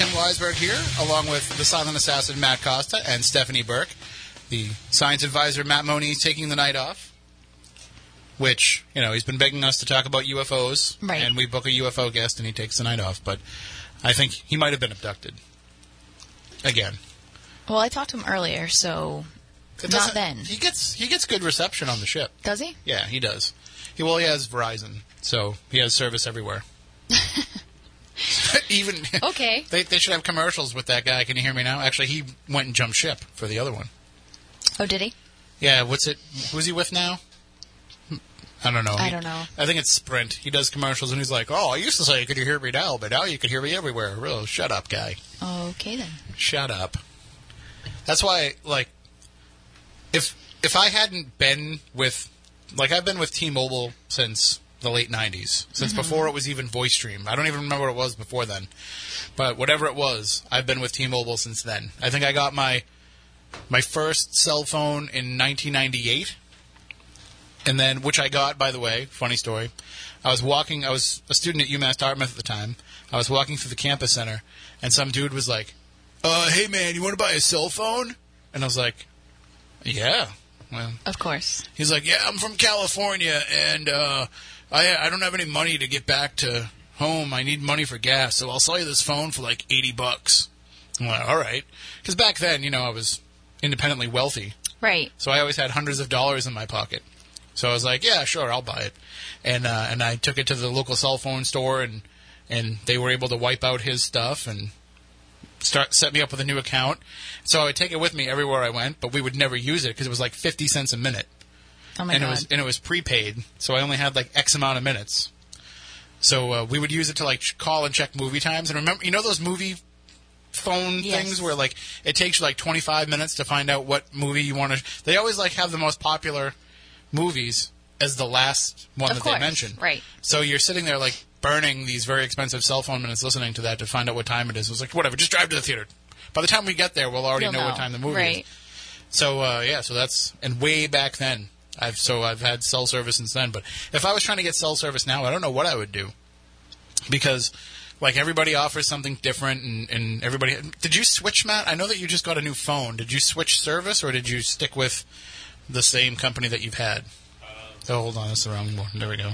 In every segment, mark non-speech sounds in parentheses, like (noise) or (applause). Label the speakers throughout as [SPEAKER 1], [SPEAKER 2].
[SPEAKER 1] Tim Weisberg here, along with the silent assassin Matt Costa and Stephanie Burke. The science advisor Matt Moniz taking the night off, which, you know, he's been begging us to talk about UFOs.
[SPEAKER 2] Right.
[SPEAKER 1] And we book a UFO guest and he takes the night off, but I think he might have been abducted. Again.
[SPEAKER 2] Well, I talked to him earlier, so
[SPEAKER 1] It doesn't-
[SPEAKER 2] then.
[SPEAKER 1] He gets he gets good reception on the ship.
[SPEAKER 2] does he?
[SPEAKER 1] Yeah, he does. He well, he has Verizon, so he has service everywhere. (laughs) (laughs) Even
[SPEAKER 2] Okay. (laughs)
[SPEAKER 1] they they should have commercials with that guy. Can you hear me now? Actually, he went and jumped ship for the other one.
[SPEAKER 2] Oh, did he?
[SPEAKER 1] Yeah, what's it? Who's he with now? I don't know.
[SPEAKER 2] I
[SPEAKER 1] He-
[SPEAKER 2] don't know.
[SPEAKER 1] I think it's Sprint. He does commercials and he's like, "Oh, I used to say, could you hear me now? But now you can hear me everywhere." Real, shut up, guy.
[SPEAKER 2] Okay then.
[SPEAKER 1] Shut up. That's why, like, if if I hadn't been with, like, I've been with T-Mobile since the late '90s, since before it was even VoiceStream. I don't even remember what it was before then, but whatever it was, I've been with T-Mobile since then. I think I got my my first cell phone in 1998, and then which I got, by the way, funny story. I was walking. I was a student at UMass Dartmouth at the time. I was walking through the campus center, and some dude was like, uh, hey man, you want to buy a cell phone? And I was like, yeah. Well,
[SPEAKER 2] Of course.
[SPEAKER 1] he's like, yeah, I'm from California, and uh, I I don't have any money to get back to home. I need money for gas, so I'll sell you this phone for like eighty bucks. I'm like, all right, because back then, you know, I was independently wealthy,
[SPEAKER 2] Right.
[SPEAKER 1] so I always had hundreds of dollars in my pocket. So I was like, yeah, sure, I'll buy it. And uh, and I took it to the local cell phone store, and and they were able to wipe out his stuff and start set me up with a new account. So I would take it with me everywhere I went, but we would never use it because it was like fifty cents a minute,
[SPEAKER 2] Oh my
[SPEAKER 1] and
[SPEAKER 2] god.
[SPEAKER 1] it was and it was prepaid. So I only had like X amount of minutes. So uh, we would use it to like call and check movie times. And remember, you know those movie phone
[SPEAKER 2] Yes.
[SPEAKER 1] things where like it takes you like 25 minutes to find out what movie you want to they always like have the most popular movies as the last one
[SPEAKER 2] Of
[SPEAKER 1] that
[SPEAKER 2] course,
[SPEAKER 1] they mention
[SPEAKER 2] right.
[SPEAKER 1] so you're sitting there like burning these very expensive cell phone minutes listening to that to find out what time it is it was like whatever just drive to the theater by the time we get there we'll already
[SPEAKER 2] You'll
[SPEAKER 1] know, what time the movie
[SPEAKER 2] Right.
[SPEAKER 1] is so uh, yeah so that's and way back then I've so I've had cell service since then. But if I was trying to get cell service now I don't know what I would do. Because like everybody offers something different and, and everybody did you switch matt? I know that you just got a new phone. Did you switch service or did you stick with the same company that you've had? Um, oh hold on. That's the wrong one. There we go.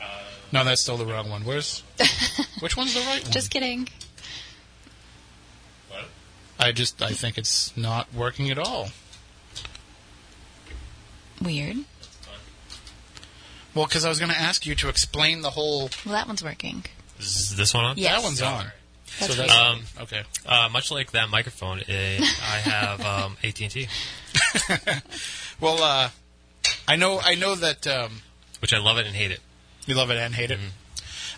[SPEAKER 1] Uh, no that's still the wrong one. Where's (laughs) which one's the right one?
[SPEAKER 2] Just kidding. What?
[SPEAKER 1] i just i think it's not working at all
[SPEAKER 2] Weird.
[SPEAKER 1] well because i was going to ask you to explain the whole
[SPEAKER 2] Well, that one's working.
[SPEAKER 3] Is this one on?
[SPEAKER 2] Yes.
[SPEAKER 1] that one's on
[SPEAKER 2] That's
[SPEAKER 1] so that's
[SPEAKER 3] Um,
[SPEAKER 1] okay
[SPEAKER 3] Uh, much like that microphone, eh, (laughs) I have um, AT&T, (laughs)
[SPEAKER 1] well uh i know i know that um
[SPEAKER 3] which I love it and hate it.
[SPEAKER 1] You love it and hate it.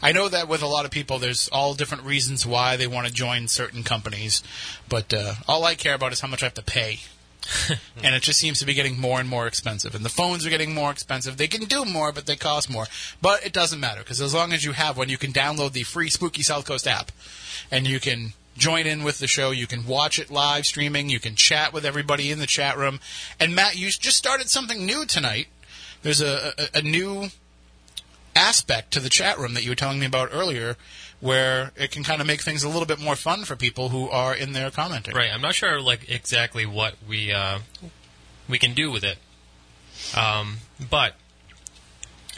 [SPEAKER 1] I know that with a lot of people, there's all different reasons why they want to join certain companies, but uh, all I care about is how much I have to pay. (laughs) and it just seems to be getting more and more expensive. And the phones are getting more expensive. They can do more, but they cost more. But it doesn't matter because as long as you have one, you can download the free Spooky South Coast app, and you can join in with the show. You can watch it live streaming. You can chat with everybody in the chat room. And Matt, you just started something new tonight. There's a, a, a new aspect to the chat room that you were telling me about earlier where it can kind of make things a little bit more fun for people who are in there commenting.
[SPEAKER 3] Right. I'm not sure like exactly what we uh, we can do with it, um, but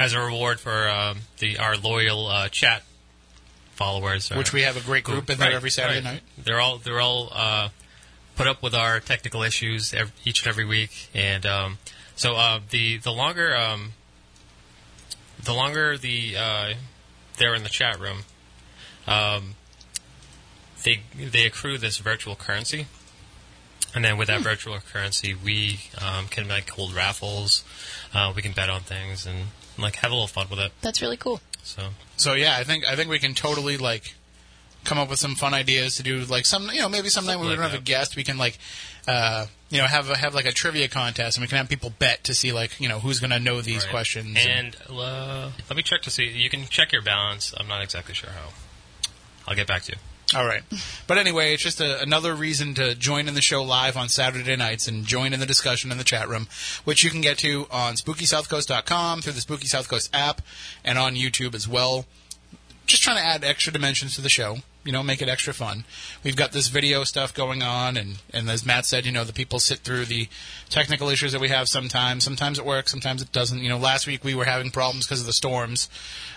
[SPEAKER 3] as a reward for um, the our loyal uh, chat followers,
[SPEAKER 1] Which we have a great group in there
[SPEAKER 3] Right,
[SPEAKER 1] every Saturday
[SPEAKER 3] right.
[SPEAKER 1] night.
[SPEAKER 3] They're all they're all uh, put up with our technical issues ev each and every week, and um, so uh, the the longer um, the longer the uh, they're in the chat room, um, they they accrue this virtual currency, and then with that virtual currency, we um, can like hold raffles, uh, we can bet on things, and like have a little fun with it.
[SPEAKER 2] That's really cool.
[SPEAKER 3] So
[SPEAKER 1] So yeah, I think I think we can totally like come up with some fun ideas to do like some you know maybe sometime when we
[SPEAKER 3] Something
[SPEAKER 1] don't
[SPEAKER 3] like
[SPEAKER 1] have a guest we can like uh, you know have a, have like a trivia contest and we can have people bet to see like you know who's going to know these
[SPEAKER 3] Right.
[SPEAKER 1] questions
[SPEAKER 3] And uh, let me check to see. You can check your balance. I'm not exactly sure how. I'll get back to you.
[SPEAKER 1] All right. But anyway, it's just a, another reason to join in the show live on Saturday nights and join in the discussion in the chat room, which you can get to on SpookySouthCoast.com through the Spooky South Coast app and on YouTube as well. just trying to add extra dimensions to the show. You know, make it extra fun. We've got this video stuff going on, and and as Matt said, you know, the people sit through the technical issues that we have sometimes. Sometimes it works, sometimes it doesn't. You know, last week we were having problems because of the storms,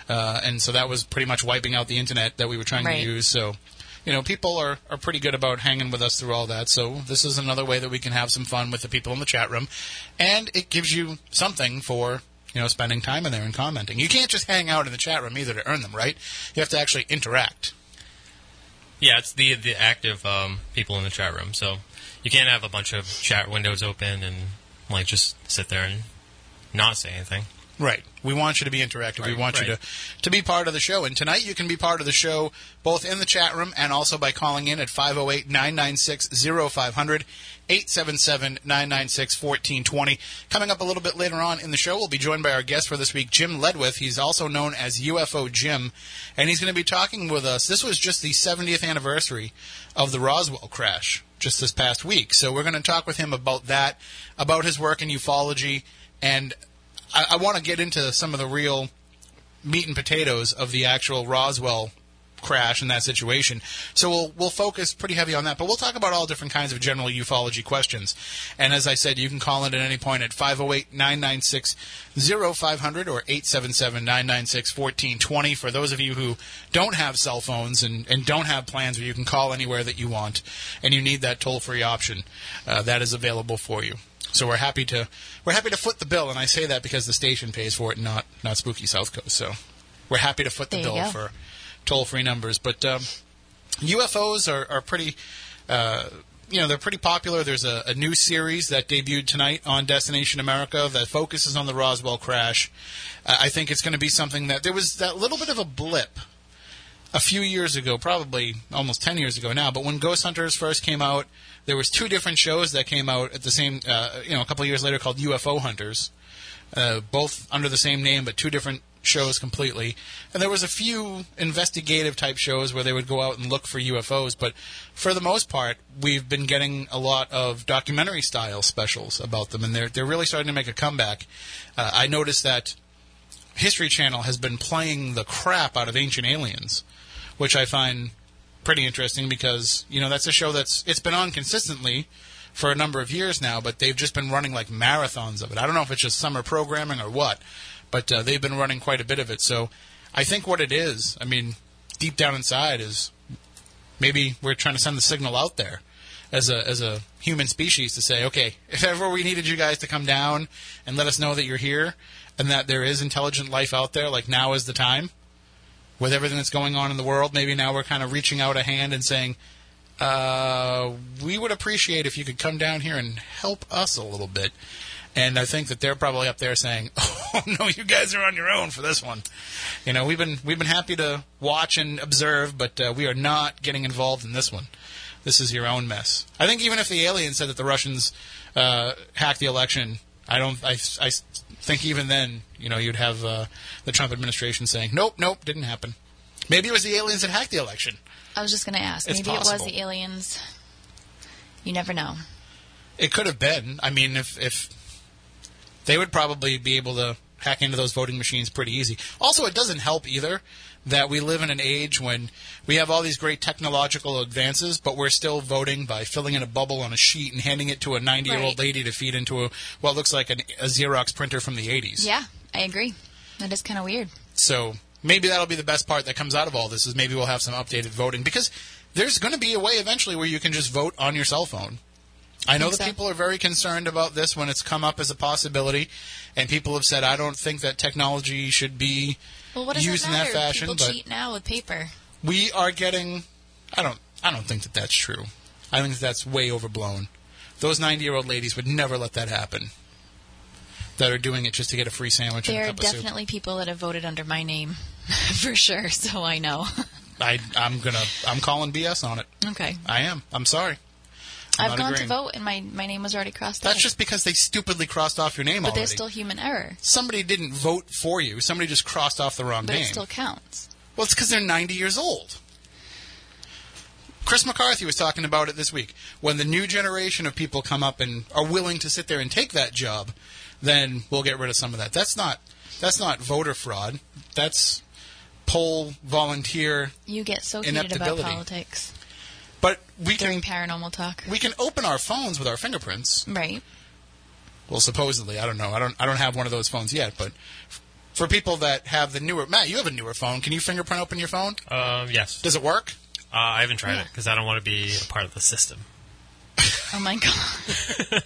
[SPEAKER 1] uh, and so that was pretty much wiping out the internet that we were trying
[SPEAKER 2] Right.
[SPEAKER 1] to use. So. You know, people are, are pretty good about hanging with us through all that. So this is another way that we can have some fun with the people in the chat room, and it gives you something for you know spending time in there and commenting. You can't just hang out in the chat room either to earn them, right? You have to actually interact.
[SPEAKER 3] Yeah, it's the the active um, people in the chat room. So you can't have a bunch of chat windows open and like just sit there and not say anything.
[SPEAKER 1] Right. We want you to be interactive. we
[SPEAKER 3] Right,
[SPEAKER 1] want you to, to be part of the show. And tonight you can be part of the show both in the chat room and also by calling in at 508 996 0500 877 996 1420. Coming up a little bit later on in the show, we'll be joined by our guest for this week, Jim Ledwith. He's also known as UFO Jim. And he's going to be talking with us. This was just the 70th anniversary of the Roswell crash just this past week. So we're going to talk with him about that, about his work in ufology, and I, I want to get into some of the real meat and potatoes of the actual Roswell crash and that situation. So we'll we'll focus pretty heavy on that, but we'll talk about all different kinds of general ufology questions. And as I said, you can call in at any point at 508-996-0500 or 877-996-1420 for those of you who don't have cell phones and, and don't have plans where you can call anywhere that you want and you need that toll-free option. Uh, that is available for you. So we're happy to we're happy to foot the bill, and I say that because the station pays for it, not not Spooky South Coast. So we're happy to foot the bill
[SPEAKER 2] go.
[SPEAKER 1] for toll free numbers. But um, UFOs are, are pretty. Uh, you know they're pretty popular. There's a, a new series that debuted tonight on Destination America that focuses on the Roswell crash. Uh, I think it's going to be something that there was that little bit of a blip a few years ago, probably almost 10 years ago now, but when Ghost Hunters first came out, there was two different shows that came out at the same, uh, you know, a couple years later called UFO Hunters, uh, both under the same name, but two different shows completely. And there was a few investigative type shows where they would go out and look for UFOs, but for the most part, we've been getting a lot of documentary style specials about them, and they're they're really starting to make a comeback. Uh, I noticed that History Channel has been playing the crap out of Ancient Aliens, which I find pretty interesting because you know that's a show that's it's been on consistently for a number of years now, but they've just been running like marathons of it. I don't know if it's just summer programming or what, but uh, they've been running quite a bit of it. So I think what it is, I mean, deep down inside is maybe we're trying to send the signal out there as a as a human species to say, okay, if ever we needed you guys to come down and let us know that you're here and that there is intelligent life out there, like now is the time. With everything that's going on in the world, maybe now we're kind of reaching out a hand and saying, uh, we would appreciate if you could come down here and help us a little bit. And I think that they're probably up there saying, (laughs) "Oh no, you guys are on your own for this one." You know, we've been we've been happy to watch and observe, but uh, we are not getting involved in this one. This is your own mess. I think even if the aliens said that the Russians uh, hacked the election, I don't. I, I think even then, you know, you'd have uh, the Trump administration saying, "Nope, nope, didn't happen." Maybe it was the aliens that hacked the election.
[SPEAKER 2] I was just going to ask.
[SPEAKER 1] It's
[SPEAKER 2] Maybe it was the aliens. You never know.
[SPEAKER 1] It could have been. I mean, if if they would probably be able to hack into those voting machines pretty easy. Also, it doesn't help either that we live in an age when we have all these great technological advances, but we're still voting by filling in a bubble on a sheet and handing it to a 90 year old
[SPEAKER 2] Right.
[SPEAKER 1] lady to feed into a what looks like an, a Xerox printer from the 80s.
[SPEAKER 2] Yeah, I agree. That is kind of weird.
[SPEAKER 1] So maybe that'll be the best part that comes out of all this is maybe we'll have some updated voting because there's going to be a way eventually where you can just vote on your cell phone. I know
[SPEAKER 2] Think
[SPEAKER 1] that
[SPEAKER 2] so?
[SPEAKER 1] people are very concerned about this when it's come up as a possibility, and people have said I don't think that technology should be
[SPEAKER 2] Well, what does
[SPEAKER 1] used
[SPEAKER 2] it
[SPEAKER 1] in that fashion.
[SPEAKER 2] People
[SPEAKER 1] but
[SPEAKER 2] cheat now with paper.
[SPEAKER 1] we are getting. I don't. I don't think that that's true. I think that that's way overblown. Those ninety-year-old ladies would never let that happen. That are doing it just to get a free sandwich and
[SPEAKER 2] There are
[SPEAKER 1] cup of soup.
[SPEAKER 2] definitely people that have voted under my name, (laughs) for sure. So I know.
[SPEAKER 1] I, I'm gonna. I'm calling BS on it.
[SPEAKER 2] okay,
[SPEAKER 1] I am. I'm sorry. I'm
[SPEAKER 2] I've gone
[SPEAKER 1] agreeing.
[SPEAKER 2] to vote and my my name was already crossed off.
[SPEAKER 1] That's
[SPEAKER 2] out.
[SPEAKER 1] just because they stupidly crossed off your name
[SPEAKER 2] but
[SPEAKER 1] already.
[SPEAKER 2] there's still human error.
[SPEAKER 1] Somebody didn't vote for you. Somebody just crossed off the wrong
[SPEAKER 2] But
[SPEAKER 1] name.
[SPEAKER 2] it still counts.
[SPEAKER 1] Well, it's because they're 90 years old. Chris McCarthy was talking about it this week. When the new generation of people come up and are willing to sit there and take that job, then we'll get rid of some of that. That's not that's not voter fraud. That's poll volunteer,
[SPEAKER 2] You get so heated about
[SPEAKER 1] Ineptability.
[SPEAKER 2] politics
[SPEAKER 1] we
[SPEAKER 2] during
[SPEAKER 1] can
[SPEAKER 2] paranormal talk.
[SPEAKER 1] we can open our phones with our fingerprints.
[SPEAKER 2] Right.
[SPEAKER 1] Well, supposedly, I don't know. I don't I don't have one of those phones yet, but f- for people that have the newer Matt, you have a newer phone. Can you fingerprint open your phone?
[SPEAKER 3] Um, yes.
[SPEAKER 1] Does it work?
[SPEAKER 3] Uh, I haven't tried
[SPEAKER 2] Yeah.
[SPEAKER 3] it because I don't want to be a part of the system.
[SPEAKER 2] Oh my god.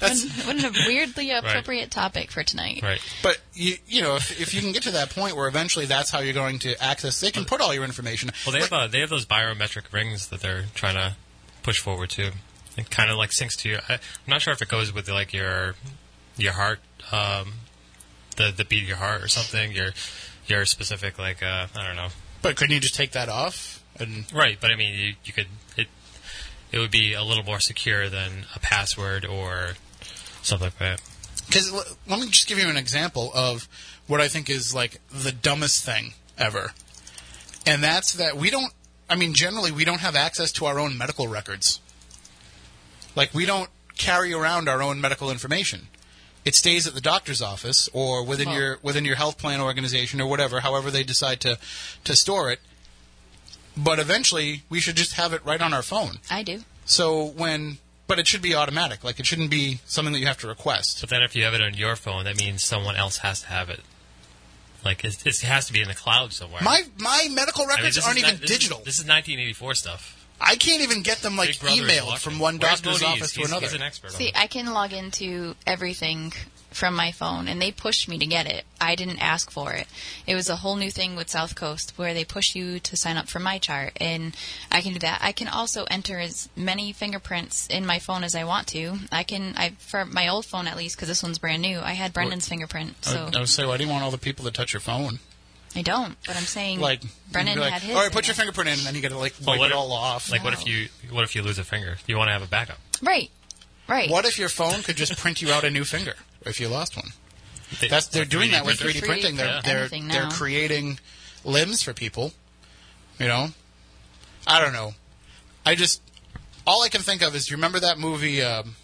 [SPEAKER 1] That's
[SPEAKER 2] what a weirdly appropriate topic for tonight.
[SPEAKER 3] Right.
[SPEAKER 1] But you, you know, if, if you can get to that point where eventually that's how you're going to access, they can put all your information.
[SPEAKER 3] Well, they have uh, they have those biometric rings that they're trying to push forward too. It kind of like syncs to your. I, I'm not sure if it goes with like your your heart, um, the the beat of your heart or something. Your your specific like uh, I don't know.
[SPEAKER 1] But couldn't you just take that off? And
[SPEAKER 3] Right, but I mean you, you could it it would be a little more secure than a password or something like that.
[SPEAKER 1] because let me just give you an example of what I think is like the dumbest thing ever, and that's that we don't. I mean, generally, we don't have access to our own medical records. Like we don't carry around our own medical information. It stays at the doctor's office or within
[SPEAKER 2] Well-
[SPEAKER 1] your within your health plan organization or whatever, however they decide to to store it. But eventually, we should just have it right on our phone.
[SPEAKER 2] I do.
[SPEAKER 1] So when, but it should be automatic. Like it shouldn't be something that you have to request.
[SPEAKER 3] But then if you have it on your phone, that means someone else has to have it. Like it, it has to be in the cloud somewhere.
[SPEAKER 1] My my medical
[SPEAKER 3] I mean,
[SPEAKER 1] records aren't even
[SPEAKER 3] not- this is-
[SPEAKER 1] digital.
[SPEAKER 3] this is 1984 stuff.
[SPEAKER 1] I can't even get them like
[SPEAKER 3] Big Brother is
[SPEAKER 1] emailed from one
[SPEAKER 3] Where's
[SPEAKER 1] doctor's
[SPEAKER 3] Moniz?
[SPEAKER 1] office to
[SPEAKER 3] He's-
[SPEAKER 1] another.
[SPEAKER 3] He's an expert
[SPEAKER 2] See,
[SPEAKER 3] it.
[SPEAKER 2] I can log into everything from my phone, and they pushed me to get it. I didn't ask for it. It was a whole new thing with South Coast where they push you to sign up for MyChart, and I can do that. I can also enter as many fingerprints in my phone as I want to. I can, I for my old phone at least, because this one's brand new. I had Brendan's fingerprint, so
[SPEAKER 1] I, I would say, why do you want all the people to touch your phone?
[SPEAKER 2] I don't. But I'm saying,
[SPEAKER 1] Like,
[SPEAKER 2] Brendan
[SPEAKER 1] like,
[SPEAKER 2] had his.
[SPEAKER 1] All right, put your fingerprint in, and then you got to like
[SPEAKER 3] Well,
[SPEAKER 1] wipe
[SPEAKER 3] what
[SPEAKER 1] it
[SPEAKER 3] if-
[SPEAKER 1] all off.
[SPEAKER 3] Like, what if you what if you lose a finger? You want to have a backup.
[SPEAKER 2] Right, right.
[SPEAKER 1] what if your phone could just print you out a new finger if you lost one?
[SPEAKER 3] They-
[SPEAKER 1] That's they're doing that with
[SPEAKER 2] 3D
[SPEAKER 1] 3D printing. They're they're
[SPEAKER 2] Anything
[SPEAKER 1] they're
[SPEAKER 2] now.
[SPEAKER 1] creating limbs for people. You know, I don't know. I just all I can think of is you remember that movie. Um,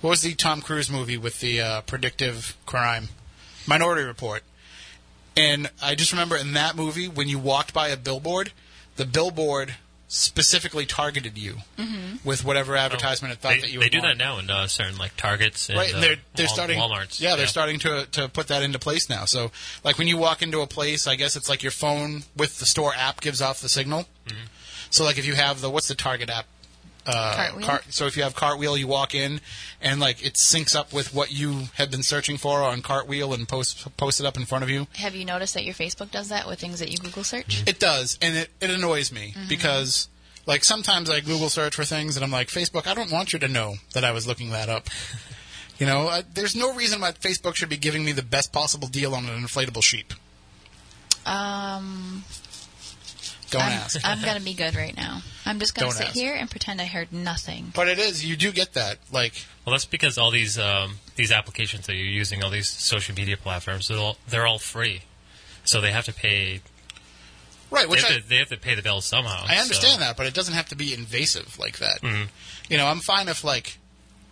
[SPEAKER 1] what was the Tom Cruise movie with the uh, predictive crime, Minority Report? And I just remember in that movie when you walked by a billboard, the billboard specifically targeted you with whatever advertisement it thought
[SPEAKER 3] Oh, they,
[SPEAKER 1] that you
[SPEAKER 3] they
[SPEAKER 1] would
[SPEAKER 3] do
[SPEAKER 1] want.
[SPEAKER 3] that now in uh, certain like Targets and
[SPEAKER 1] Right, and
[SPEAKER 3] uh,
[SPEAKER 1] they're they're
[SPEAKER 3] Wal-
[SPEAKER 1] starting.
[SPEAKER 3] WalMarts.
[SPEAKER 1] Yeah, they're starting to to put that into place now. So, like when you walk into a place, I guess it's like your phone with the store app gives off the signal.
[SPEAKER 3] Mm-hmm.
[SPEAKER 1] So, like if you have the what's the Target app? Uh, Cart- so if you have Cartwheel, you walk in, and like it syncs up with what you had been searching for on Cartwheel and post post it up in front of you.
[SPEAKER 2] Have you noticed that your Facebook does that with things that you Google search?
[SPEAKER 1] It does, and it, it annoys me
[SPEAKER 2] Mm-hmm.
[SPEAKER 1] because like sometimes I Google search for things and I'm like, Facebook, I don't want you to know that I was looking that up. (laughs) you know, I, there's no reason why Facebook should be giving me the best possible deal on an inflatable sheep.
[SPEAKER 2] Um,
[SPEAKER 1] Don't
[SPEAKER 2] I'm,
[SPEAKER 1] ask.
[SPEAKER 2] I'm gonna be good right now. I'm just gonna
[SPEAKER 1] Don't
[SPEAKER 2] sit
[SPEAKER 1] ask.
[SPEAKER 2] here and pretend I heard nothing.
[SPEAKER 1] But it is, you do get that. Like,
[SPEAKER 3] Well, that's because all these um, these applications that you're using, all these social media platforms, they're all, they're all free. So they have to pay.
[SPEAKER 1] right,
[SPEAKER 3] They
[SPEAKER 1] which
[SPEAKER 3] have,
[SPEAKER 1] I,
[SPEAKER 3] to, they have to pay the bills somehow.
[SPEAKER 1] I understand
[SPEAKER 3] so-
[SPEAKER 1] that, but it doesn't have to be invasive like that.
[SPEAKER 3] Mhm.
[SPEAKER 1] You know, I'm fine if like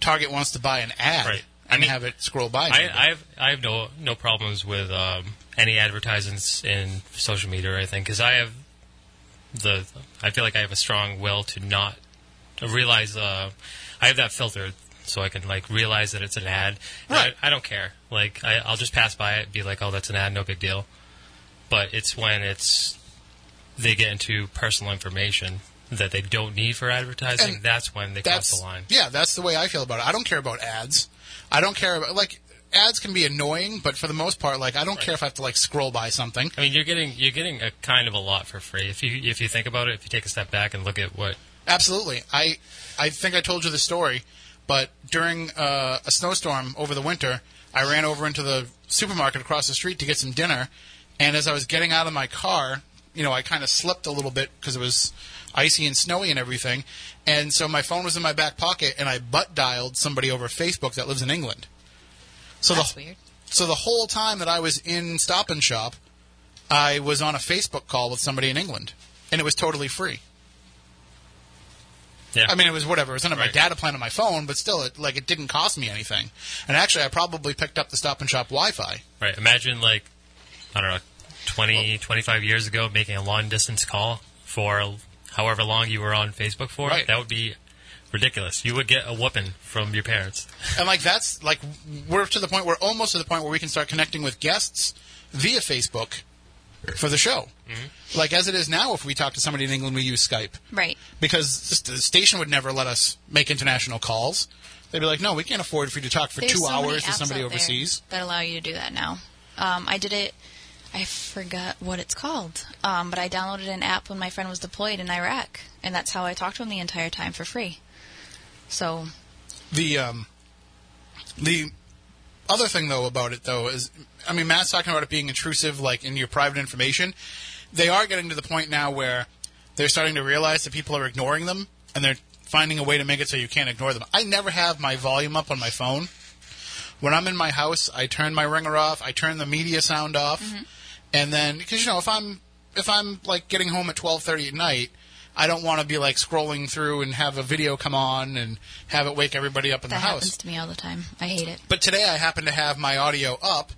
[SPEAKER 1] Target wants to buy an ad
[SPEAKER 3] Right. I
[SPEAKER 1] and
[SPEAKER 3] mean,
[SPEAKER 1] have it scroll by.
[SPEAKER 3] I, I have I have no no problems with um, any advertisements in social media or anything because I have the I feel like I have a strong will to not to realize uh, I have that filter so I can like realize that it's an ad.
[SPEAKER 1] Right.
[SPEAKER 3] I, I don't care. Like I, I'll just pass by it, be like, oh, that's an ad, no big deal. But it's when it's they get into personal information that they don't need for advertising.
[SPEAKER 1] And
[SPEAKER 3] that's when they cross the line.
[SPEAKER 1] yeah, that's the way I feel about it. I don't care about ads. I don't care about like ads can be annoying, but for the most part, like I don't care if I have to like scroll by something.
[SPEAKER 3] I mean, you're getting you're getting a kind of a lot for free if you if you think about it. If you take a step back and look at what
[SPEAKER 1] Absolutely. I I think I told you the story, but during uh, a snowstorm over the winter, I ran over into the supermarket across the street to get some dinner, and as I was getting out of my car, you know, I kind of slipped a little bit because it was icy and snowy and everything, and so my phone was in my back pocket, and I butt dialed somebody over Facebook that lives in England. So
[SPEAKER 2] That's
[SPEAKER 1] the
[SPEAKER 2] weird.
[SPEAKER 1] so the whole time that I was in Stop and Shop, I was on a Facebook call with somebody in England, and it was totally free.
[SPEAKER 3] yeah
[SPEAKER 1] I mean, it was whatever. It was under my data plan on my phone, but still, it like it didn't cost me anything. And actually, I probably picked up the Stop and Shop Wi-Fi.
[SPEAKER 3] right. Imagine like I don't know, 20, 25 years ago, making a long distance call for however long you were on Facebook for,
[SPEAKER 1] Right.
[SPEAKER 3] that would be ridiculous. You would get a whooping from your parents.
[SPEAKER 1] And like that's like we're to the point we're almost to the point where we can start connecting with guests via Facebook for the show. Like as it is now, if we talk to somebody in England, we use Skype
[SPEAKER 2] Right.
[SPEAKER 1] because the station would never let us make international calls. They'd be like, "No, we can't afford for you to talk for
[SPEAKER 2] There's
[SPEAKER 1] two
[SPEAKER 2] so
[SPEAKER 1] hours to somebody overseas."
[SPEAKER 2] that allow you to do that now. Um, I did it. I forgot what it's called, um, but I downloaded an app when my friend was deployed in Iraq, and that's how I talked to him the entire time for free. So
[SPEAKER 1] The um, the other thing though about it though is, I mean, Matt's talking about it being intrusive, like in your private information. They are getting to the point now where they're starting to realize that people are ignoring them, and they're finding a way to make it so you can't ignore them. I never have my volume up on my phone. When I'm in my house, I turn my ringer off. I turn the media sound off, and then because you know if I'm if I'm like getting home at twelve thirty at night. I don't want to be like scrolling through and have a video come on and have it wake everybody up in
[SPEAKER 2] that
[SPEAKER 1] the house.
[SPEAKER 2] That happens to me all the time. I hate it.
[SPEAKER 1] But today I happen to have my audio up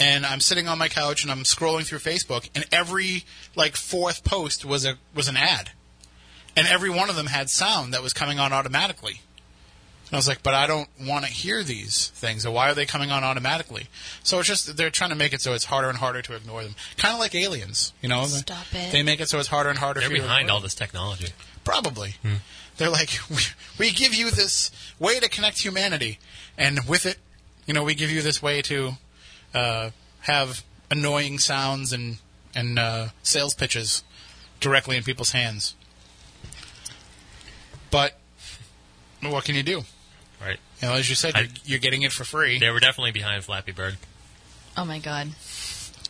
[SPEAKER 1] and I'm sitting on my couch and I'm scrolling through Facebook and every like fourth post was a was an ad. And every one of them had sound that was coming on automatically. And I was like, but I don't want to hear these things. So why are they coming on automatically? So it's just they're trying to make it so it's harder and harder to ignore them. Kind of like aliens, you know?
[SPEAKER 2] Stop it.
[SPEAKER 1] They make it so it's harder and harder
[SPEAKER 3] They're
[SPEAKER 1] for you to
[SPEAKER 3] behind all
[SPEAKER 1] them.
[SPEAKER 3] this technology.
[SPEAKER 1] Probably. They're like, (laughs) we, we give you this way to connect humanity, and with it, you know, we give you this way to uh, have annoying sounds and and uh, sales pitches directly in people's hands. But what can you do?
[SPEAKER 3] Right.
[SPEAKER 1] You know, as you said,
[SPEAKER 3] I-
[SPEAKER 1] you're, you're getting it for free.
[SPEAKER 3] They were definitely behind Flappy Bird.
[SPEAKER 2] Oh my god.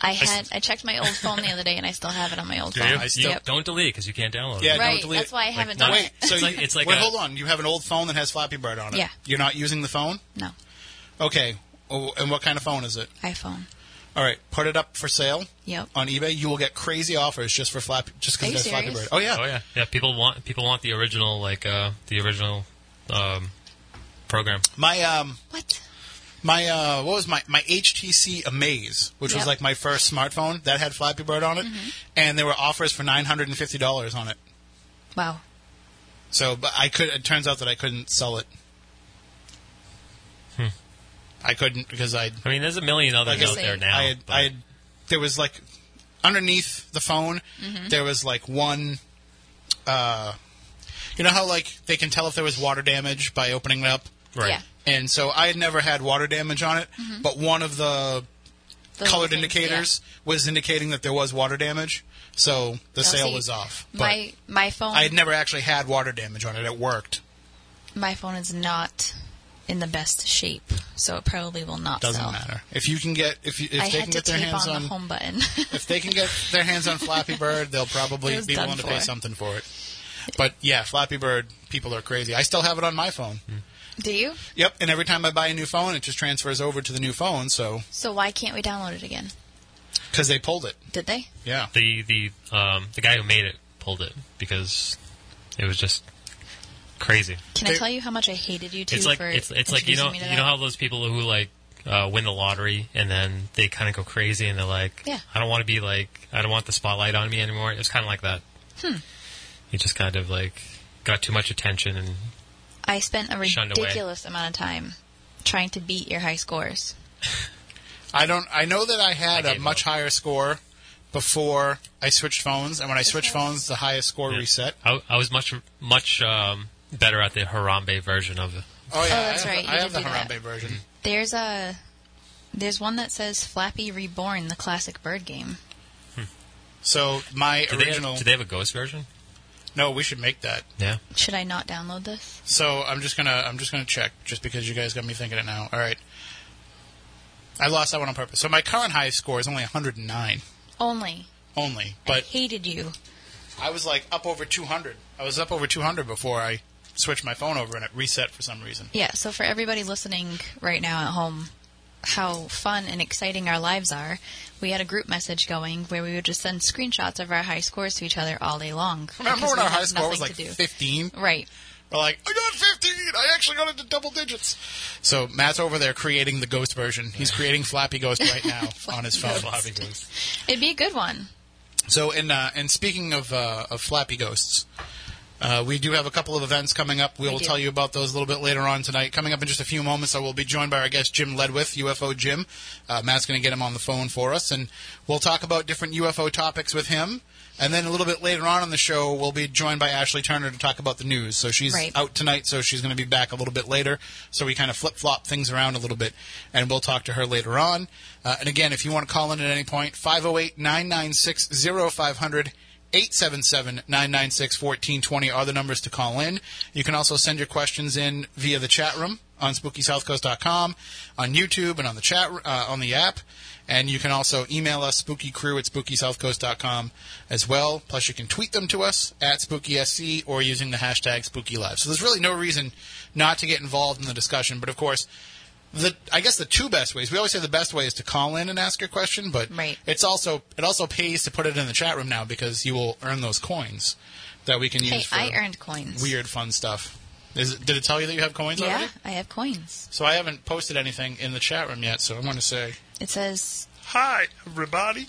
[SPEAKER 2] I had I checked my old phone the other day and I still have it on my old
[SPEAKER 3] Do
[SPEAKER 2] phone.
[SPEAKER 3] you?
[SPEAKER 1] I
[SPEAKER 3] You
[SPEAKER 1] still-
[SPEAKER 2] Yep.
[SPEAKER 3] don't delete because you can't download
[SPEAKER 1] Yeah,
[SPEAKER 3] it.
[SPEAKER 1] don't
[SPEAKER 2] Right.
[SPEAKER 1] delete
[SPEAKER 2] That's why I haven't
[SPEAKER 3] not-
[SPEAKER 2] done
[SPEAKER 1] Wait,
[SPEAKER 2] it.
[SPEAKER 1] so
[SPEAKER 3] It's like- it's like
[SPEAKER 1] wait,
[SPEAKER 3] a-
[SPEAKER 1] hold on. You have an old phone that has Flappy Bird on it.
[SPEAKER 2] Yeah.
[SPEAKER 1] You're not using the phone.
[SPEAKER 2] No.
[SPEAKER 1] Okay. Oh, and what kind of phone is it?
[SPEAKER 2] iPhone.
[SPEAKER 1] All right, put it up for sale.
[SPEAKER 2] Yep.
[SPEAKER 1] on eBay, you will get crazy offers just for Flappy, just
[SPEAKER 2] Are
[SPEAKER 1] because
[SPEAKER 2] you
[SPEAKER 1] there's Flappy? Bird. Oh yeah.
[SPEAKER 3] Oh yeah, yeah. People want people want the original like uh, the original um, program.
[SPEAKER 1] My um,
[SPEAKER 2] What?
[SPEAKER 1] my uh, what was my my HTC Amaze, which was like my first smartphone that had Flappy Bird on it, and there were offers for nine hundred and fifty dollars on it.
[SPEAKER 2] Wow.
[SPEAKER 1] So, but I could. It turns out that I couldn't sell it. I couldn't because I
[SPEAKER 3] I mean, there's a million others
[SPEAKER 1] Like
[SPEAKER 3] out there now.
[SPEAKER 1] I had,
[SPEAKER 3] but-
[SPEAKER 1] I had, there was like underneath the phone, there was like one. Uh, you know how like they can tell if there was water damage by opening it up,
[SPEAKER 3] right.
[SPEAKER 2] Yeah.
[SPEAKER 1] and so I had never had water damage on it, mm-hmm. but one of the
[SPEAKER 2] The
[SPEAKER 1] colored
[SPEAKER 2] things,
[SPEAKER 1] indicators was indicating that there was water damage, so the
[SPEAKER 2] Oh,
[SPEAKER 1] sale
[SPEAKER 2] see,
[SPEAKER 1] was off. But
[SPEAKER 2] My my phone
[SPEAKER 1] I had never actually had water damage on it. It worked.
[SPEAKER 2] my phone is not in the best shape, so it probably will not
[SPEAKER 1] Doesn't
[SPEAKER 2] sell.
[SPEAKER 1] matter if you can get if you, if
[SPEAKER 2] I
[SPEAKER 1] they can get their hands
[SPEAKER 2] on,
[SPEAKER 1] on
[SPEAKER 2] the home button. (laughs)
[SPEAKER 1] if they can get their hands on Flappy Bird, they'll probably (laughs) be
[SPEAKER 2] done
[SPEAKER 1] willing to pay something for it. But yeah, Flappy Bird people are crazy. I still have it on my phone. Hmm.
[SPEAKER 2] Do you?
[SPEAKER 1] Yep, and every time I buy a new phone, it just transfers over to the new phone. So
[SPEAKER 2] So why can't we download it again?
[SPEAKER 1] because they pulled it,
[SPEAKER 2] Did they?
[SPEAKER 1] yeah.
[SPEAKER 3] The the um, the guy who made it pulled it because it was just crazy.
[SPEAKER 2] Can
[SPEAKER 1] They-
[SPEAKER 2] I tell you how much I hated you two
[SPEAKER 3] It's like
[SPEAKER 2] for
[SPEAKER 3] it's it's like you know you know how those people who like uh, win the lottery and then they kind of go crazy and they're like,
[SPEAKER 2] Yeah.
[SPEAKER 3] I don't want to be like I don't want the spotlight on me anymore. It's kind of like that.
[SPEAKER 2] Hmm.
[SPEAKER 3] You just kind of like got too much attention and
[SPEAKER 2] I spent a ridiculous amount of time trying to beat your high scores.
[SPEAKER 1] I don't. I know that I had
[SPEAKER 3] I
[SPEAKER 1] a much
[SPEAKER 3] up.
[SPEAKER 1] higher score before I switched phones, and when I switched phones, the highest score
[SPEAKER 3] Yeah.
[SPEAKER 1] reset.
[SPEAKER 3] I, I was much much um, better at the Harambe version of it.
[SPEAKER 1] Oh yeah,
[SPEAKER 2] that's
[SPEAKER 1] I have,
[SPEAKER 2] right,
[SPEAKER 1] I have the
[SPEAKER 2] do that.
[SPEAKER 1] Harambe version.
[SPEAKER 2] There's a there's one that says Flappy Reborn, the classic bird game.
[SPEAKER 1] So my
[SPEAKER 3] Do they,
[SPEAKER 1] original.
[SPEAKER 3] have, do they have a ghost version?
[SPEAKER 1] No, we should make that.
[SPEAKER 3] Yeah.
[SPEAKER 2] Should I not download this?
[SPEAKER 1] So I'm just gonna I'm just gonna check just because you guys got me thinking it now. All right. I lost that one on purpose. So my current high score is only 109
[SPEAKER 2] Only.
[SPEAKER 1] only,
[SPEAKER 2] I
[SPEAKER 1] but
[SPEAKER 2] hated you.
[SPEAKER 1] I was like up over 200. I was up over 200 before I switched my phone over and it reset for some reason.
[SPEAKER 2] Yeah, so for everybody listening right now at home, how fun and exciting our lives are, we had a group message going where we would just send screenshots of our high scores to each other all day long. (laughs)
[SPEAKER 1] Remember when our high score was like 15?
[SPEAKER 2] Right.
[SPEAKER 1] We're like, I got 15. I actually got into double digits. So Matt's over there creating the ghost version. He's creating Flappy Ghost right now (laughs) on his phone.
[SPEAKER 3] Flappy Ghost.
[SPEAKER 2] It'd be a good one.
[SPEAKER 1] So, in uh, and speaking of uh, of Flappy Ghosts, uh, we do have a couple of events coming up. We will tell you about those a little bit later on tonight. Coming up in just a few moments, I will be joined by our guest Jim Ledwith, UFO Jim. Uh, Matt's going to get him on the phone for us, and we'll talk about different UFO topics with him. And then a little bit later on in the show, we'll be joined by Ashley Turner to talk about the news. So she's
[SPEAKER 2] Right.
[SPEAKER 1] out tonight, so she's going to be back a little bit later. So we kind of flip flop things around a little bit, and we'll talk to her later on. Uh, and again, if you want to call in at any point, 508 996 0500. 877-996-1420 are the numbers to call in. You can also send your questions in via the chat room on SpookySouthCoast.com, on YouTube, and on the chat uh, on the app. And you can also email us, spookycrew at SpookySouthCoast.com as well. Plus, you can tweet them to us at SpookySC or using the hashtag SpookyLive. So there's really no reason not to get involved in the discussion. But of course, the I guess the two best ways. We always say the best way is to call in and ask your question, but
[SPEAKER 2] Right.
[SPEAKER 1] it's also it also pays to put it in the chat room now because you will earn those coins that we can use
[SPEAKER 2] Hey,
[SPEAKER 1] for
[SPEAKER 2] I earned coins.
[SPEAKER 1] weird fun stuff. Is it, did it tell you that you have coins
[SPEAKER 2] Yeah,
[SPEAKER 1] already?
[SPEAKER 2] I have coins.
[SPEAKER 1] So I haven't posted anything in the chat room yet, so I want to say
[SPEAKER 2] It says
[SPEAKER 1] hi everybody.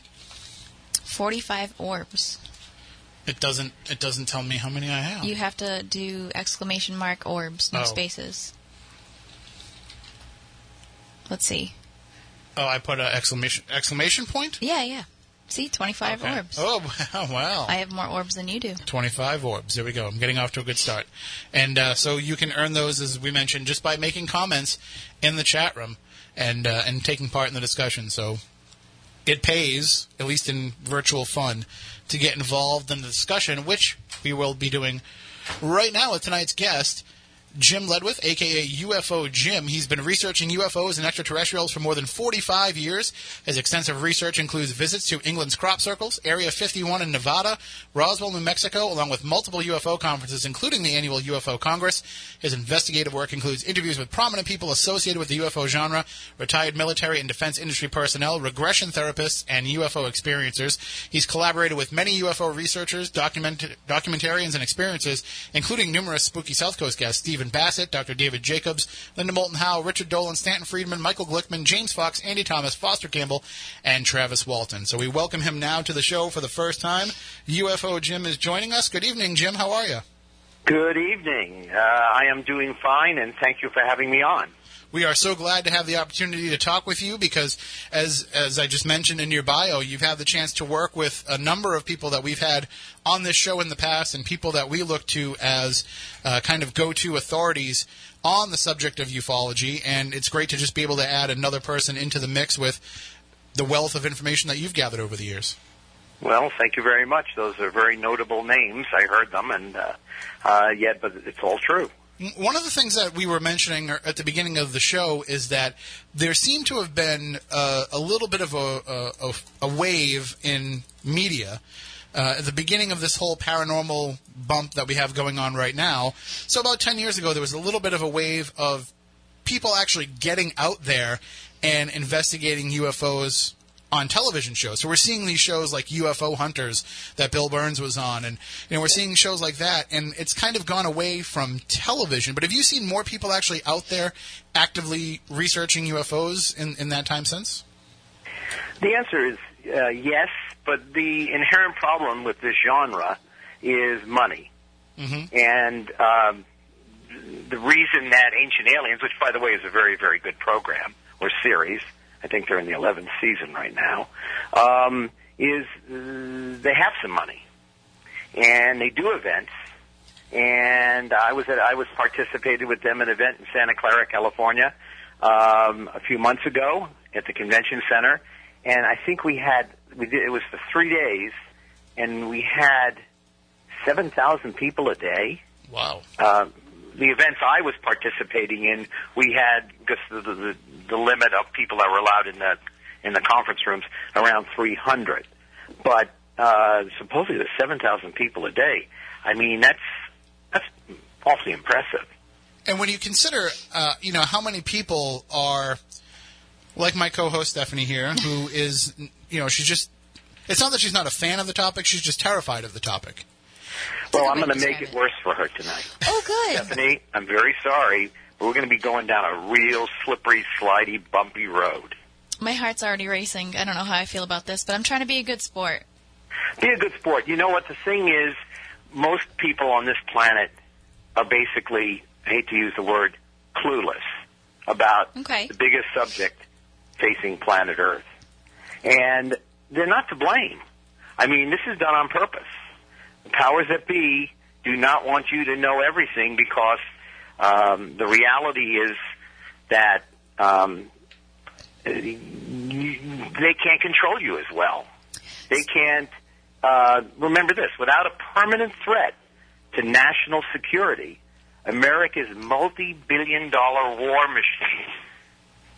[SPEAKER 2] 45 orbs.
[SPEAKER 1] It doesn't it doesn't tell me how many I have.
[SPEAKER 2] You have to do exclamation mark orbs, no
[SPEAKER 1] Oh.
[SPEAKER 2] spaces. Let's see.
[SPEAKER 1] oh, I put an exclamation exclamation point.
[SPEAKER 2] Yeah, yeah. See, 25
[SPEAKER 1] Okay.
[SPEAKER 2] orbs.
[SPEAKER 1] Oh (laughs) wow! wow.
[SPEAKER 2] I have more orbs than you do.
[SPEAKER 1] 25 orbs. There we go. I'm getting off to a good start. And uh, so you can earn those, as we mentioned, just by making comments in the chat room and uh, and taking part in the discussion. So it pays, at least in virtual fun, to get involved in the discussion, which we will be doing right now with tonight's guest. Jim Ledwith, aka UFO Jim. He's been researching UFOs and extraterrestrials for more than 45 years. His extensive research includes visits to England's crop circles, Area 51 in Nevada, Roswell, New Mexico, along with multiple UFO conferences, including the annual UFO Congress. His investigative work includes interviews with prominent people associated with the UFO genre, retired military and defense industry personnel, regression therapists, and UFO experiencers. He's collaborated with many UFO researchers, document- documentarians, and experiencers, including numerous spooky South Coast guests Stephen Bassett, Dr. David Jacobs, Linda Moulton Howe, Richard Dolan, Stanton Friedman, Michael Glickman, James Fox, Andy Thomas, Foster Campbell, and Travis Walton. So we welcome him now to the show for the first time. UFO Jim is joining us. Good evening, Jim. How are you?
[SPEAKER 4] Good evening. Uh, I am doing fine, and thank you for having me on.
[SPEAKER 1] We are so glad to have the opportunity to talk with you because, as as I just mentioned in your bio, you've had the chance to work with a number of people that we've had on this show in the past, and people that we look to as uh, kind of go-to authorities on the subject of ufology. And it's great to just be able to add another person into the mix with the wealth of information that you've gathered over the years.
[SPEAKER 4] Well, thank you very much. Those are very notable names. I heard them, and uh, uh, yet, but it's all true.
[SPEAKER 1] One of the things that we were mentioning at the beginning of the show is that there seemed to have been uh, a little bit of a, a, a wave in media uh, at the beginning of this whole paranormal bump that we have going on right now. So, about 10 years ago, there was a little bit of a wave of people actually getting out there and investigating UFOs on television shows. So we're seeing these shows like UFO Hunters that Bill Birnes was on, and you know we're seeing shows like that, and it's kind of gone away from television. But have you seen more people actually out there actively researching UFOs in, in that time since?
[SPEAKER 4] The answer is uh, yes, but the inherent problem with this genre is money.
[SPEAKER 1] Mhm.
[SPEAKER 4] And um, the reason that Ancient Aliens, which by the way is a very, very good program or series, I think they're in the 11th season right now, um, is uh, they have some money. And they do events. And I was at, I was participated with them in an event in Santa Clara, California, um, a few months ago at the convention center. And I think we had, we did, it was for three days, and we had 7,000 people a day.
[SPEAKER 1] Wow.
[SPEAKER 4] Uh, the events I was participating in, we had because the, the the limit of people that were allowed in the in the conference rooms around 300, but uh, supposedly there's 7,000 people a day. I mean that's that's awfully impressive.
[SPEAKER 1] And when you consider, uh, you know, how many people are like my co-host Stephanie here, (laughs) who is, you know, she's just. It's not that she's not a fan of the topic; she's just terrified of the topic.
[SPEAKER 4] Well, I'm going to make it worse for her tonight.
[SPEAKER 2] Oh, good.
[SPEAKER 4] Stephanie, I'm very sorry, but we're going to be going down a real slippery, slidey, bumpy road.
[SPEAKER 2] My heart's already racing. I don't know how I feel about this, but I'm trying to be a good sport.
[SPEAKER 4] Be a good sport. You know what the thing is? Most people on this planet are basically, I hate to use the word, clueless about
[SPEAKER 2] Okay.
[SPEAKER 4] the biggest subject facing planet Earth. And they're not to blame. I mean, this is done on purpose. The powers that be do not want you to know everything because um, the reality is that um, they can't control you as well. They can't. Uh, remember this: without a permanent threat to national security, America's multi-billion-dollar war machine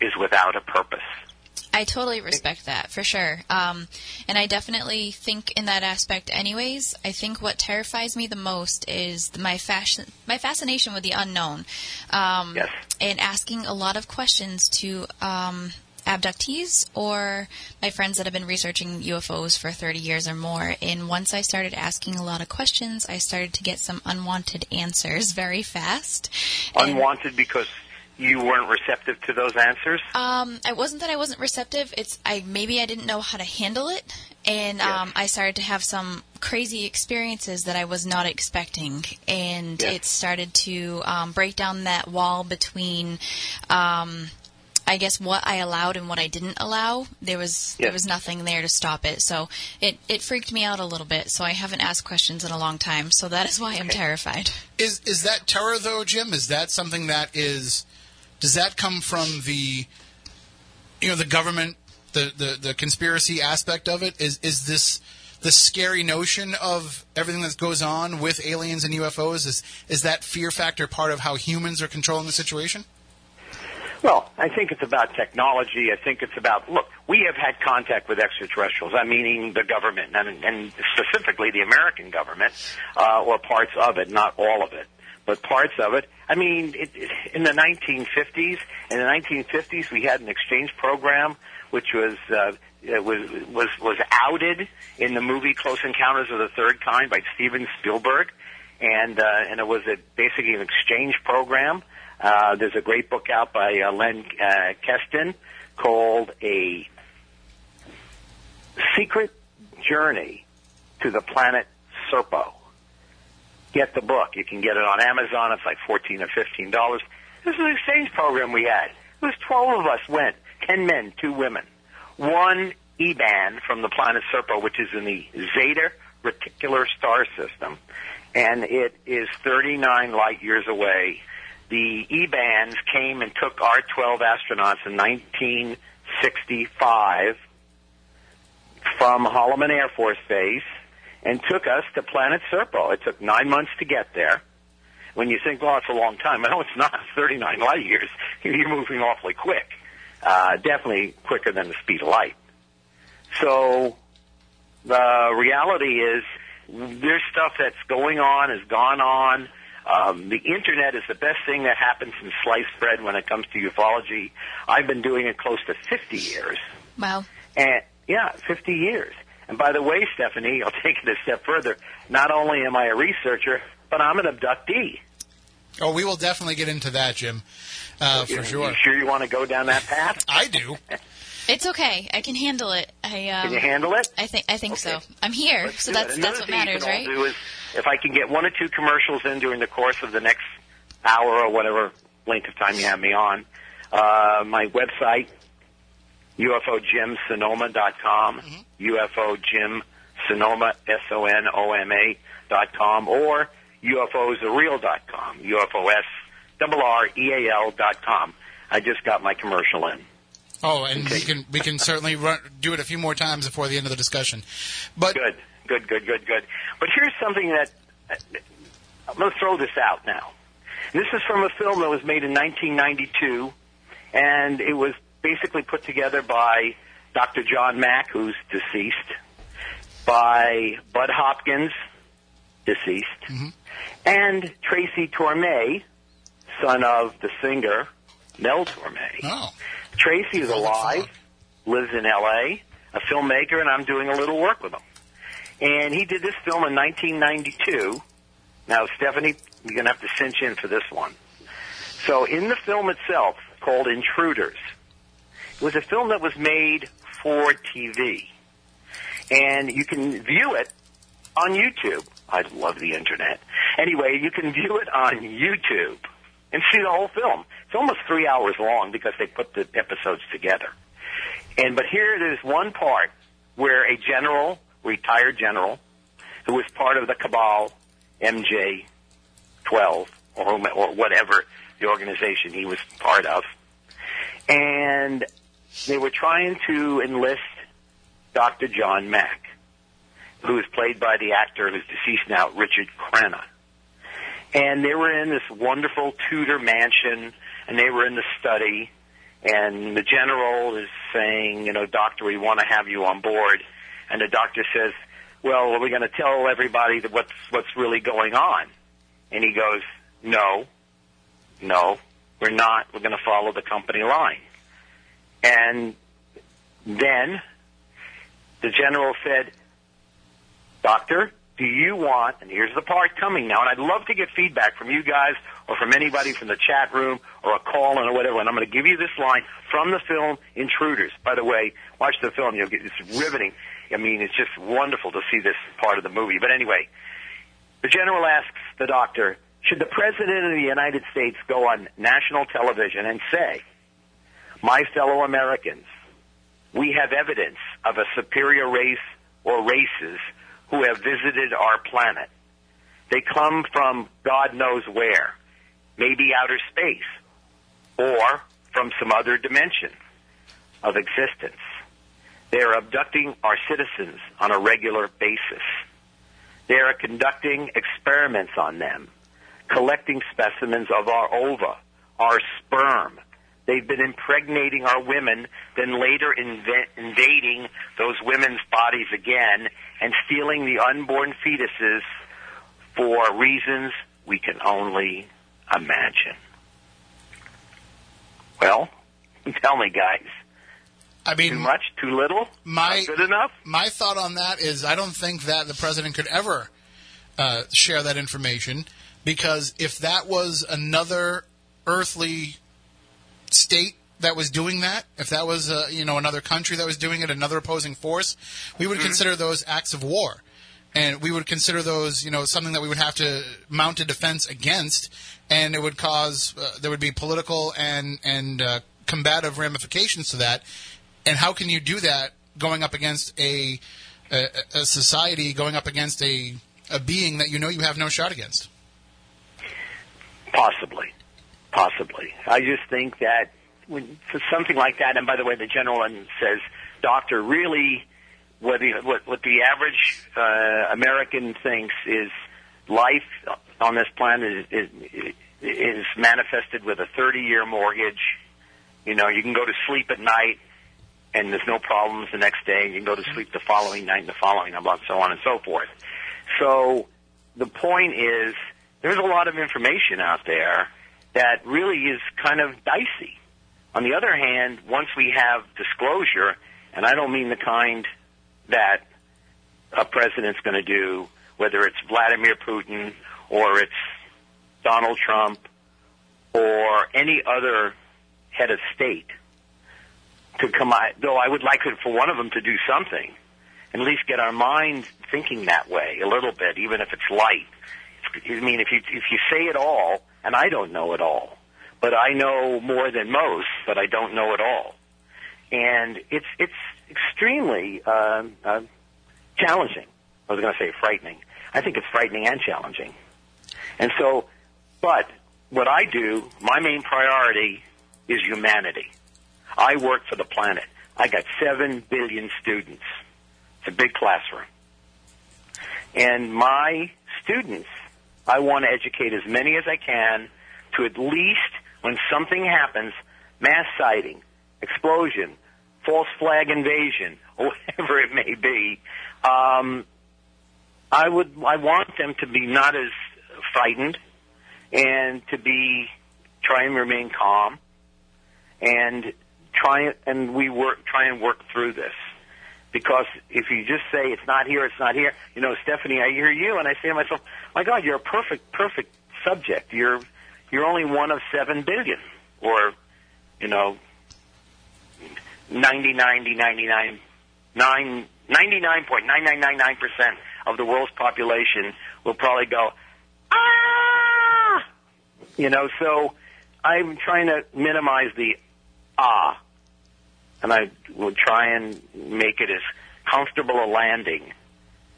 [SPEAKER 4] (laughs) is without a purpose.
[SPEAKER 2] I totally respect that for sure. Um, and I definitely think in that aspect, anyways. I think what terrifies me the most is my fashion, my fascination with the unknown, um,
[SPEAKER 4] Yes.
[SPEAKER 2] and asking a lot of questions to um, abductees or my friends that have been researching UFOs for 30 years or more. And once I started asking a lot of questions, I started to get some unwanted answers (laughs) very fast. And-
[SPEAKER 4] Unwanted because you weren't receptive to those answers.
[SPEAKER 2] um, it wasn't that I wasn't receptive. It's I maybe I didn't know how to handle it, and
[SPEAKER 4] Yes.
[SPEAKER 2] um, I started to have some crazy experiences that I was not expecting, and
[SPEAKER 4] Yes.
[SPEAKER 2] it started to um, break down that wall between. Um, I guess what I allowed and what I didn't allow, there was there was nothing there to stop it. So it, it freaked me out a little bit. So I haven't asked questions in a long time. So that is why I'm terrified.
[SPEAKER 1] Is is that terror though, Jim? Is that something that is? Does that come from the, you know, the government, the the, the conspiracy aspect of it? Is is this the scary notion of everything that goes on with aliens and UFOs? Is is that fear factor part of how humans are controlling the situation?
[SPEAKER 4] Well, I think it's about technology. I think it's about look. We have had contact with extraterrestrials. I'm meaning the government, and, and specifically the American government, uh, or parts of it, not all of it, but parts of it. I mean, it, in the 1950s, in the 1950s, we had an exchange program which was uh, was was was outed in the movie Close Encounters of the Third Kind by Steven Spielberg, and uh, and it was a, basically an exchange program. Uh, there's a great book out by uh, Len uh, Kasten called A Secret Journey to the Planet Serpo. Get the book. You can get it on Amazon. It's like 14 or $15. This is an exchange program we had. It was 12 of us went. 10 men, 2 women. One Eben from the planet Serpo, which is in the Zeta Reticuli Star System. And it is 39 light years away the Ebens came and took our 12 astronauts in 1965 from Holloman Air Force Base and took us to planet Serpo. It took nine months to get there. When you think, well, it's a long time. (laughs) No, it's not. 39 light years. (laughs) You're moving awfully quick. Uh, definitely quicker than the speed of light. So the reality is there's stuff that's going on, has gone on. Um, the internet is the best thing that happens in sliced bread when it comes to ufology. I've been doing it close to 50 years.
[SPEAKER 2] Wow.
[SPEAKER 4] And yeah, 50 years. And by the way, Stephanie, I'll (laughs) take it a step further. Not only am I a researcher, but I'm an abductee.
[SPEAKER 1] Oh, we will definitely get into that, Jim, uh, for sure.
[SPEAKER 4] You sure you want to go down that path? (laughs)
[SPEAKER 1] I do.
[SPEAKER 2] It's okay. I can handle it. I um,
[SPEAKER 4] Can you handle it?
[SPEAKER 2] I think I think
[SPEAKER 4] Okay.
[SPEAKER 2] so. I'm here,
[SPEAKER 4] Let's
[SPEAKER 2] so
[SPEAKER 4] do
[SPEAKER 2] that's
[SPEAKER 4] Another
[SPEAKER 2] that's what
[SPEAKER 4] thing you
[SPEAKER 2] matters,
[SPEAKER 4] can all
[SPEAKER 2] right?
[SPEAKER 4] Do is if I can get one or two commercials in during the course of the next hour or whatever length of time you have me on, uh, my website, UFOJimSonoma.com,
[SPEAKER 2] Mm-hmm.
[SPEAKER 4] UFOJimSonoma, S-O-N-O-M-A dot com, or UFOsAreal.com, UFOS double R E A L dot com. I just got my commercial in.
[SPEAKER 1] Oh, and
[SPEAKER 4] Okay.
[SPEAKER 1] we can we can certainly run, do it a few more times before the end of the discussion. But
[SPEAKER 4] Good, good, good, good, good. But here's something that I'm going to throw this out now. This is from a film that was made in 1992, and it was basically put together by Dr. John Mack, who's deceased, by Budd Hopkins, deceased, and Tracy Torme, son of the singer Mel Torme.
[SPEAKER 1] oh,
[SPEAKER 4] Tracy is alive, lives in L.A., a filmmaker, and I'm doing a little work with him. And he did this film in 1992, Now, Stephanie, you're going to have to cinch in for this one. So, in the film itself, called Intruders, was a film that was made for TV. And you can view it on YouTube. I love the internet. Anyway, you can view it on YouTube and see the whole film. It's almost three hours long because they put the episodes together. And but here there's one part where a general, retired general, who was part of the cabal, MJ 12 or or whatever the organization he was part of, and they were trying to enlist Dr. John Mack, who is played by the actor who's deceased now, Richard Crenna. And they were in this wonderful Tudor mansion, and they were in the study, and the general is saying, you know, doctor, we want to have you on board. And the doctor says, well, are we going to tell everybody that what's, what's really going on? And he goes, no, no, we're not. We're going to follow the company line. And then the general said, Doctor, do you want, and here's the part coming now, and I'd love to get feedback from you guys or from anybody from the chat room or a call or whatever, and I'm going to give you this line from the film Intruders. By the way, watch the film, you'll get, it's riveting. I mean, it's just wonderful to see this part of the movie. But anyway, the general asks the doctor, should the President of the United States go on national television and say, my fellow Americans, we have evidence of a superior race or races who have visited our planet. They come from God knows where, maybe outer space, or from some other dimension of existence. They are abducting our citizens on a regular basis. They are conducting experiments on them, collecting specimens of our ova, our sperm. They've been impregnating our women, then later inv- invading those women's bodies again and stealing the unborn fetuses for reasons we can only imagine. Well, (laughs) tell me, guys.
[SPEAKER 1] I mean, Too
[SPEAKER 4] much? Too little?
[SPEAKER 1] my
[SPEAKER 4] good enough?
[SPEAKER 1] my thought on that is I don't think that the president could ever uh, share that information because if that was another earthly state that was doing that, if that was uh, you know another country that was doing it, another opposing force, we would consider those acts of war, and we would consider those you know something that we would have to mount a defense against, and it would cause uh, there would be political and and uh, combative ramifications to that. And how can you do that going up against a a, a society, going up against a a being that you know you have no shot against?
[SPEAKER 4] Possibly. Possibly. I just think that when, for something like that, and by the way, the general says, Doctor, really, what the, what, what the average uh, American thinks is life on this planet is, is, manifested with a 30 year mortgage. You know, you can go to sleep at night and there's no problems the next day. You can go to sleep the following night and the following and so on and so forth. So the point is, there's a lot of information out there that really is kind of dicey. On the other hand, once we have disclosure, and I don't mean the kind that a president's going to do, whether it's Vladimir Putin or it's Donald Trump or any other head of state, to come out, though I would like for one of them to do something, at least get our mind thinking that way a little bit, even if it's light. I mean, if you if you say it all, and I don't know it all, but I know more than most, but I don't know it all, and it's it's extremely uh, uh, challenging. I was going to say frightening. I think it's frightening and challenging, and so, but what I do, my main priority is humanity. I work for the planet. I got seven billion students. It's a big classroom. And my students, I want to educate as many as I can to at least when something happens, mass sighting, explosion, false flag invasion, (laughs) whatever it may be, um, I would, I want them to be not as frightened and to be, try and remain calm and try and we work try and work through this. Because if you just say it's not here, it's not here, you know, Stephanie, I hear you, and I say to myself, my God, you're a perfect, perfect subject. You're you're only one of seven billion, or you know, 90, 90, 99, 9, 99.9999% of the world's population will probably go, ah! You know, so I'm trying to minimize the ah. And I will try and make it as comfortable a landing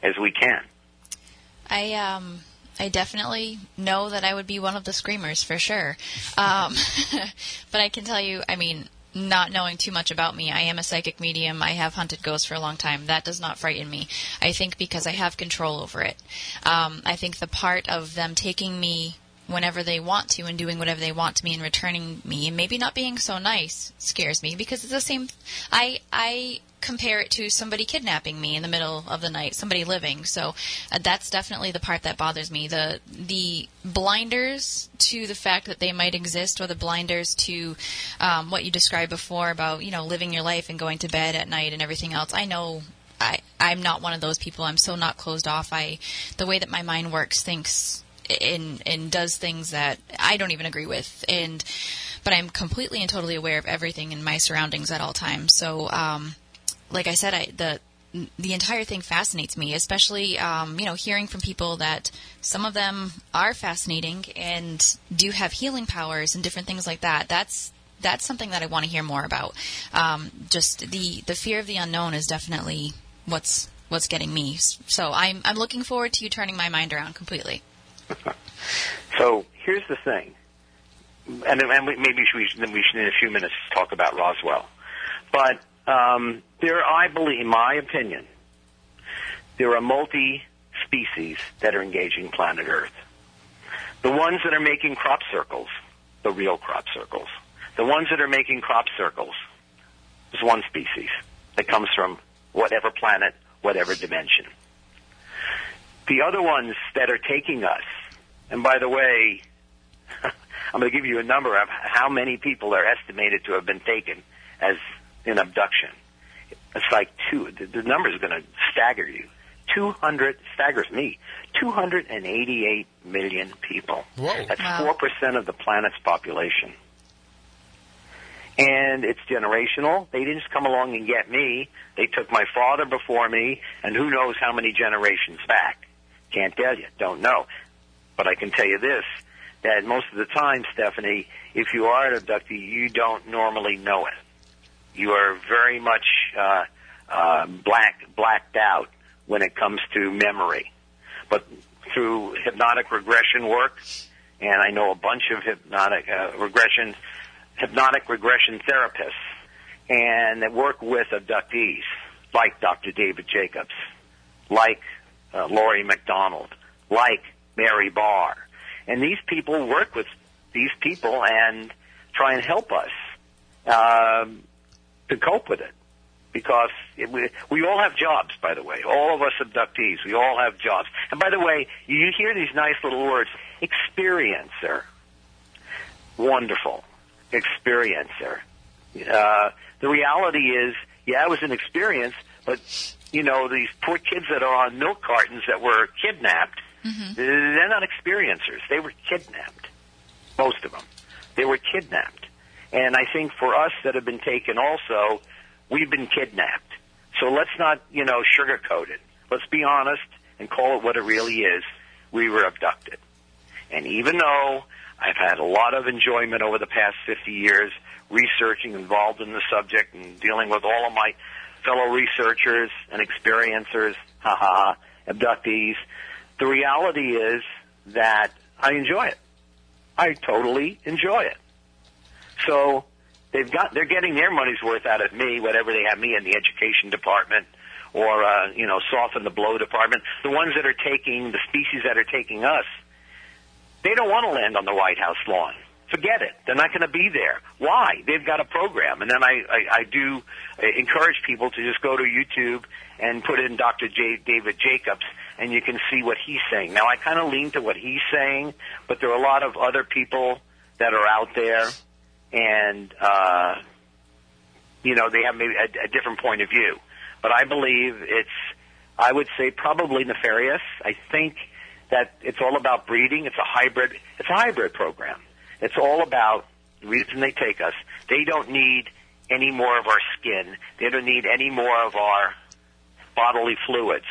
[SPEAKER 4] as we can.
[SPEAKER 2] I um I definitely know that I would be one of the screamers for sure. Um, (laughs) but I can tell you, I mean, not knowing too much about me, I am a psychic medium. I have hunted ghosts for a long time. That does not frighten me. I think because I have control over it. Um, I think the part of them taking me whenever they want to and doing whatever they want to me and returning me and maybe not being so nice scares me because it's the same I I compare it to somebody kidnapping me in the middle of the night, somebody living. So uh, that's definitely the part that bothers me. The the blinders to the fact that they might exist, or the blinders to um, what you described before about you know living your life and going to bed at night and everything else. I know. I, I'm not one of those people. I'm so not closed off. I, the way that my mind works, thinks and and does things that I don't even agree with, and but I'm completely and totally aware of everything in my surroundings at all times. So, um, like I said, I the the entire thing fascinates me, especially um, you know hearing from people that some of them are fascinating and do have healing powers and different things like that. That's that's something that I want to hear more about. Um, just the the fear of the unknown is definitely what's what's getting me. So I'm I'm looking forward to you turning my mind around completely. (laughs)
[SPEAKER 4] so here's the thing, and, and maybe we should, we should in a few minutes talk about Roswell, but um, there, I believe, in my opinion, there are multi species that are engaging planet Earth. The ones that are making crop circles, the real crop circles, the ones that are making crop circles, is one species that comes from whatever planet, whatever dimension. The other ones that are taking us, and by the way, (laughs) I'm going to give you a number of how many people are estimated to have been taken as in abduction. It's like two, the, the number is going to stagger you. 200, staggers me, 288 million people.
[SPEAKER 1] Whoa.
[SPEAKER 4] That's
[SPEAKER 2] Wow.
[SPEAKER 4] 4% of the planet's population. And it's generational. They didn't just come along and get me. They took my father before me, and who knows how many generations back. Can't tell you. Don't know. But I can tell you this, that most of the time, Stephanie, if you are an abductee, you don't normally know it. You are very much uh, uh, black blacked out when it comes to memory. But through hypnotic regression work, and I know a bunch of hypnotic uh, regression hypnotic regression therapists, and that work with abductees, like Dr. David Jacobs, like uh, Laurie McDonald, like Mary Barr, and these people work with these people and try and help us um, to cope with it. Because it, we, we all have jobs, by the way. All of us abductees, we all have jobs. And by the way, you hear these nice little words, experiencer. Wonderful. Experiencer. Uh, the reality is, yeah, it was an experience, but, you know, these poor kids that are on milk cartons that were kidnapped, mm-hmm. they're not experiencers. They were kidnapped. Most of them. They were kidnapped. And I think for us that have been taken also, we've been kidnapped. So let's not, you know, sugarcoat it. Let's be honest and call it what it really is. We were abducted. And even though I've had a lot of enjoyment over the past 50 years researching, involved in the subject, and dealing with all of my fellow researchers and experiencers, haha, abductees, the reality is that I enjoy it. I totally enjoy it. So they've got they're getting their money's worth out of me, whatever they have me in the education department or uh, you know, soften the blow department. The ones that are taking the species that are taking us, they don't want to land on the White House lawn. Forget it. They're not going to be there. Why? They've got a program. And then I, I, I do uh, encourage people to just go to YouTube and put in Dr. J, David Jacobs, and you can see what he's saying. Now, I kind of lean to what he's saying, but there are a lot of other people that are out there, and, uh, you know, they have maybe a, a different point of view. but I believe it's, I would say probably nefarious. I think that it's all about breeding. It's a hybrid, it's a hybrid program. It's all about the reason they take us. They don't need any more of our skin. They don't need any more of our bodily fluids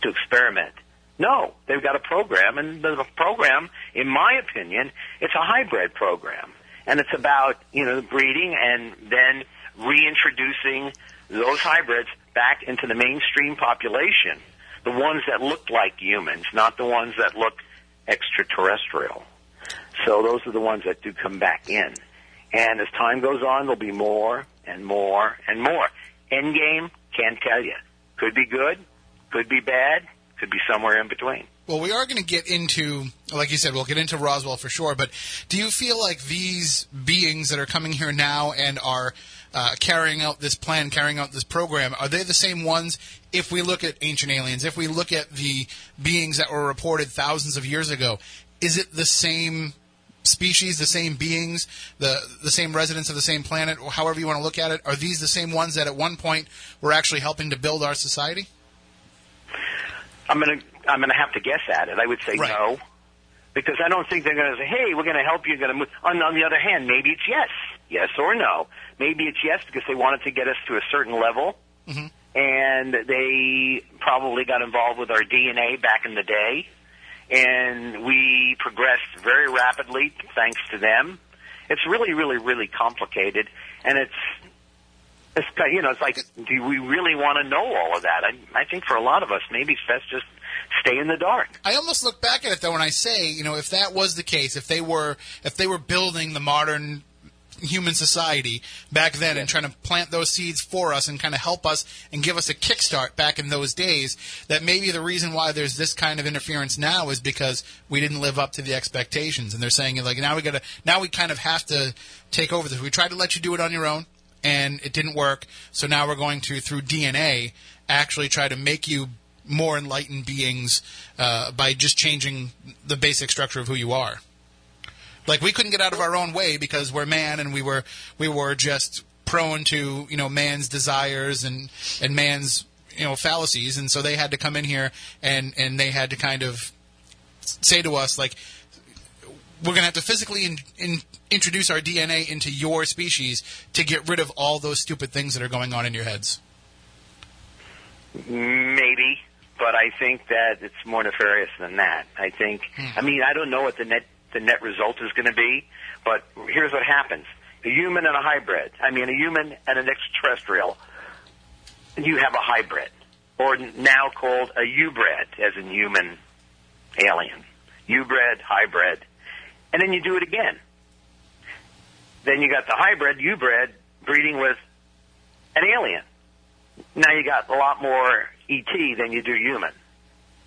[SPEAKER 4] to experiment. No, they've got a program, and the program, in my opinion, it's a hybrid program, and it's about you know breeding and then reintroducing those hybrids back into the mainstream population, the ones that look like humans, not the ones that look extraterrestrial. So those are the ones that do come back in, and as time goes on, there'll be more and more and more. Endgame, can't tell you. Could be good, could be bad, could be somewhere in between.
[SPEAKER 1] Well, we are going to get into, like you said, we'll get into Roswell for sure. But do you feel like these beings that are coming here now and are uh, carrying out this plan, carrying out this program, are they the same ones? If we look at ancient aliens, if we look at the beings that were reported thousands of years ago, is it the same species, the same beings, the the same residents of the same planet, or however you want to look at it? Are these the same ones that at one point were actually helping to build our society?
[SPEAKER 4] I'm gonna I'm gonna have to guess at it. I would say
[SPEAKER 1] Right.
[SPEAKER 4] no, because I don't think they're gonna say, "Hey, we're gonna help you." Gonna move. On, on the other hand, maybe it's yes, yes or no. Maybe it's yes because they wanted to get us to a certain level, mm-hmm. and they probably got involved with our DNA back in the day, and we progressed very rapidly thanks to them. It's really, really, really complicated, and it's it's you know, it's like, do we really want to know all of that? I, I think for a lot of us, maybe it's best just stay in the dark.
[SPEAKER 1] I almost look back at it though, and I say, you know, if that was the case, if they were, if they were building the modern human society back then and trying to plant those seeds for us and kind of help us and give us a kickstart back in those days, that maybe the reason why there's this kind of interference now is because we didn't live up to the expectations, and they're saying like now we gotta, now we kind of have to take over this. We tried to let you do it on your own, and it didn't work, so now we're going to through DNA actually try to make you more enlightened beings uh, by just changing the basic structure of who you are. Like we couldn't get out of our own way because we're man and we were we were just prone to you know man's desires and and man's you know fallacies, and so they had to come in here and and they had to kind of say to us like we're going to have to physically in, in, introduce our DNA into your species to get rid of all those stupid things that are going on in your heads.
[SPEAKER 4] Maybe, but I think that it's more nefarious than that. I think. Hmm. I mean, I don't know what the net the net result is going to be, but here's what happens: a human and a hybrid. I mean, a human and an extraterrestrial. You have a hybrid, or now called a U-bred, as in human alien. U-bred, hybrid, and then you do it again. Then you got the hybrid, U-bred, breeding with an alien. Now you got a lot more ET than you do human.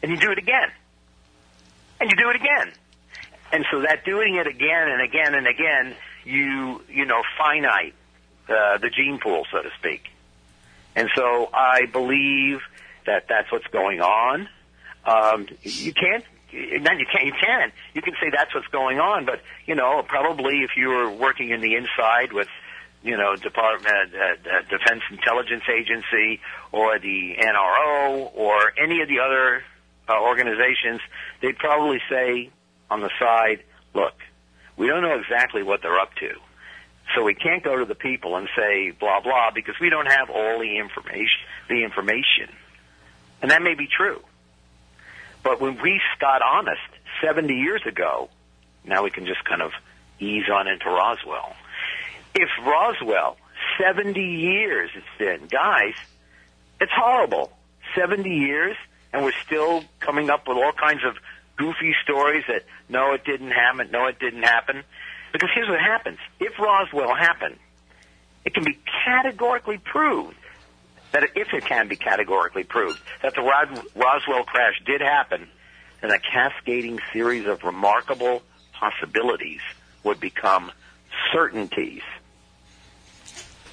[SPEAKER 4] And you do it again. And you do it again. And so that doing it again and again and again, you, you know, finite uh, the gene pool, so to speak. And so I believe that that's what's going on. Um, you can't, not you can't, you can. You can say that's what's going on, but, you know, probably if you were working in the inside with you know, Department, uh, uh, Defense Intelligence Agency, or the NRO, or any of the other uh, organizations, they'd probably say on the side, "Look, we don't know exactly what they're up to, so we can't go to the people and say blah blah because we don't have all the information. The information, and that may be true, but when we got honest 70 years ago, now we can just kind of ease on into Roswell." if Roswell, 70 years it's been, guys, it's horrible. 70 years, and we're still coming up with all kinds of goofy stories that, no, it didn't happen, no, it didn't happen. Because here's what happens. If Roswell happened, it can be categorically proved that if it can be categorically proved that the Rod- Roswell crash did happen, then a cascading series of remarkable possibilities would become certainties.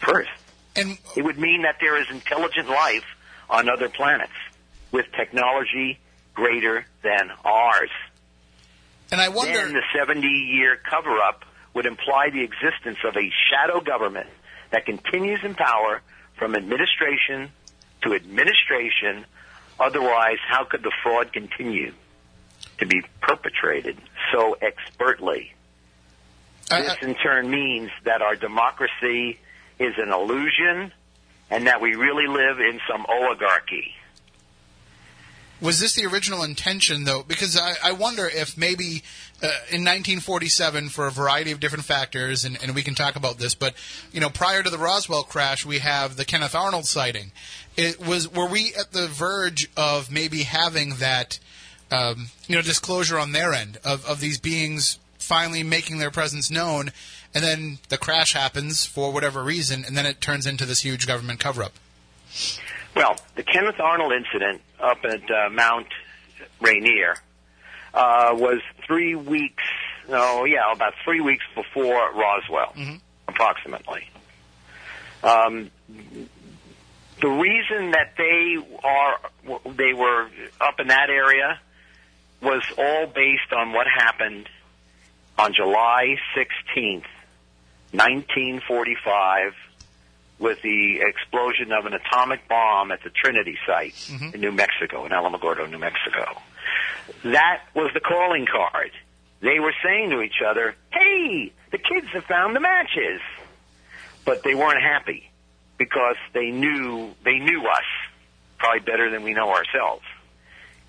[SPEAKER 4] First,
[SPEAKER 1] And
[SPEAKER 4] it would mean that there is intelligent life on other planets with technology greater than ours.
[SPEAKER 1] and I wonder.
[SPEAKER 4] Then the 70 year cover up would imply the existence of a shadow government that continues in power from administration to administration. Otherwise, how could the fraud continue to be perpetrated so expertly?
[SPEAKER 1] I-
[SPEAKER 4] This in turn means that our democracy is an illusion and that we really live in some oligarchy.
[SPEAKER 1] Was this the original intention, though? Because I, I wonder if maybe uh, in 1947, for a variety of different factors, and, and we can talk about this, but you know, prior to the Roswell crash, we have the Kenneth Arnold sighting. It was were we at the verge of maybe having that, um, you know, disclosure on their end of, of these beings finally making their presence known, and then the crash happens for whatever reason, and then it turns into this huge government cover-up.
[SPEAKER 4] Well, the Kenneth Arnold incident up at uh, Mount Rainier uh, was three weeks, no, yeah, about three weeks before Roswell, approximately. Um, the reason that they are they were up in that area was all based on what happened on July 16th, 1945 with the explosion of an atomic bomb at the Trinity site mm-hmm. in New Mexico, in Alamogordo, New Mexico. That was the calling card. They were saying to each other, hey, the kids have found the matches. But they weren't happy because they knew, they knew us probably better than we know ourselves.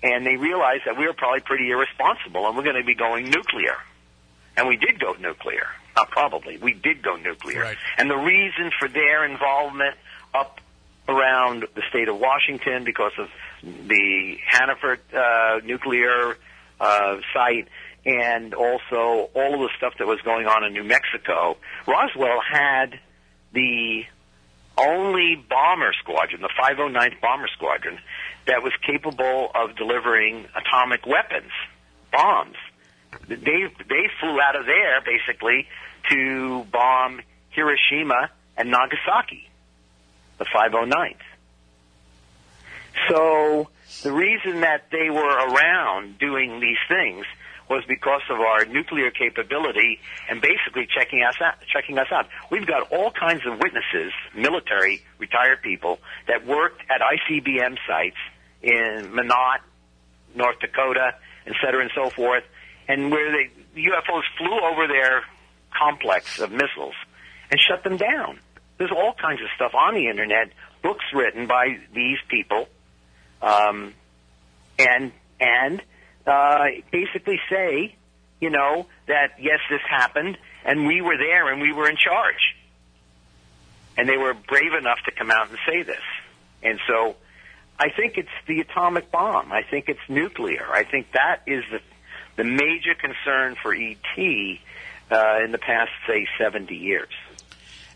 [SPEAKER 4] And they realized that we were probably pretty irresponsible and we're going to be going nuclear. And we did go nuclear. Not probably. We did go nuclear.
[SPEAKER 1] Right.
[SPEAKER 4] And the reason for their involvement up around the state of Washington because of the Hanford uh, nuclear uh, site and also all of the stuff that was going on in New Mexico, Roswell had the only bomber squadron, the 509th Bomber Squadron, that was capable of delivering atomic weapons, bombs. They they flew out of there basically to bomb Hiroshima and Nagasaki, the 509th. So the reason that they were around doing these things was because of our nuclear capability and basically checking us out. Checking us out. We've got all kinds of witnesses, military, retired people that worked at ICBM sites in Minot, North Dakota, et cetera, and so forth, and where they UFOs flew over their complex of missiles and shut them down. There's all kinds of stuff on the internet, books written by these people, um, and and uh, basically say, you know, that yes, this happened, and we were there, and we were in charge, and they were brave enough to come out and say this, and so. I think it's the atomic bomb. I think it's nuclear. I think that is the the major concern for ET uh, in the past, say, 70 years.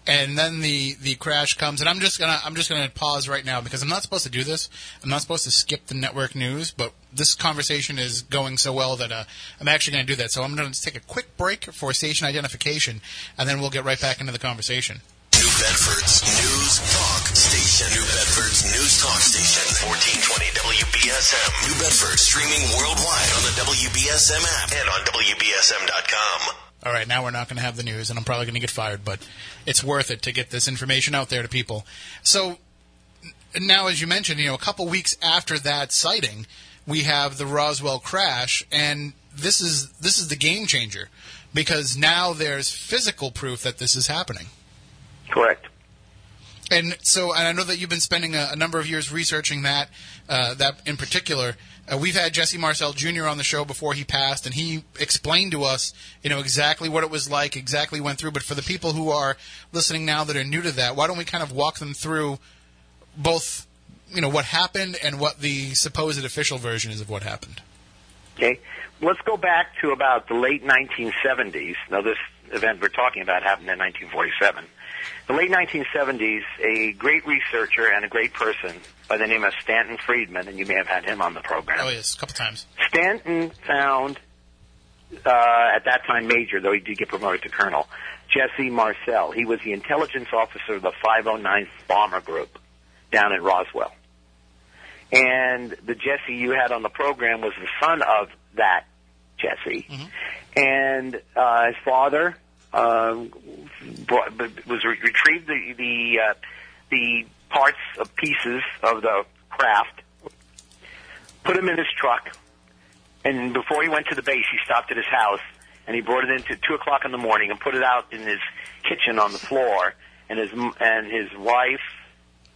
[SPEAKER 1] and then the the crash comes and i'm just gonna i'm just gonna pause right now because i'm not supposed to do this. I'm not supposed to skip the network news but this conversation is going so well that uh, i'm actually gonna do that. So i'm gonna take a quick break for station identification and then we'll get right back into the conversation.
[SPEAKER 5] New Bedford's News Talk Station. New Bedford's News Talk Station. 1420 WBSM. New Bedford streaming worldwide on the WBSM app and on WBSM.com.
[SPEAKER 1] all right now we're not gonna have the news and i'm probably gonna get fired but it's worth it to get this information out there to people so now as you mentioned you know a couple weeks after that sighting we have the roswell crash and this is this is the game changer because now there's physical proof that this is happening
[SPEAKER 4] Correct.
[SPEAKER 1] And so, and I know that you've been spending a, a number of years researching that, uh, that in particular. Uh, we've had Jesse Marcel Jr. on the show before he passed, and he explained to us, you know, exactly what it was like, exactly went through. But for the people who are listening now that are new to that, why don't we kind of walk them through both, you know, what happened and what the supposed official version is of what happened?
[SPEAKER 4] Okay. Let's go back to about the late 1970s. Now, this event we're talking about happened in 1947. The late 1970s, a great researcher and a great person by the name of Stanton Friedman, and you may have had him on the program.
[SPEAKER 1] Oh yes, a couple times.
[SPEAKER 4] Stanton found, uh, at that time major, though he did get promoted to colonel, Jesse Marcel. He was the intelligence officer of the 509th Bomber Group down in Roswell. And the Jesse you had on the program was the son of that Jesse. And uh, his father um, brought, was re- retrieved the the uh, the parts of pieces of the craft, put them in his truck, and before he went to the base, he stopped at his house and he brought it in to two o'clock in the morning and put it out in his kitchen on the floor. And his and his wife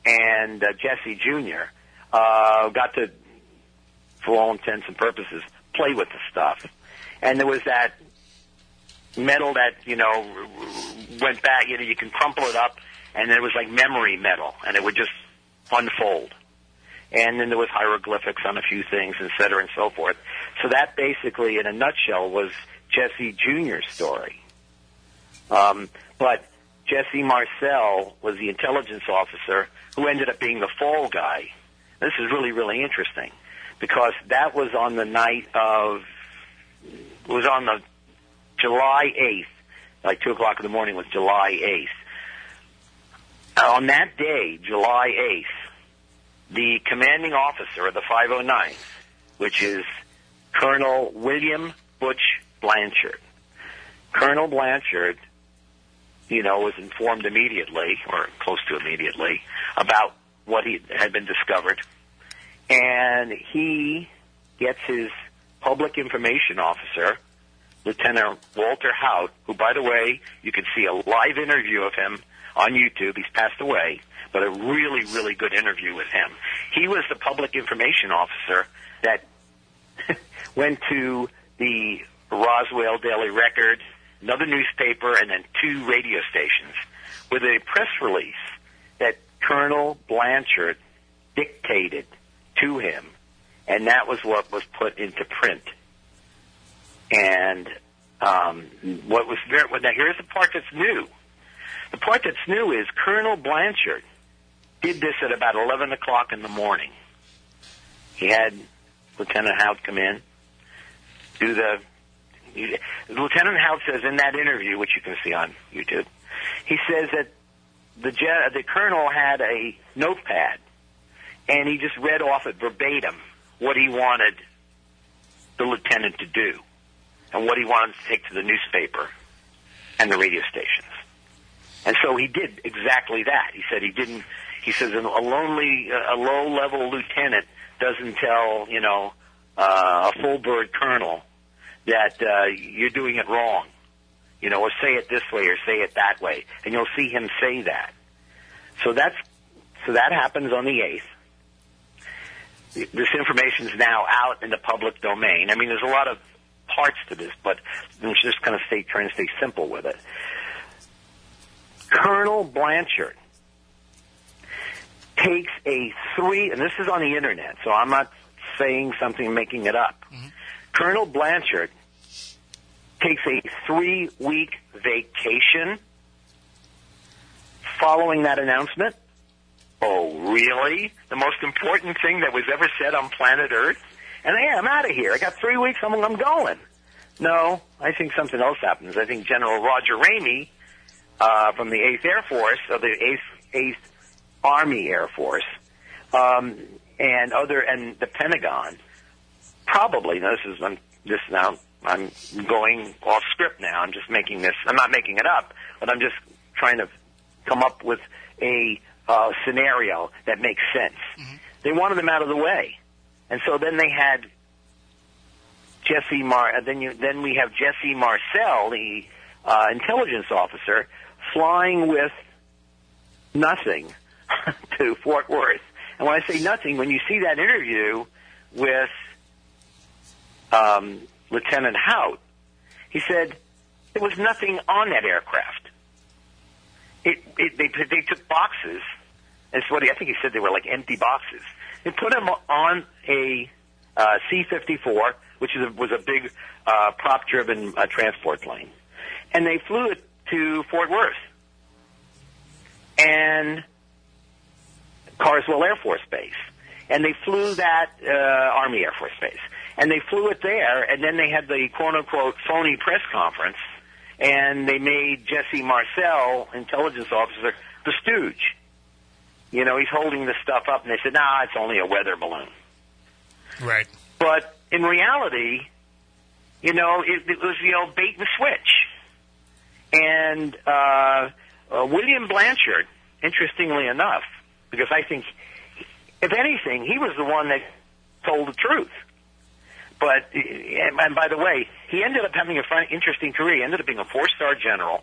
[SPEAKER 4] and uh, Jesse Jr. Uh, got to, for all intents and purposes, play with the stuff. And there was that metal that you know went back. You know, you can crumple it up, and it was like memory metal, and it would just unfold. And then there was hieroglyphics on a few things, et cetera, and so forth. So that basically, in a nutshell, was Jesse Jr.'s story. Um, but Jesse Marcel was the intelligence officer who ended up being the fall guy. This is really, really interesting because that was on the night of, was on the July 8th, like 2 o'clock in the morning was July 8th. Uh, on that day, July 8th, the commanding officer of the 509th, which is Colonel William Butch Blanchard. Colonel Blanchard, you know, was informed immediately, or close to immediately, about what he had been discovered. And he gets his public information officer, Lieutenant Walter Haut, who, by the way, you can see a live interview of him on YouTube. He's passed away, but a really, really good interview with him. He was the public information officer that (laughs) went to the Roswell Daily Record, another newspaper, and then two radio stations with a press release that Colonel Blanchard dictated to him, and that was what was put into print. And um, what was very now here's the part that's new. The part that's new is Colonel Blanchard did this at about eleven o'clock in the morning. He had Lieutenant Haut come in, do the. Lieutenant Haut says in that interview, which you can see on YouTube, he says that the the colonel had a notepad, and he just read off it verbatim what he wanted the lieutenant to do, and what he wanted to take to the newspaper and the radio stations. And so he did exactly that. He said he didn't. He says a lonely, a low-level lieutenant doesn't tell, you know, uh, a full bird colonel that uh, you're doing it wrong, you know, or say it this way or say it that way, and you'll see him say that. So that's so that happens on the eighth. This information is now out in the public domain. I mean, there's a lot of parts to this, but I'm just going to stay trying to stay simple with it. Colonel Blanchard takes a three, and this is on the internet, so I'm not saying something, making it up. Mm-hmm. Colonel Blanchard takes a three week vacation following that announcement. Oh, really? The most important thing that was ever said on planet Earth? And hey, I'm out of here. I got three weeks. I'm, I'm going. No, I think something else happens. I think General Roger Ramey uh, from the 8th Air Force, or the 8th, 8th Army Air Force, um, and other, and the Pentagon, probably, this is, I'm, this now, I'm going off script now, I'm just making this, I'm not making it up, but I'm just trying to come up with a uh, scenario that makes sense. Mm-hmm. They wanted them out of the way. And so then they had Jesse Mar, uh, then you, then we have Jesse Marcel, the uh, intelligence officer, flying with nothing (laughs) to Fort Worth. And when I say nothing, when you see that interview with um, Lieutenant Haut, he said there was nothing on that aircraft. It, it, they, they took boxes. And what he, I think he said they were like empty boxes. They put them on a uh, C-54, which a, was a big uh, prop-driven uh, transport plane, and they flew it to Fort Worth and Carswell Air Force Base. And they flew that uh, Army Air Force Base. And they flew it there, and then they had the quote-unquote phony press conference, and they made Jesse Marcel, intelligence officer, the stooge. You know, he's holding the stuff up, and they said, nah, it's only a weather balloon.
[SPEAKER 1] Right.
[SPEAKER 4] But in reality, you know, it, it was, you know, bait and switch. And uh, uh, William Blanchard, interestingly enough, because I think, if anything, he was the one that told the truth. But and by the way, he ended up having a fun, interesting career. He ended up being a four-star general.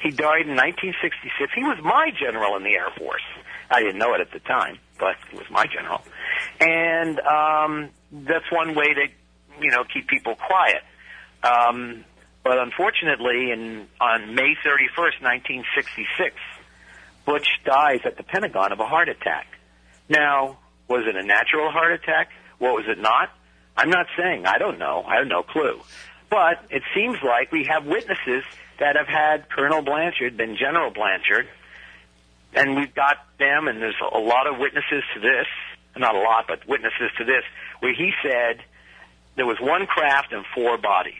[SPEAKER 4] He died in 1966. He was my general in the Air Force. I didn't know it at the time, but he was my general. And um, that's one way to, you know, keep people quiet. Um, but unfortunately, in on May 31st, 1966, Butch dies at the Pentagon of a heart attack. Now, was it a natural heart attack? What was it not? I'm not saying. I don't know. I have no clue. But it seems like we have witnesses that have had Colonel Blanchard, then General Blanchard, and we've got them, and there's a lot of witnesses to this. Not a lot, but witnesses to this, where he said there was one craft and four bodies.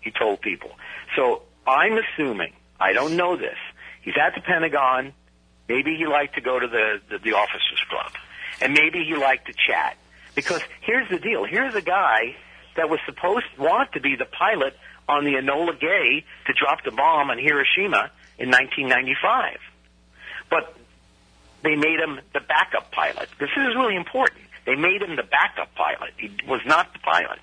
[SPEAKER 4] He told people. So I'm assuming, I don't know this, he's at the Pentagon. Maybe he liked to go to the, the, the officers club. And maybe he liked to chat. Because here's the deal. Here's a guy that was supposed want to be the pilot on the Enola Gay to drop the bomb on Hiroshima in 1995. But they made him the backup pilot. This is really important. They made him the backup pilot. He was not the pilot.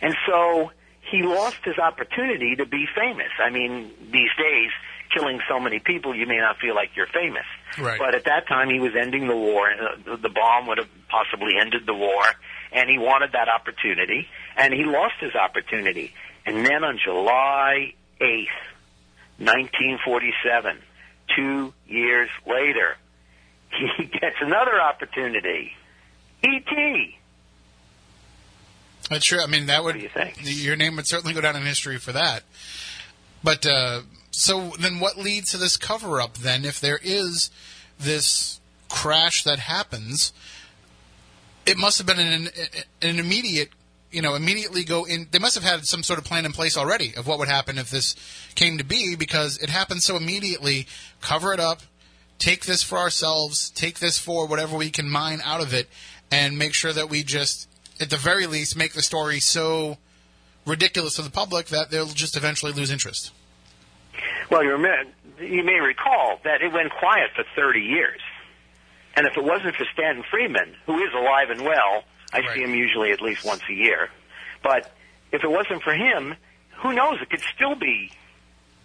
[SPEAKER 4] And so he lost his opportunity to be famous. I mean, these days, killing so many people, you may not feel like you're famous.
[SPEAKER 1] Right.
[SPEAKER 4] But at that time, he was ending the war. Uh, The bomb would have possibly ended the war, and he wanted that opportunity, and he lost his opportunity. And then on July 8th, 1947, two years later, he gets another opportunity. E.T.
[SPEAKER 1] That's true. I mean, that would
[SPEAKER 4] do you think?
[SPEAKER 1] your name would certainly go down in history for that. But uh, so then, what leads to this cover up? Then, if there is this crash that happens, it must have been an an immediate, you know, immediately go in. They must have had some sort of plan in place already of what would happen if this came to be, because it happened so immediately. Cover it up. Take this for ourselves. Take this for whatever we can mine out of it, and make sure that we just, at the very least, make the story so ridiculous to the public that they'll just eventually lose interest.
[SPEAKER 4] Well, you, remember, you may recall that it went quiet for 30 years. And if it wasn't for Stanton Friedman, who is alive and well, I
[SPEAKER 1] Right.
[SPEAKER 4] see him usually at least once a year. But if it wasn't for him, who knows? It could still be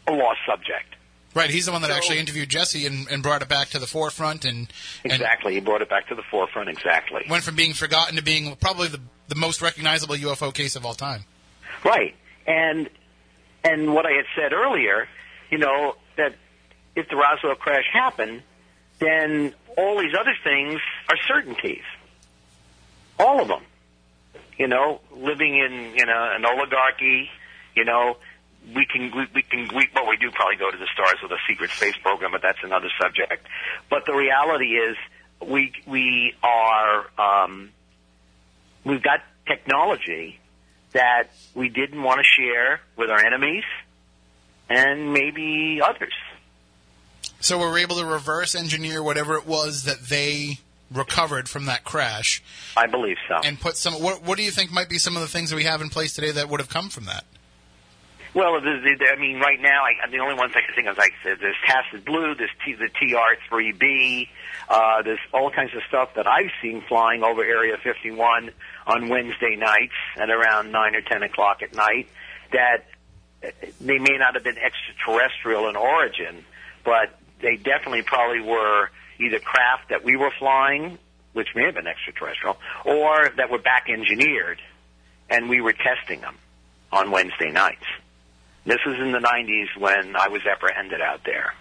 [SPEAKER 4] a lost subject.
[SPEAKER 1] Right, he's the one that
[SPEAKER 4] So-
[SPEAKER 1] actually interviewed Jesse and, and brought it back to the forefront and, and
[SPEAKER 4] Exactly. He brought it back to the forefront. Exactly.
[SPEAKER 1] went from being forgotten to being probably the, the most recognizable UFO case of all time.
[SPEAKER 4] Right. And and what I had said earlier, you know, that if the Roswell crash happened, then all these other things are certainties. All of them. You know, living in, you know, an oligarchy, you know, we can, we, we can, we, well, we do probably go to the stars with a secret space program, but that's another subject. But the reality is, we, we are, um, we've got technology that we didn't want to share with our enemies and maybe others.
[SPEAKER 1] So we were able to reverse engineer whatever it was that they recovered from that crash
[SPEAKER 4] I believe so.
[SPEAKER 1] and put some. What, what do you think might be some of the things that we have in place today that would have come from that?
[SPEAKER 4] Well, I mean, right now, I, the only ones I can think of, like there's Tacit Blue, there's T, the TR-3B, uh, there's all kinds of stuff that I've seen flying over Area 51 on Wednesday nights at around 9 or 10 o'clock at night that uh, they may not have been extraterrestrial in origin, but they definitely probably were either craft that we were flying, which may have been extraterrestrial, or that were back engineered, and we were testing them on Wednesday nights. This was in the 90s when I was apprehended out there,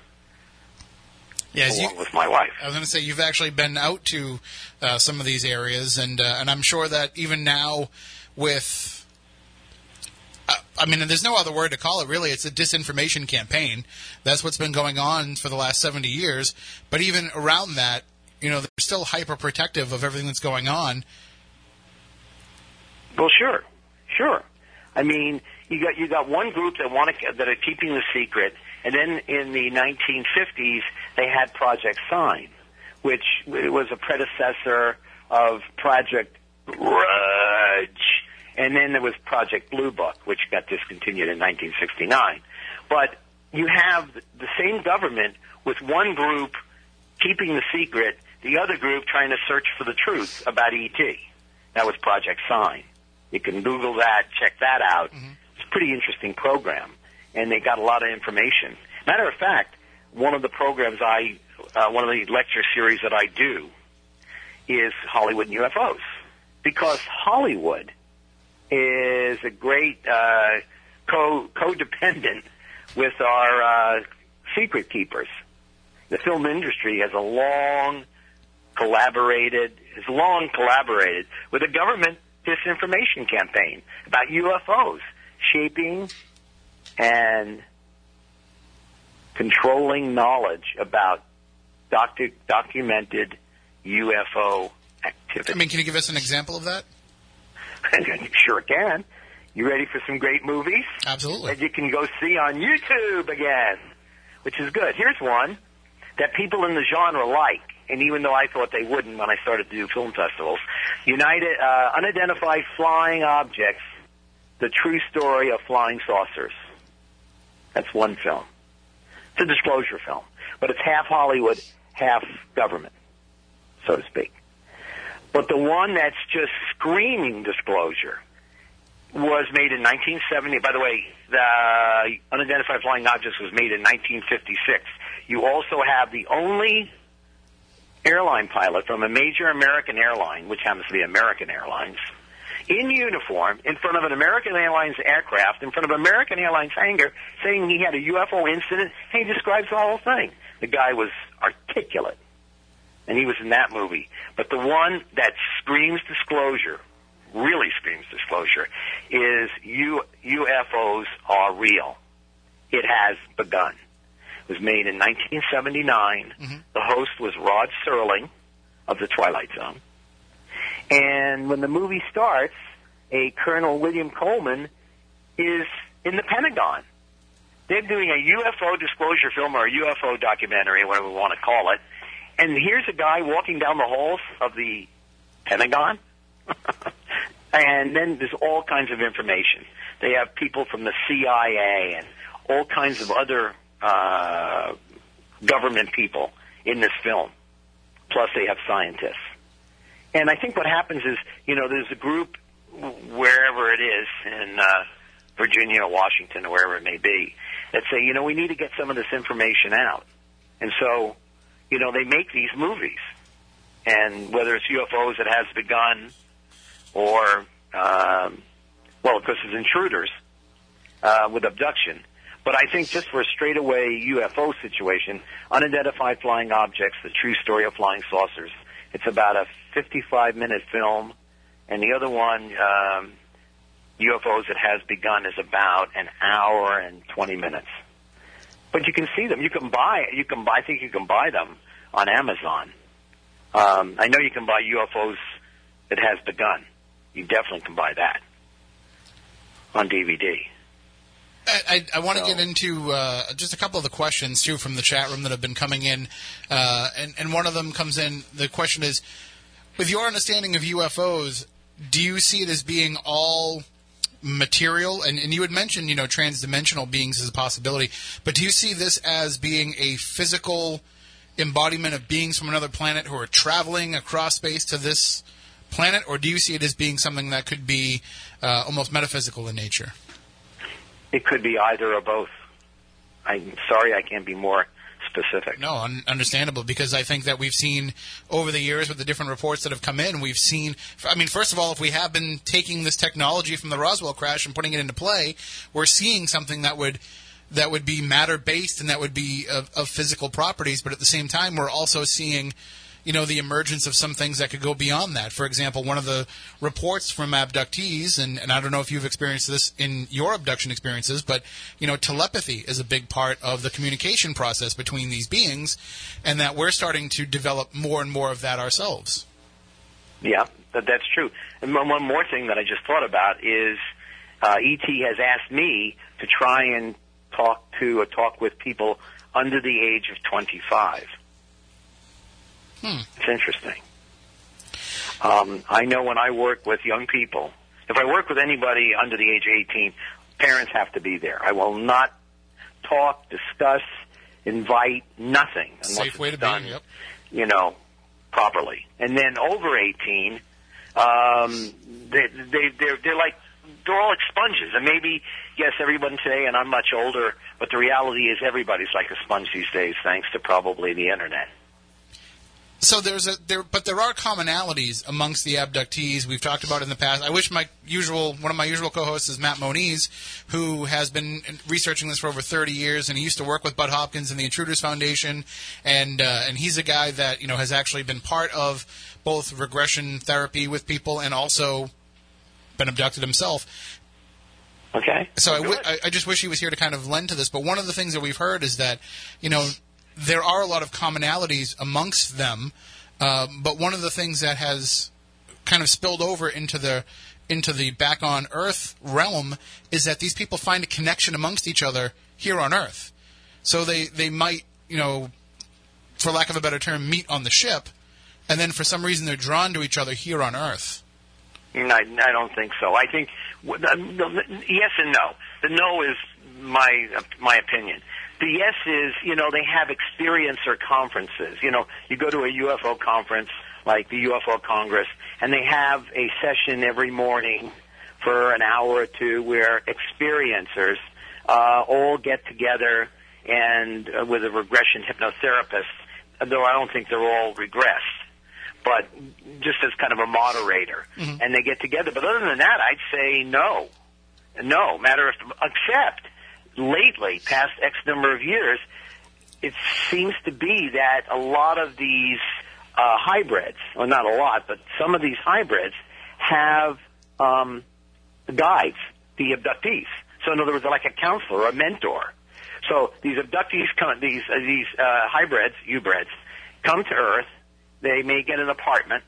[SPEAKER 1] Yeah, as you,
[SPEAKER 4] with my wife.
[SPEAKER 1] I was going to say you've actually been out to uh, some of these areas, and uh, and I'm sure that even now, with, uh, I mean, there's no other word to call it. Really, it's a disinformation campaign. That's what's been going on for the last 70 years. But even around that, you know, they're still hyper protective of everything that's going on.
[SPEAKER 4] Well, sure, sure. I mean, you got you got one group that want to that are keeping the secret, and then in the 1950s they had Project Sign, which was a predecessor of Project Grudge, and then there was Project Blue Book, which got discontinued in 1969. But you have the same government with one group keeping the secret the other group trying to search for the truth about ET. That was Project Sign. You can Google that, check that out. A pretty interesting program, and they got a lot of information. Matter of fact, one of the programs I, uh, one of the lecture series that I do is Hollywood and UFOs, because Hollywood is a great uh, co codependent with our uh, secret keepers. The film industry has a long collaborated, has long collaborated with a government disinformation campaign about UFOs, shaping and controlling knowledge about docu- documented UFO activity.
[SPEAKER 1] I mean, can you give us an example of that?
[SPEAKER 4] You (laughs) sure can. You ready for some great movies?
[SPEAKER 1] Absolutely.
[SPEAKER 4] that you can go see on YouTube again, which is good. Here's one that people in the genre like, and even though I thought they wouldn't when I started to do film festivals, United uh, Unidentified Flying Objects: The True Story of Flying Saucers. That's one film. It's a disclosure film, but it's half Hollywood, half government, so to speak. But the one that's just screaming disclosure was made in 1970. By the way, the unidentified flying objects was made in 1956. You also have the only airline pilot from a major American airline, which happens to be American Airlines, in uniform in front of an American Airlines aircraft, in front of American Airlines hangar, saying he had a UFO incident. And he describes the whole thing. The guy was articulate, and he was in that movie. But the one that screams disclosure, really screams disclosure, is U- UFOs are real. It has begun. It was made in 1979. Mm-hmm. The host was Rod Serling of The Twilight Zone. And when the movie starts, a Colonel William Coleman is in the Pentagon. They're doing a UFO disclosure film or a UFO documentary, whatever we want to call it. And here's a guy walking down the halls of the Pentagon. (laughs) and then there's all kinds of information. They have people from the CIA and all kinds of other uh, government people in this film. Plus, they have scientists. And I think what happens is, you know, there's a group wherever it is in uh, Virginia or Washington or wherever it may be that say, you know, we need to get some of this information out. And so, you know, they make these movies. And whether it's UFOs that has begun or, um, well, of course, it's intruders uh, with abduction. But I think just for a straightaway UFO situation, unidentified flying objects, the true story of flying saucers, it's about a 55 minute film. And the other one, um, UFOs that has begun, is about an hour and 20 minutes. But you can see them. You can buy. You can buy. I think you can buy them on Amazon. Um, I know you can buy UFOs that has begun. You definitely can buy that on DVD.
[SPEAKER 1] I, I, I want to get into uh, just a couple of the questions too from the chat room that have been coming in, uh, and and one of them comes in. The question is, with your understanding of UFOs, do you see it as being all material? And, and you had mentioned, you know, transdimensional beings as a possibility, but do you see this as being a physical embodiment of beings from another planet who are traveling across space to this planet, or do you see it as being something that could be uh, almost metaphysical in nature?
[SPEAKER 4] It could be either or both. I'm sorry, I can't be more specific.
[SPEAKER 1] No, un- understandable because I think that we've seen over the years with the different reports that have come in, we've seen. I mean, first of all, if we have been taking this technology from the Roswell crash and putting it into play, we're seeing something that would that would be matter based and that would be of, of physical properties. But at the same time, we're also seeing. You know the emergence of some things that could go beyond that. For example, one of the reports from abductees, and, and I don't know if you've experienced this in your abduction experiences, but you know telepathy is a big part of the communication process between these beings, and that we're starting to develop more and more of that ourselves.
[SPEAKER 4] Yeah, that, that's true. And one more thing that I just thought about is uh, ET has asked me to try and talk to or talk with people under the age of 25.
[SPEAKER 1] Hmm.
[SPEAKER 4] It's interesting. Um, I know when I work with young people, if I work with anybody under the age of 18, parents have to be there. I will not talk, discuss, invite, nothing unless
[SPEAKER 1] Safe way to be.
[SPEAKER 4] done
[SPEAKER 1] Yep.
[SPEAKER 4] you know, properly. And then over 18, um, they, they, they're, they're like, they're all like sponges. And maybe, yes, everyone today, and I'm much older, but the reality is everybody's like a sponge these days, thanks to probably the internet.
[SPEAKER 1] So there's a there, but there are commonalities amongst the abductees. We've talked about in the past. I wish my usual one of my usual co-hosts is Matt Moniz, who has been researching this for over 30 years, and he used to work with Budd Hopkins and the Intruders Foundation, and uh, and he's a guy that you know has actually been part of both regression therapy with people and also been abducted himself.
[SPEAKER 4] Okay.
[SPEAKER 1] So I,
[SPEAKER 4] Good.
[SPEAKER 1] w- I, I just wish he was here to kind of lend to this. But one of the things that we've heard is that, you know, there are a lot of commonalities amongst them. Um, but one of the things that has kind of spilled over into the into the back on Earth realm is that these people find a connection amongst each other here on Earth. So they they might, you know, for lack of a better term, meet on the ship, and then for some reason they're drawn to each other here on Earth.
[SPEAKER 4] No, I don't think so. I think yes and no. The no is my my opinion. The yes is you know they have experiencer conferences. You know you go to a UFO conference like the UFO Congress, and they have a session every morning for an hour or two where experiencers uh, all get together and uh, with a regression hypnotherapist. Though I don't think they're all regressed but just as kind of a moderator, and they get together. But other than that, I'd say no, no. Matter of except lately, past X number of years, it seems to be that a lot of these uh, hybrids, well, not a lot, but some of these hybrids have um, guides, the abductees. So in other words, they're like a counselor or a mentor. So these abductees come, these uh, these uh, hybrids, U-breds, come to Earth. They may get an apartment,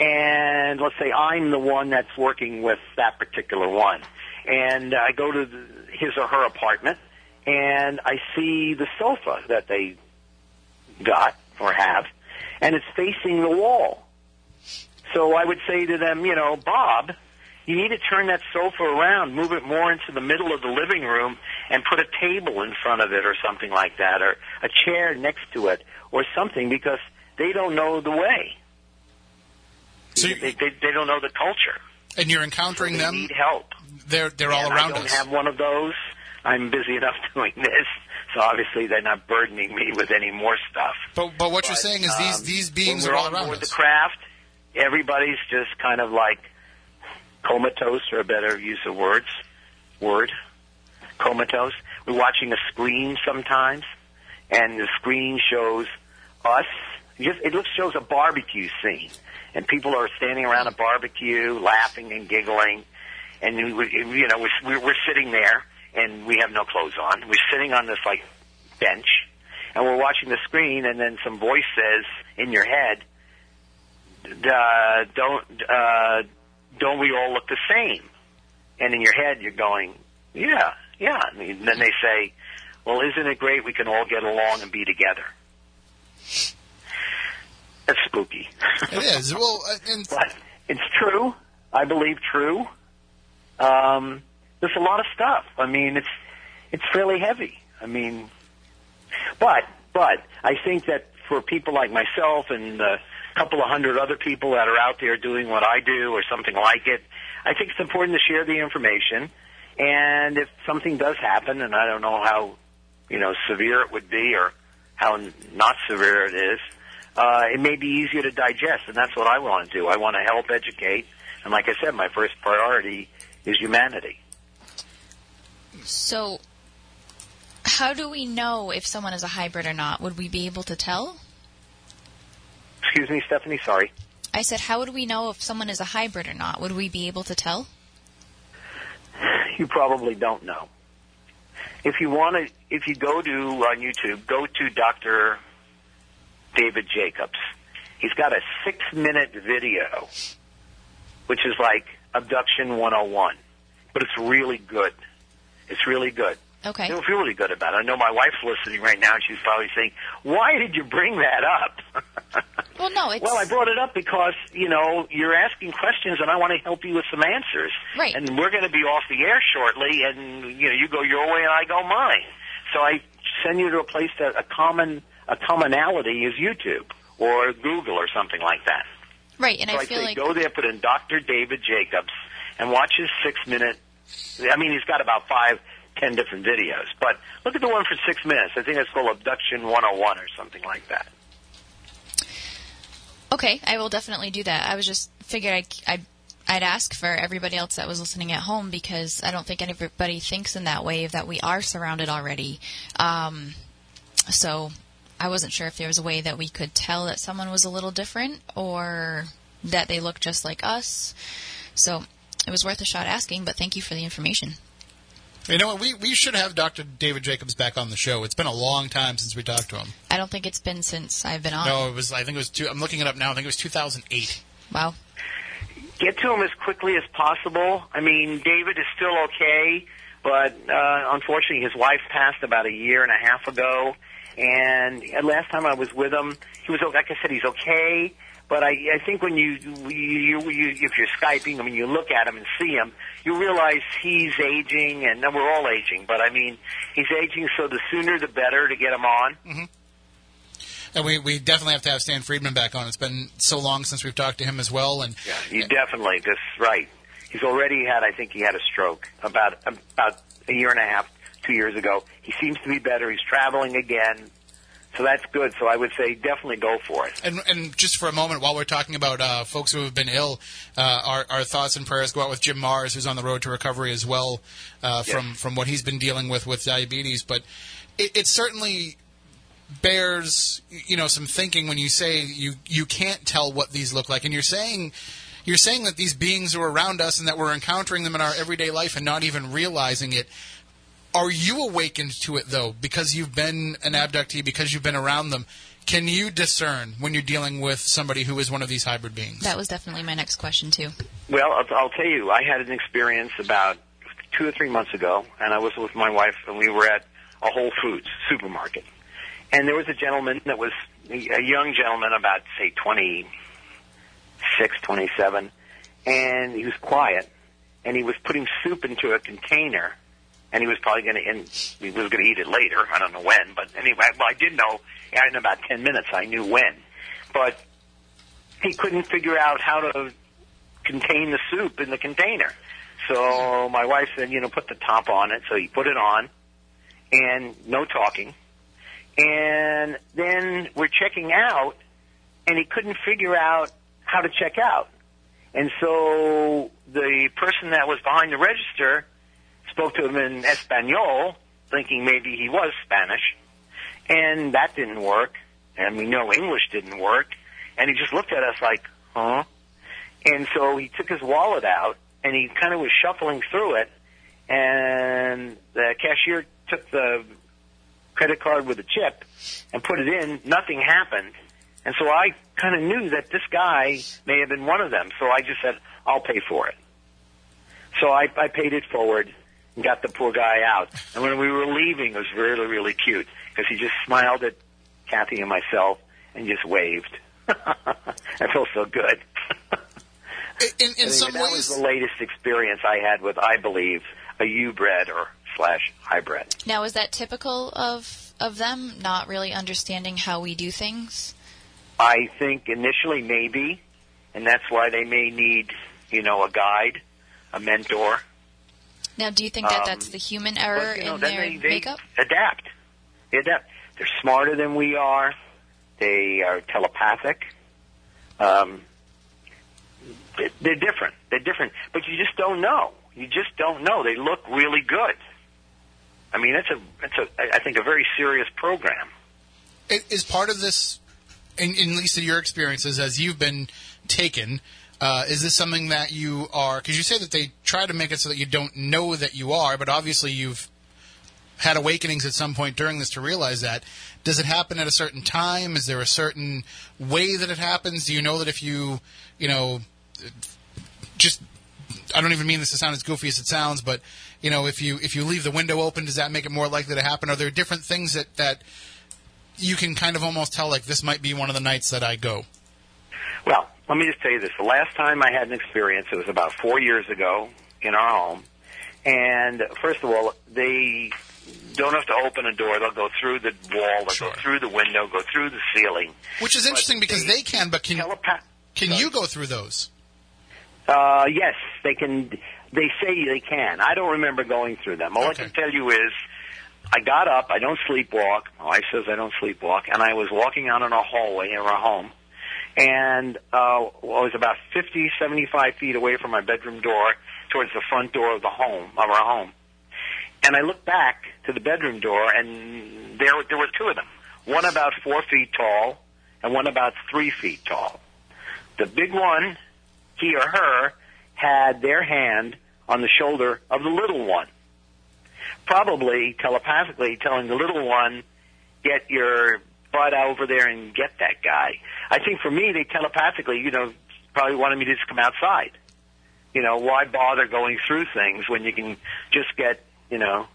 [SPEAKER 4] and let's say I'm the one that's working with that particular one, and I go to the, his or her apartment, and I see the sofa that they got or have, and it's facing the wall. So I would say to them, you know, Bob, you need to turn that sofa around, move it more into the middle of the living room, and put a table in front of it or something like that, or a chair next to it, or something, because they don't know the way.
[SPEAKER 1] So,
[SPEAKER 4] They, they, they don't know the culture.
[SPEAKER 1] And you're encountering
[SPEAKER 4] They
[SPEAKER 1] them.
[SPEAKER 4] need help.
[SPEAKER 1] They're they're all
[SPEAKER 4] and
[SPEAKER 1] around
[SPEAKER 4] I don't
[SPEAKER 1] us.
[SPEAKER 4] have one of those. I'm busy enough (laughs) doing this, so obviously they're not burdening me with any more stuff.
[SPEAKER 1] But but what you're saying is these
[SPEAKER 4] um,
[SPEAKER 1] these beings
[SPEAKER 4] when
[SPEAKER 1] are all around
[SPEAKER 4] board
[SPEAKER 1] us.
[SPEAKER 4] the craft, everybody's just kind of like comatose, or a better use of words, word, comatose. We're watching a screen sometimes, and the screen shows us. Just it looks shows a barbecue scene, and people are standing around a barbecue, laughing and giggling, and we, you know we're, we're sitting there, and we have no clothes on. We're sitting on this like bench, and we're watching the screen, and then some voice says in your head, uh, "Don't uh, don't we all look the same?" And in your head, you're going, "Yeah, yeah." And then they say, "Well, isn't it great? We can all get along and be together." Spooky.
[SPEAKER 1] It is well, and (laughs)
[SPEAKER 4] but it's true. I believe true. Um, there's a lot of stuff. I mean, it's it's fairly heavy. I mean, but but I think that for people like myself and a couple of hundred other people that are out there doing what I do or something like it, I think it's important to share the information. And if something does happen, and I don't know how you know severe it would be or how not severe it is, uh, it may be easier to digest, and that's what I want to do. I want to help educate, and like I said, my first priority is humanity.
[SPEAKER 2] So, how do we know if someone is a hybrid or not? Would we be able to tell?
[SPEAKER 4] Excuse me, Stephanie. Sorry.
[SPEAKER 2] I said, how would we know if someone is a hybrid or not? Would we be able to tell?
[SPEAKER 4] You probably don't know. If you want to, if you go to on YouTube, go to Dr. David Jacobs. He's got a six-minute video, which is like Abduction 101, but it's really good. It's really good.
[SPEAKER 2] Okay.
[SPEAKER 4] You'll feel really good about it. I know my wife's listening right now, and she's probably saying, "Why did you bring that up?" (laughs)
[SPEAKER 2] Well, no, it's
[SPEAKER 4] Well, I brought it up because you know you're asking questions, and I want to help you with some answers.
[SPEAKER 2] Right.
[SPEAKER 4] And we're going to be off the air shortly, and you know you go your way and I go mine. So I send you to a place that a common a commonality is YouTube or Google or something like that.
[SPEAKER 2] Right, and
[SPEAKER 4] So
[SPEAKER 2] I
[SPEAKER 4] I'd
[SPEAKER 2] feel
[SPEAKER 4] say
[SPEAKER 2] like
[SPEAKER 4] go there, put in Dr. David Jacobs, and watch his six minute. I mean, he's got about five, ten different videos, but look at the one for six minutes. I think it's called Abduction 101 or something like that.
[SPEAKER 2] Okay, I will definitely do that. I was just figured I, I, I'd ask for everybody else that was listening at home because I don't think anybody thinks in that way that we are surrounded already. Um, so I wasn't sure if there was a way that we could tell that someone was a little different or that they looked just like us. So it was worth a shot asking, but thank you for the information.
[SPEAKER 1] You know what? We, we should have Dr. David Jacobs back on the show. It's been a long time since we talked to him.
[SPEAKER 2] I don't think it's been since I've been on.
[SPEAKER 1] No, it was. I think it was. Two, I'm looking it up now. I think it was 2008.
[SPEAKER 2] Wow.
[SPEAKER 4] Get to him as quickly as possible. I mean, David is still okay, but uh, unfortunately, his wife passed about a year and a half ago. And last time I was with him, he was like I said, he's okay. But I, I think when you, you, you, you, if you're skyping, I mean, you look at him and see him, you realize he's aging, and we're all aging. But I mean, he's aging, so the sooner the better to get him on. Mm-hmm.
[SPEAKER 1] And we, we definitely have to have Stan Friedman back on. It's been so long since we've talked to him as well. And
[SPEAKER 4] Yeah, you definitely. That's right. He's already had. I think he had a stroke about about a year and a half, two years ago. He seems to be better. He's traveling again, so that's good. So I would say definitely go for it.
[SPEAKER 1] And, and just for a moment, while we're talking about uh, folks who have been ill, uh, our, our thoughts and prayers go out with Jim Marrs, who's on the road to recovery as well uh, from
[SPEAKER 4] Yes.
[SPEAKER 1] from what he's been dealing with with diabetes. But it, it certainly bears you know some thinking when you say you you can't tell what these look like, and you're saying. You're saying that these beings are around us and that we're encountering them in our everyday life and not even realizing it. Are you awakened to it though, because you've been an abductee, because you've been around them? Can you discern when you're dealing with somebody who is one of these hybrid beings?
[SPEAKER 2] That was definitely my next question, too.
[SPEAKER 4] Well, I'll, I'll tell you, I had an experience about two or three months ago, and I was with my wife, and we were at a Whole Foods supermarket, and there was a gentleman that was a young gentleman, about say twenty six, twenty seven, and he was quiet, and he was putting soup into a container, and he was probably going to, and he was going to eat it later. I don't know when, but anyway, well, I did know in about ten minutes. I knew when, but he couldn't figure out how to contain the soup in the container. So my wife said, you know, put the top on it. So he put it on, and no talking. And then we're checking out, and he couldn't figure out how to check out. And so the person that was behind the register spoke to him in Espanol, thinking maybe he was Spanish. And that didn't work. And we know English didn't work. And he just looked at us like, huh? And so he took his wallet out and he kind of was shuffling through it. And the cashier took the credit card with a chip and put it in. Nothing happened. And so I kind of knew that this guy may have been one of them. So I just said, I'll pay for it. So I, I paid it forward and got the poor guy out. And when we were leaving, it was really, really cute because he just smiled at Kathy and myself and just waved. (laughs) I felt so good. (laughs)
[SPEAKER 1] In, in
[SPEAKER 4] Anyway,
[SPEAKER 1] some
[SPEAKER 4] that was
[SPEAKER 1] ways,
[SPEAKER 4] the latest experience I had with, I believe, a U-bred or slash hybrid.
[SPEAKER 2] Now, is that typical of of them not really understanding how we do things?
[SPEAKER 4] I think initially maybe, and that's why they may need, you know, a guide, a mentor.
[SPEAKER 2] Now, do you think that
[SPEAKER 4] Um,
[SPEAKER 2] that's the human error
[SPEAKER 4] But, you know,
[SPEAKER 2] in their
[SPEAKER 4] they, they
[SPEAKER 2] makeup?
[SPEAKER 4] adapt. They adapt. They're smarter than we are. They are telepathic. Um, they- they're different. They're different, but you just don't know. You just don't know. They look really good. I mean, it's a, it's a, I think, a very serious program.
[SPEAKER 1] i- is part of this, in, in at least in your experiences as you've been taken, uh, is this something that you are? Because you say that they try to make it so that you don't know that you are, but obviously you've had awakenings at some point during this to realize that. Does it happen at a certain time? Is there a certain way that it happens? Do you know that if you, you know, just I don't even mean this to sound as goofy as it sounds, but you know, if you if you leave the window open, does that make it more likely to happen? Are there different things that that you can kind of almost tell like this might be one of the nights that I go?
[SPEAKER 4] Well, let me just tell you this. The last time I had an experience, it was about four years ago in our home. And first of all, they don't have to open a door. They'll go through the wall, they'll
[SPEAKER 1] Sure.
[SPEAKER 4] go through the window, go through the ceiling.
[SPEAKER 1] Which is interesting because
[SPEAKER 4] they-
[SPEAKER 1] they can, but can
[SPEAKER 4] Telepath.
[SPEAKER 1] can you go through those?
[SPEAKER 4] Uh, yes, they can. They say they can. I don't remember going through them. All
[SPEAKER 1] Okay.
[SPEAKER 4] I can tell you is, I got up. I don't sleepwalk. My wife says I don't sleepwalk, and I was walking out in a hallway in our home, and uh, I was about fifty, seventy-five feet away from my bedroom door, towards the front door of the home of our home. And I looked back to the bedroom door, and there there were two of them. One about four feet tall, and one about three feet tall. The big one he or her had their hand on the shoulder of the little one. Probably telepathically telling the little one, get your butt over there and get that guy. I think for me, they telepathically, you know, probably wanted me to just come outside. You know, why bother going through things when you can just get, you know,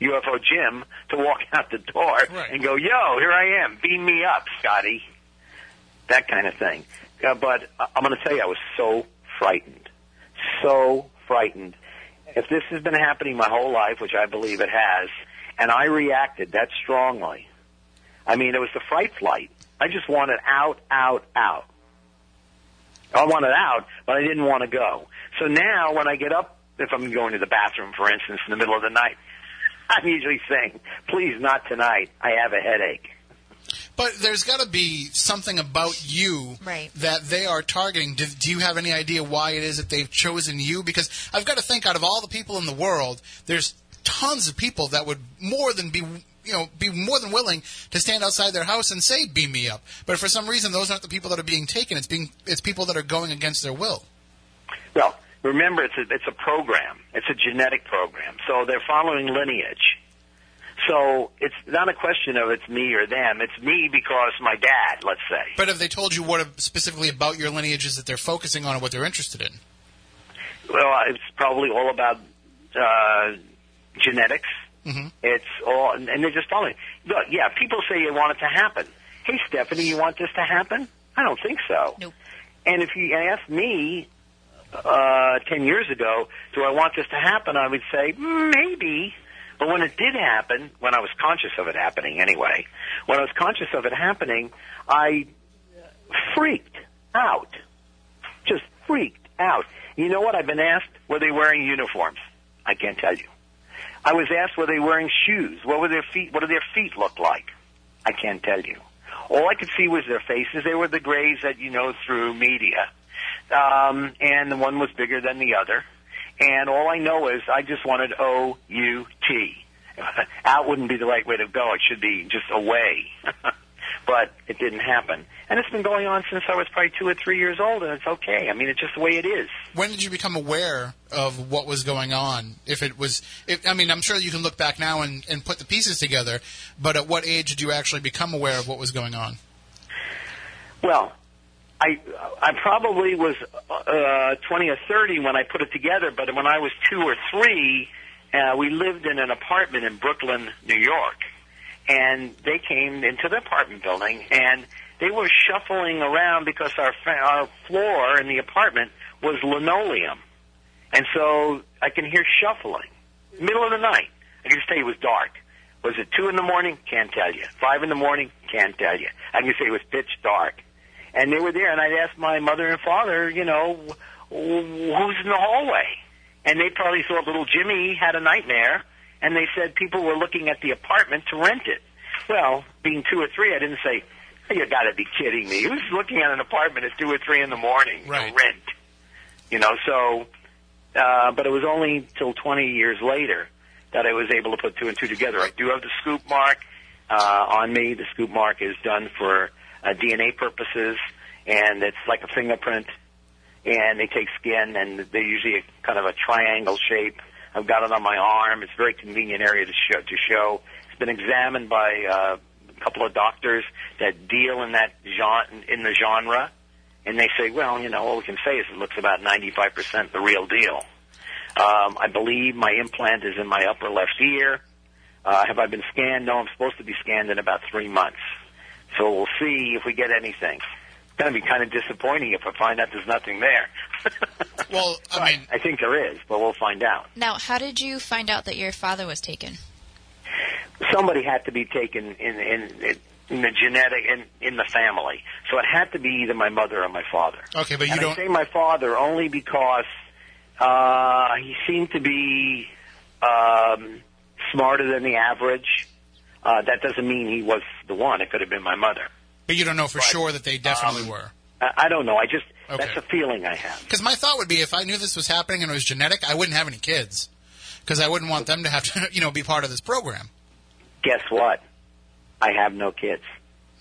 [SPEAKER 4] UFO Jim to walk (laughs) out the door
[SPEAKER 1] Right.
[SPEAKER 4] and go, yo, here I am, beam me up, Scotty. That kind of thing. Uh, but I'm going to tell you, I was so frightened. So frightened. If this has been happening my whole life, which I believe it has, and I reacted that strongly, I mean, it was the fright flight. I just wanted out, out, out. I wanted out, but I didn't want to go. So now when I get up, if I'm going to the bathroom, for instance, in the middle of the night, (laughs) I'm usually saying, please not tonight. I have a headache.
[SPEAKER 1] But there's got to be something about you
[SPEAKER 2] Right.
[SPEAKER 1] that they are targeting. Do, do you have any idea why it is that they've chosen you? Because I've got to think, out of all the people in the world, there's tons of people that would more than be, you know, be more than willing to stand outside their house and say, "Beam me up." But for some reason, those aren't the people that are being taken. It's being, it's people that are going against their will.
[SPEAKER 4] Well, remember, it's a, it's a program. It's a genetic program. So they're following lineage. So it's not a question of it's me or them. It's me because my dad, let's say.
[SPEAKER 1] But have they told you what specifically about your lineage is that they're focusing on or what they're interested in?
[SPEAKER 4] Well, it's probably all about uh, genetics.
[SPEAKER 1] Mhm.
[SPEAKER 4] It's all, and they're just following. Look, yeah, people say you want it to happen. Hey, Stephanie, you want this to happen? I don't think so.
[SPEAKER 2] Nope.
[SPEAKER 4] And if you asked me uh, ten years ago, do I want this to happen? I would say "Mm, maybe. But when it did happen, when I was conscious of it happening, anyway, when I was conscious of it happening, I freaked out. Just freaked out. You know what? I've been asked, were they wearing uniforms? I can't tell you. I was asked, were they wearing shoes? What were their feet? What do their feet look like? I can't tell you. All I could see was their faces. They were the grays that you know through media. Um, and the one was bigger than the other. And all I know is I just wanted O U T. (laughs) Out wouldn't be the right way to go. It should be just away. (laughs) but it didn't happen. And it's been going on since I was probably two or three years old, and it's okay. I mean, it's just the way it is.
[SPEAKER 1] when did you become aware of what was going on? If it was, if, I mean, I'm sure you can look back now and, and put the pieces together, but at what age did you actually become aware of what was going on?
[SPEAKER 4] Well, I I probably was uh, 20 or 30 when I put it together, but when I was two or three, uh, we lived in an apartment in Brooklyn, New York, and they came into the apartment building and they were shuffling around because our our floor in the apartment was linoleum, and so I can hear shuffling, middle of the night. I can just tell you it was dark. Was it two in the morning? Can't tell you. Five in the morning? Can't tell you. I can say it was pitch dark. And they were there, and I'd ask my mother and father, you know, who's in the hallway? And they probably thought little Jimmy had a nightmare, and they said people were looking at the apartment to rent it. Well, being two or three, I didn't say, you got to be kidding me. Who's looking at an apartment at two or three in the morning
[SPEAKER 1] Right.
[SPEAKER 4] to rent? You know, so, uh, but it was only till 20 years later that I was able to put two and two together. I do have the scoop mark uh, on me. The scoop mark is done for uh, DNA purposes, and it's like a fingerprint. And they take skin, and they're usually a, kind of a triangle shape. I've got it on my arm. It's a very convenient area to show. To show. It's been examined by uh, a couple of doctors that deal in that genre, in the genre, and they say, well, you know, all we can say is it looks about 95% the real deal. Um, I believe my implant is in my upper left ear. Uh, have I been scanned? No, I'm supposed to be scanned in about three months. So we'll see if we get anything. It's going to be kind of disappointing if I find out there's nothing there. (laughs)
[SPEAKER 1] Well, I mean,
[SPEAKER 4] I think there is, but we'll find out.
[SPEAKER 2] Now, how did you find out that your father was taken?
[SPEAKER 4] somebody had to be taken in in in the genetic in in the family. So it had to be either my mother or my father.
[SPEAKER 1] Okay, but you
[SPEAKER 4] and
[SPEAKER 1] don't.
[SPEAKER 4] I say my father only because uh, he seemed to be um, smarter than the average. Uh, that doesn't mean he was the one. It could have been my mother.
[SPEAKER 1] But you don't know for
[SPEAKER 4] But,
[SPEAKER 1] sure that they definitely
[SPEAKER 4] um,
[SPEAKER 1] were.
[SPEAKER 4] I, don't know. I just
[SPEAKER 1] Okay.
[SPEAKER 4] that's a feeling I have.
[SPEAKER 1] Because my thought would be, if I knew this was happening and it was genetic, I wouldn't have any kids. Because I wouldn't want them to have to, (laughs) you know, be part of this program.
[SPEAKER 4] Guess what? I have no kids.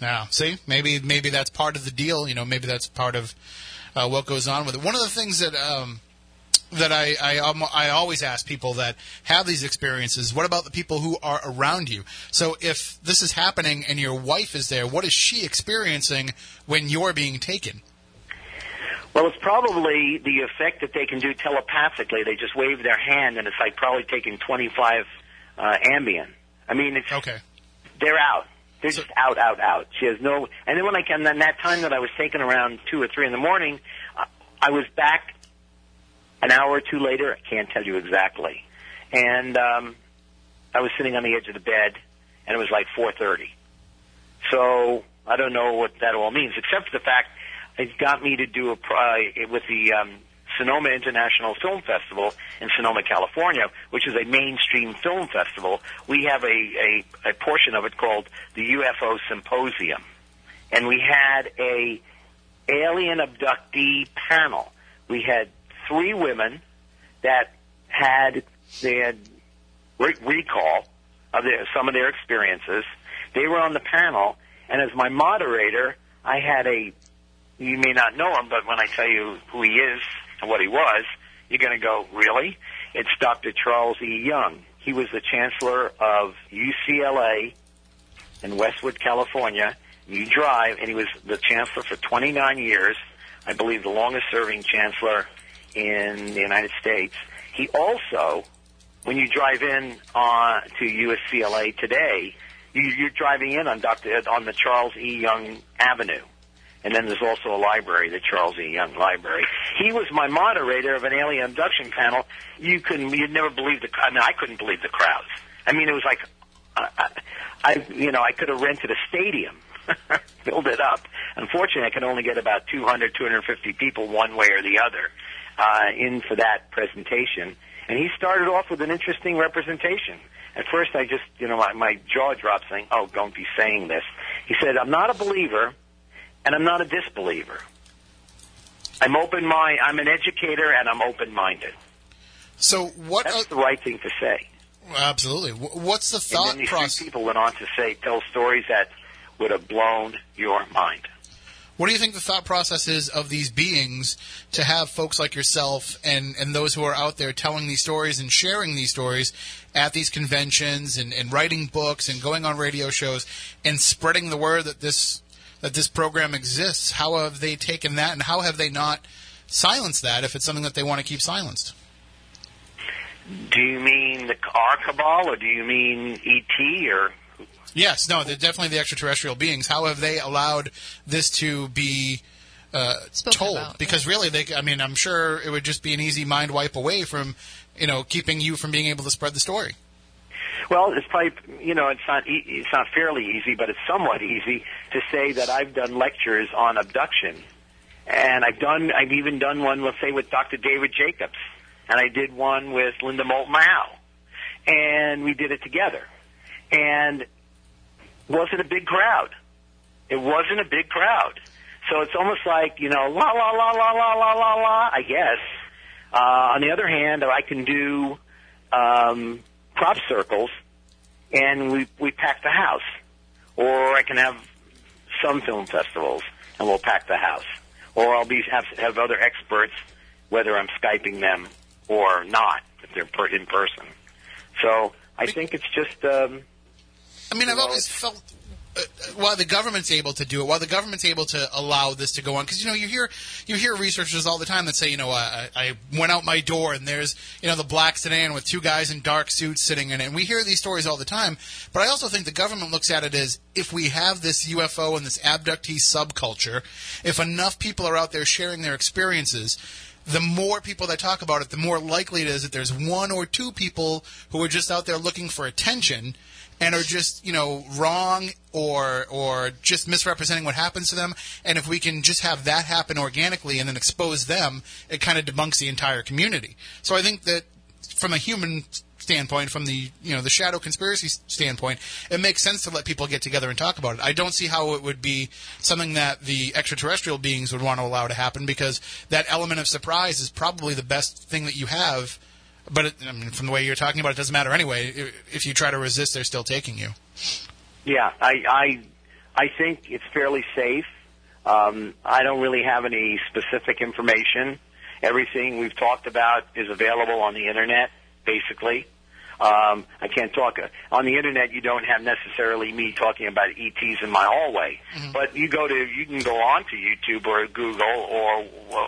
[SPEAKER 1] Now, see, maybe maybe that's part of the deal. You know, maybe that's part of uh, what goes on with it. One of the things that um, that I I, um, I always ask people that have these experiences: What about the people who are around you? So, if this is happening and your wife is there, what is she experiencing when you're being taken?
[SPEAKER 4] Well, it's probably the effect that they can do telepathically. They just wave their hand, and it's like probably taking 25 uh, Ambien. I mean, it's
[SPEAKER 1] Okay.
[SPEAKER 4] they're out. They're
[SPEAKER 1] So-
[SPEAKER 4] just out, out, out. She has no. And then when I came, then that time that I was taken around two or three in the morning, I- I was back an hour or two later. I can't tell you exactly. And um, I was sitting on the edge of the bed, and it was like 4:30. So I don't know what that all means, except for the fact it got me to do a pri- with the um, Sonoma International Film Festival in Sonoma, California, which is a mainstream film festival. We have a, a, a portion of it called the UFO Symposium, and we had a alien abductee panel. We had three women that had had re- recall of their, some of their experiences. They were on the panel, and as my moderator, I had a. You may not know him, but when I tell you who he is and what he was, you're going to go, really? It's Dr. Charles E. Young. He was the chancellor of UCLA in Westwood, California. You drive, and he was the chancellor for 29 years. I believe the longest serving chancellor in the United States. He also, when you drive in uh, to USCLA today, you, you're driving in on Dr. on the Charles E. Young Avenue. And then there's also a library, the Charles E. Young Library. He was my moderator of an alien abduction panel. You couldn't, you'd never believe the. I mean, I couldn't believe the crowds. I mean, it was like, uh, I, I, you know, I could have rented a stadium, (laughs) filled it up. Unfortunately, I could only get about 200, 250 people one way or the other uh, in for that presentation. And he started off with an interesting representation. At first, I just, you know, my, my jaw dropped, saying, "Oh, don't be saying this." He said, "I'm not a believer." and I'm not a disbeliever. I'm open mind. I'm an educator, and I'm open minded.
[SPEAKER 1] So, what?
[SPEAKER 4] That's
[SPEAKER 1] Uh,
[SPEAKER 4] the right thing to say.
[SPEAKER 1] absolutely. What's the
[SPEAKER 4] And
[SPEAKER 1] thought
[SPEAKER 4] then these
[SPEAKER 1] process?
[SPEAKER 4] people went on to say, tell stories that would have blown your mind.
[SPEAKER 1] What do you think the thought process is of these beings to have folks like yourself and, and those who are out there telling these stories and sharing these stories at these conventions and, and writing books and going on radio shows and spreading the word that this that this program exists? How have they taken that and how have they not silenced that if it's something that they want to keep silenced?
[SPEAKER 4] Do you mean the our cabal, or do you mean ET, or
[SPEAKER 1] Yes, no, they're definitely the extraterrestrial beings. How have they allowed this to be uh, told?
[SPEAKER 2] about,
[SPEAKER 1] because really, they, I mean, I'm sure it would just be an easy mind wipe away from, you know, keeping you from being able to spread the story.
[SPEAKER 4] Well, it's probably you know it's not e- it's not fairly easy, but it's somewhat easy to say that I've done lectures on abduction, and I've done I've even done one, let's say, with Dr. David Jacobs, and I did one with Linda Moulton Howe, and we did it together, and wasn't a big crowd. It wasn't a big crowd, so it's almost like you know la la la la la la la la. I guess. Uh, on the other hand, I can do. Um, crop circles, and we we pack the house. Or I can have some film festivals, and we'll pack the house. Or I'll be have have other experts, whether I'm skyping them or not, if they're in person. So I think it's just um,
[SPEAKER 1] I mean, I've
[SPEAKER 4] Well,
[SPEAKER 1] always felt uh, while the government's able to do it, while the government's able to allow this to go on, because you know you hear you hear researchers all the time that say, you know, I, I went out my door and there's you know the black sedan with two guys in dark suits sitting in it, and we hear these stories all the time. But I also think the government looks at it as if we have this UFO and this abductee subculture, if enough people are out there sharing their experiences. The more people that talk about it, the more likely it is that there's one or two people who are just out there looking for attention and are just you know wrong or or just misrepresenting what happens to them. And if we can just have that happen organically and then expose them, it kind of debunks the entire community. So I think that from a human standpoint, from the you know the shadow conspiracy standpoint, it makes sense to let people get together and talk about it. I don't see how it would be something that the extraterrestrial beings would want to allow to happen because that element of surprise is probably the best thing that you have. But it, I mean, from the way you're talking about it, it doesn't matter anyway. If you try to resist, they're still taking you.
[SPEAKER 4] Yeah, I I I think it's fairly safe. Um, I don't really have any specific information. Everything we've talked about is available on the internet, basically. Um, I can't talk on the internet. You don't have necessarily me talking about ETs in my hallway, but you go to you can go on to YouTube or Google or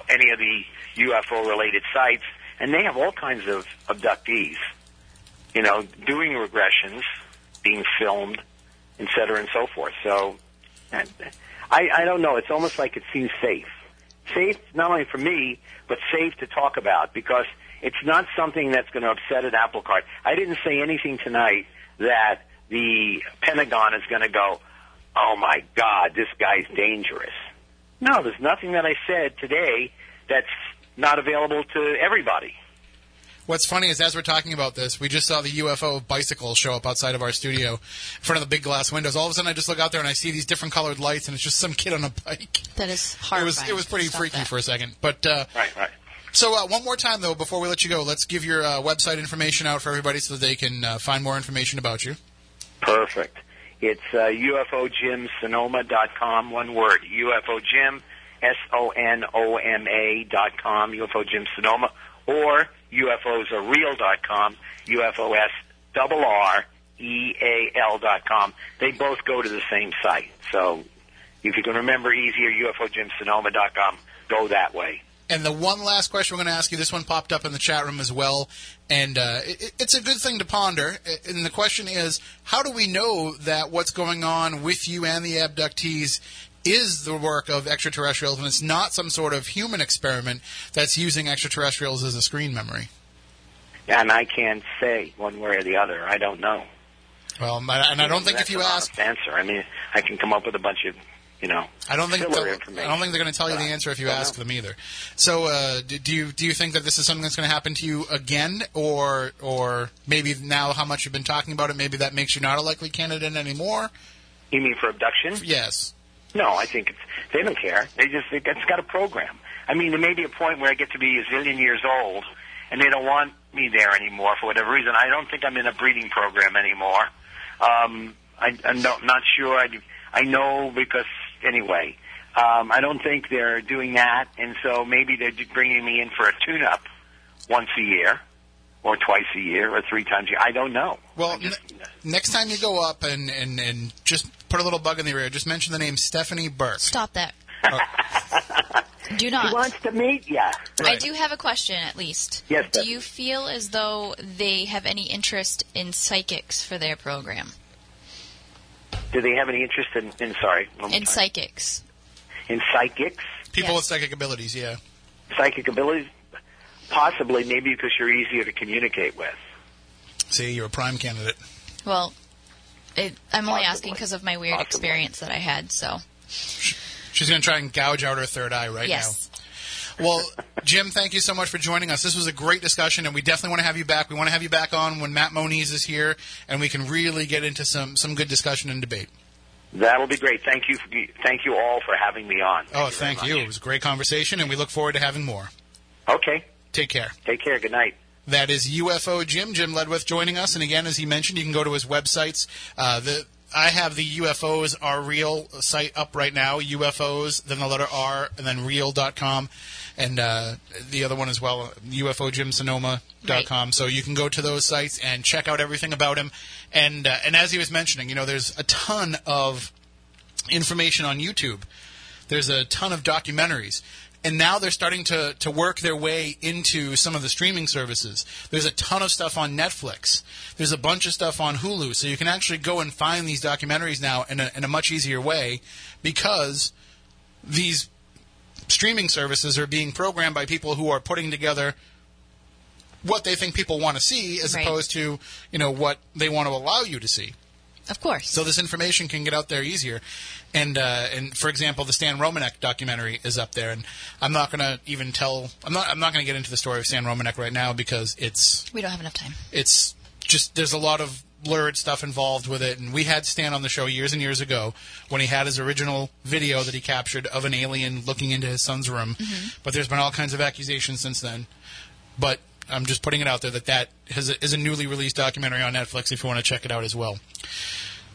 [SPEAKER 4] any of the UFO related sites, and they have all kinds of abductees. You know, doing regressions, being filmed, et cetera, and so forth. So, I, I don't know. It's almost like it seems safe. Safe not only for me, but safe to talk about because it's not something that's going to upset an apple cart. I didn't say anything tonight that the Pentagon is going to go, oh my God, this guy's dangerous. No, there's nothing that I said today that's not available to everybody.
[SPEAKER 1] What's funny is as we're talking about this, we just saw the UFO bicycle show up outside of our studio in front of the big glass windows. All of a sudden, I just look out there and I see these different colored lights, and it's just some kid on a bike.
[SPEAKER 2] That is
[SPEAKER 1] It
[SPEAKER 2] horrifying.
[SPEAKER 1] was it was pretty freaky
[SPEAKER 2] that.
[SPEAKER 1] for a second. But uh,
[SPEAKER 4] Right, right.
[SPEAKER 1] so uh, one more time though, before we let you go, let's give your uh, website information out for everybody so that they can uh, find more information about you.
[SPEAKER 4] Perfect. It's uh, UFOJimSonoma.com, one word. UFOJim, S-O-N-O-M-A dot com, UFO Jim Sonoma, or UFOsAreal.com, UFOS double R E A L dot com. They both go to the same site. So if you can remember easier, UFOJimSonoma dot com, go that way.
[SPEAKER 1] And the one last question we're going to ask you, this one popped up in the chat room as well, and uh, it, it's a good thing to ponder. And the question is, how do we know that what's going on with you and the abductees is the work of extraterrestrials, and it's not some sort of human experiment that's using extraterrestrials as a screen memory?
[SPEAKER 4] And I can't say one way or the other. I don't know.
[SPEAKER 1] Well, and I don't think
[SPEAKER 4] That's
[SPEAKER 1] if you ask,
[SPEAKER 4] answer. I mean, I can come up with a bunch of, you know,
[SPEAKER 1] I don't think. I don't think they're going to tell you the answer if you ask
[SPEAKER 4] know.
[SPEAKER 1] them either. So, uh, do, do you do you think that this is something that's going to happen to you again, or or maybe now how much you've been talking about it, maybe that makes you not a likely candidate anymore?
[SPEAKER 4] You mean for abduction?
[SPEAKER 1] Yes.
[SPEAKER 4] No, I think it's they don't care. They just think it's got a program. I mean, there may be a point where I get to be a zillion years old, and they don't want me there anymore for whatever reason. I don't think I'm in a breeding program anymore. Um, I, I'm not, not sure. I, I know because anyway, um, I don't think they're doing that, and so maybe they're bringing me in for a tune-up once a year, or twice a year, or three times a year. I don't know.
[SPEAKER 1] Well,
[SPEAKER 4] just-
[SPEAKER 1] ne- next time you go up and, and, and just put a little bug in the ear, just mention the name Stephanie Burke.
[SPEAKER 2] Stop that.
[SPEAKER 1] Oh.
[SPEAKER 2] Do
[SPEAKER 4] he
[SPEAKER 2] not.
[SPEAKER 4] wants to meet ya.
[SPEAKER 2] I do have a question, at least.
[SPEAKER 4] Yes,
[SPEAKER 2] Do you feel as though they have any interest in psychics for their program?
[SPEAKER 4] Do they have any interest in? in sorry,
[SPEAKER 2] In
[SPEAKER 4] time.
[SPEAKER 2] psychics?
[SPEAKER 4] in psychics,
[SPEAKER 1] People
[SPEAKER 2] Yes.
[SPEAKER 1] with psychic abilities, yeah.
[SPEAKER 4] psychic abilities? Possibly, maybe because you're easier to communicate with.
[SPEAKER 1] See, you're a prime candidate.
[SPEAKER 2] Well, it, I'm only
[SPEAKER 4] Possibly.
[SPEAKER 2] asking because of my weird
[SPEAKER 4] Possibly.
[SPEAKER 2] experience that I had. So
[SPEAKER 1] She's going to try and gouge out her third eye right
[SPEAKER 2] yes,
[SPEAKER 1] now. Well, Jim, thank you so much for joining us. This was a great discussion, and we definitely want to have you back. We want to have you back on when Matt Moniz is here, and we can really get into some, some good discussion and debate.
[SPEAKER 4] That'll be great. Thank you. Thank you all for having me on.
[SPEAKER 1] Oh,
[SPEAKER 4] very
[SPEAKER 1] thank
[SPEAKER 4] much.
[SPEAKER 1] you. It was a great conversation, and we look forward to having more.
[SPEAKER 4] Okay.
[SPEAKER 1] Take care.
[SPEAKER 4] Take care. Good night.
[SPEAKER 1] That is UFO Jim, Jim Ledwith joining us. And again, as he mentioned, you can go to his websites. Uh, the I have the UFOs are real site up right now. UFOs, then the letter R, and then real.com. And uh, the other one as well, UFOJimSonoma.com. So you can go to those sites and check out everything about him. And uh, and as he was mentioning, you know, there's a ton of information on YouTube. There's a ton of documentaries. And now they're starting to, to work their way into some of the streaming services. There's a ton of stuff on Netflix. There's a bunch of stuff on Hulu. So you can actually go and find these documentaries now in a, in a much easier way because these streaming services are being programmed by people who are putting together what they think people want to see as
[SPEAKER 2] Right.
[SPEAKER 1] opposed to, you know, what they want to allow you to see.
[SPEAKER 2] Of course.
[SPEAKER 1] so this information can get out there easier. And uh, and for example, the Stan Romanek documentary is up there, and I'm not going to even tell. I'm not. I'm not going to get into the story of Stan Romanek right now because it's
[SPEAKER 2] we don't have enough time.
[SPEAKER 1] it's just there's a lot of lurid stuff involved with it and we had Stan on the show years and years ago when he had his original video that he captured of an alien looking into his son's room but there's been all kinds of accusations since then but I'm just putting it out there that that has a, is a newly released documentary on Netflix if you want to check it out as well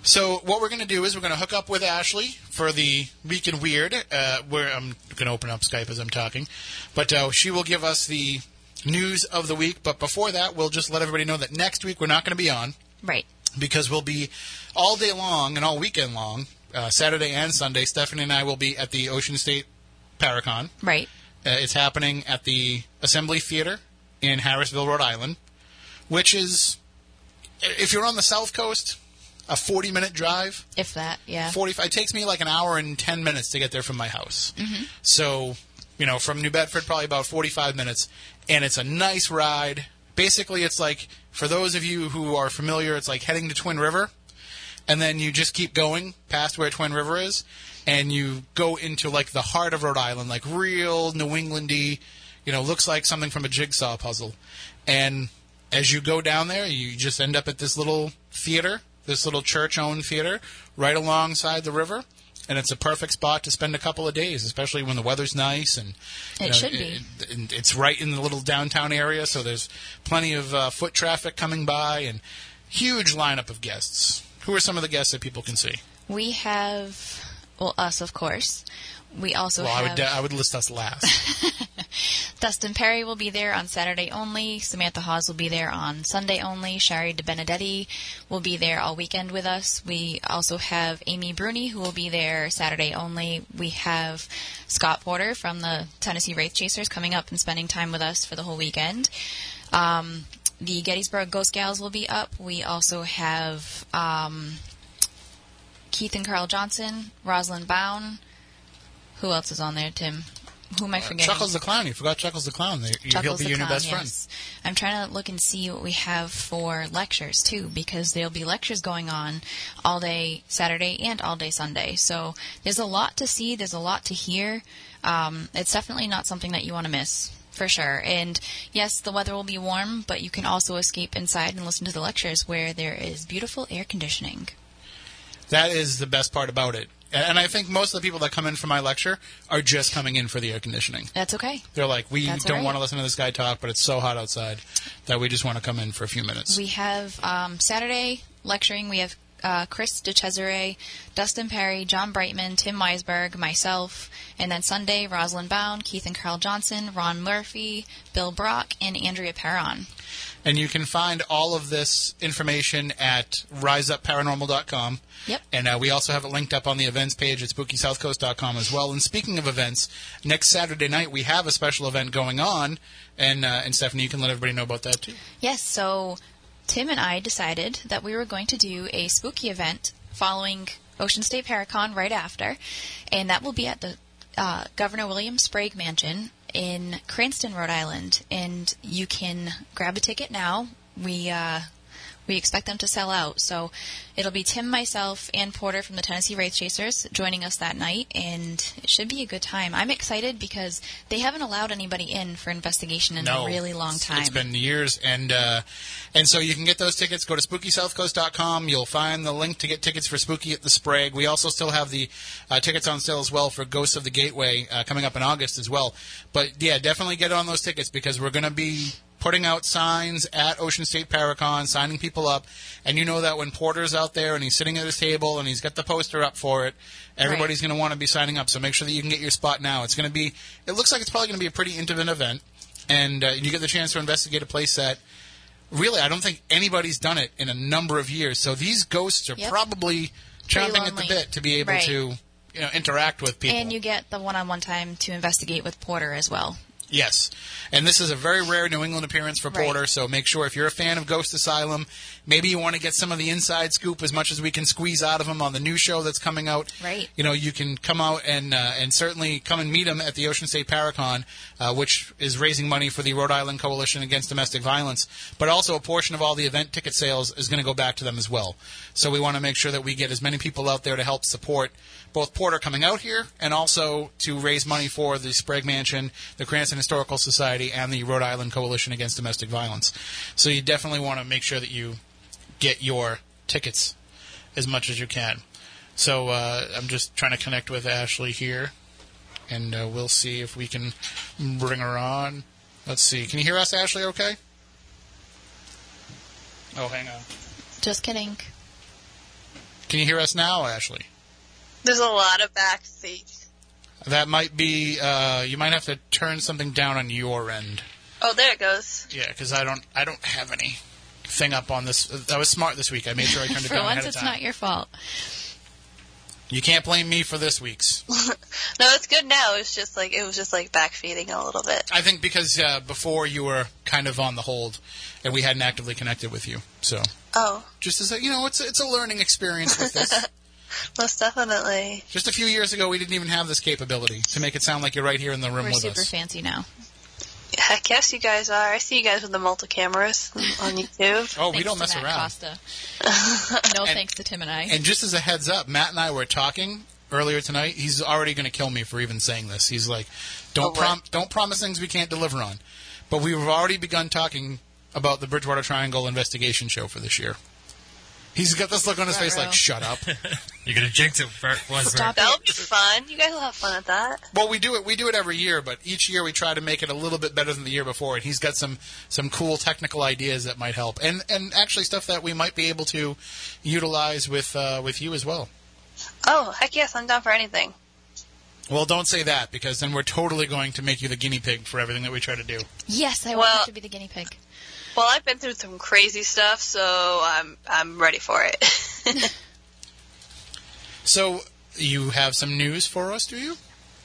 [SPEAKER 1] so what we're going to do is we're going to hook up with Ashley for the Week in Weird, uh, where I'm going to open up Skype as I'm talking. But uh, she will give us the news of the week. But before that, we'll just let everybody know that next week we're not going to be on
[SPEAKER 2] Right.
[SPEAKER 1] because we'll be all day long and all weekend long, uh, Saturday and Sunday. Stephanie and I will be at the Ocean State Paracon.
[SPEAKER 2] Right.
[SPEAKER 1] Uh, it's happening at the Assembly Theater in Harrisville, Rhode Island, which is, if you're on the South Coast, a 40 minute drive.
[SPEAKER 2] If that, yeah.
[SPEAKER 1] 45 it takes me like an hour and 10 minutes to get there from my house mm-hmm. so you know from new bedford probably about 45 minutes and it's a nice ride basically it's like for those of you who are familiar it's like heading to twin river and then you just keep going past where twin river is and you go into like the heart of rhode island like real new englandy you know looks like something from a jigsaw puzzle. And as you go down there you just end up at this little theater this little church owned theater right alongside the river. And it's a perfect spot to spend a couple of days especially when the weather's nice and
[SPEAKER 2] It should be.
[SPEAKER 1] it- and it's right in the little downtown area so there's plenty of uh, foot traffic coming by and huge lineup of guests. Who are some of the guests that people can see?
[SPEAKER 2] We have, well, us, of course. We also
[SPEAKER 1] well i would I would list us last (laughs)
[SPEAKER 2] Dustin Perry will be there on Saturday only. Samantha Hawes will be there on Sunday only. Shari De Benedetti will be there all weekend with us. We also have Amy Bruni who will be there Saturday only. We have Scott Porter from the Tennessee Wraith Chasers coming up and spending time with us for the whole weekend. Um, the Gettysburg Ghost Gals will be up. We also have um, Keith and Carl Johnson, Rosalind Bound. Who else is on there, Tim? Who am I forgetting?
[SPEAKER 1] chuckles the clown you forgot chuckles the clown They- he'll
[SPEAKER 2] Chuckles
[SPEAKER 1] be
[SPEAKER 2] the
[SPEAKER 1] your new
[SPEAKER 2] Clown,
[SPEAKER 1] best friend.
[SPEAKER 2] I'm trying to look and see what we have for lectures too, because there'll be lectures going on all day Saturday and all day Sunday. So there's a lot to see. There's a lot to hear. Um, it's definitely not something that you want to miss. For sure. And yes, the weather will be warm, but you can also escape inside and listen to the lectures where there is beautiful air conditioning.
[SPEAKER 1] That is the best part about it. And I think most of the people that come in for my lecture are just coming in for the air conditioning.
[SPEAKER 2] That's okay.
[SPEAKER 1] They're like, we
[SPEAKER 2] That's
[SPEAKER 1] don't
[SPEAKER 2] right.
[SPEAKER 1] want to listen to this guy talk, but it's so hot outside that we just want to come in for a few minutes.
[SPEAKER 2] We have um, Saturday lecturing. We have uh, Chris DeCesare, Dustin Perry, John Brightman, Tim Weisberg, myself, and then Sunday, Rosalind Bound, Keith and Carl Johnson, Ron Murphy, Bill Brock, and Andrea Perron.
[SPEAKER 1] and you can find all of this information at riseupparanormal.com.
[SPEAKER 2] Yep.
[SPEAKER 1] And uh, we also have it linked up on the events page at spookysouthcoast.com as well. And speaking of events, next Saturday night we have a special event going on. And, uh, and Stephanie, you can let everybody know about that too.
[SPEAKER 2] Yes, so Tim and I decided that we were going to do a spooky event following Ocean State Paracon right after, and that will be at the uh, Governor William Sprague Mansion in Cranston, Rhode Island. And you can grab a ticket now. We uh, we expect them to sell out, so it'll be Tim, myself, and Porter from the Tennessee Wraith Chasers joining us that night, and it should be a good time. I'm excited because they haven't allowed anybody in for investigation in
[SPEAKER 1] no,
[SPEAKER 2] a really long time.
[SPEAKER 1] It's been years, and uh, and so you can get those tickets. Go to SpookySouthCoast.com. You'll find the link to get tickets for Spooky at the Sprague. We also still have the uh, tickets on sale as well for Ghosts of the Gateway uh, coming up in August as well. But yeah, definitely get on those tickets because we're going to be putting out signs at Ocean State Paracon, signing people up, and you know that when Porter's out there and he's sitting at his table and he's got the poster up for it, everybody's going to want to be signing up. So make sure that you can get your spot now. It's going to be. It looks like it's probably going to be a pretty intimate event and uh, you get the chance to investigate a place that really I don't think anybody's done it in a number of years. So these ghosts are
[SPEAKER 2] Yep.
[SPEAKER 1] probably chomping at the bit to be able
[SPEAKER 2] Right.
[SPEAKER 1] to you know interact with people.
[SPEAKER 2] And you get the one-on-one time to investigate with Porter as well.
[SPEAKER 1] Yes. And this is a very rare New England appearance for
[SPEAKER 2] Right.
[SPEAKER 1] Porter, so make sure if you're a fan of Ghost Asylum, maybe you want to get some of the inside scoop as much as we can squeeze out of him on the new show that's coming out.
[SPEAKER 2] Right.
[SPEAKER 1] You know, you can come out and uh, and certainly come and meet him at the Ocean State Paracon, uh, which is raising money for the Rhode Island Coalition Against Domestic Violence. But also a portion of all the event ticket sales is going to go back to them as well. So we want to make sure that we get as many people out there to help support both Porter coming out here and also to raise money for the Sprague Mansion, the Cranston Historical Society, and the Rhode Island Coalition Against Domestic Violence. So you definitely want to make sure that you get your tickets as much as you can. So uh, I'm just trying to connect with Ashley here, and uh, we'll see if we can bring her on. Let's see. Can you hear us, Ashley? Okay. Oh, hang on.
[SPEAKER 2] Just kidding.
[SPEAKER 1] Can you hear us now, Ashley?
[SPEAKER 6] There's a lot of backseat.
[SPEAKER 1] That might be. Uh, you might have to turn something down on your end.
[SPEAKER 6] Oh, there it goes.
[SPEAKER 1] Yeah, because I don't. I don't have any thing up on this. I was smart this week. I made sure I turned it (laughs)
[SPEAKER 2] For
[SPEAKER 1] down
[SPEAKER 2] once,
[SPEAKER 1] ahead of
[SPEAKER 2] it's
[SPEAKER 1] time.
[SPEAKER 2] not your fault.
[SPEAKER 1] You can't blame me for this week's. (laughs)
[SPEAKER 6] No, it's good now. It's just like it was just like backfeeding a little bit.
[SPEAKER 1] I think because uh, before you were kind of on the hold, and we hadn't actively connected with you. So
[SPEAKER 6] Oh,
[SPEAKER 1] just as a, you know, it's it's a learning experience with this. (laughs) (laughs)
[SPEAKER 6] most definitely.
[SPEAKER 1] just a few years ago, we didn't even have this capability to make it sound like you're right here in the room
[SPEAKER 2] We're
[SPEAKER 1] with
[SPEAKER 2] super
[SPEAKER 1] us.
[SPEAKER 2] fancy now.
[SPEAKER 6] Heck yes, you guys are. I see you guys with the multi cameras (laughs) on YouTube.
[SPEAKER 1] Oh, we don't
[SPEAKER 2] to
[SPEAKER 1] mess
[SPEAKER 2] Matt
[SPEAKER 1] around.
[SPEAKER 2] Costa. (laughs) no thanks to Tim and I.
[SPEAKER 1] And just as a heads up, Matt and I were talking earlier tonight. He's already going to kill me for even saying this. He's like, "Don't
[SPEAKER 6] Oh,
[SPEAKER 1] prom- don't promise things we can't deliver on." But we've already begun talking about the Bridgewater Triangle investigation show for this year. He's got this look on his face like, "Shut up." (laughs)
[SPEAKER 3] You're gonna jinx it. For, once
[SPEAKER 2] Stop
[SPEAKER 6] That'll be fun. You guys will have fun at that.
[SPEAKER 1] well, we do it. We do it every year, but each year we try to make it a little bit better than the year before. And he's got some some cool technical ideas that might help, and and actually stuff that we might be able to utilize with uh, with you as well.
[SPEAKER 6] Oh, heck yes, I'm down for anything.
[SPEAKER 1] Well, don't say that because then we're totally going to make you the guinea pig for everything that we try to do.
[SPEAKER 2] yes, I
[SPEAKER 6] Well-
[SPEAKER 2] want you to be the guinea pig.
[SPEAKER 6] Well, I've been through some crazy stuff, so I'm I'm ready for it. (laughs)
[SPEAKER 1] So you have some news for us, do you?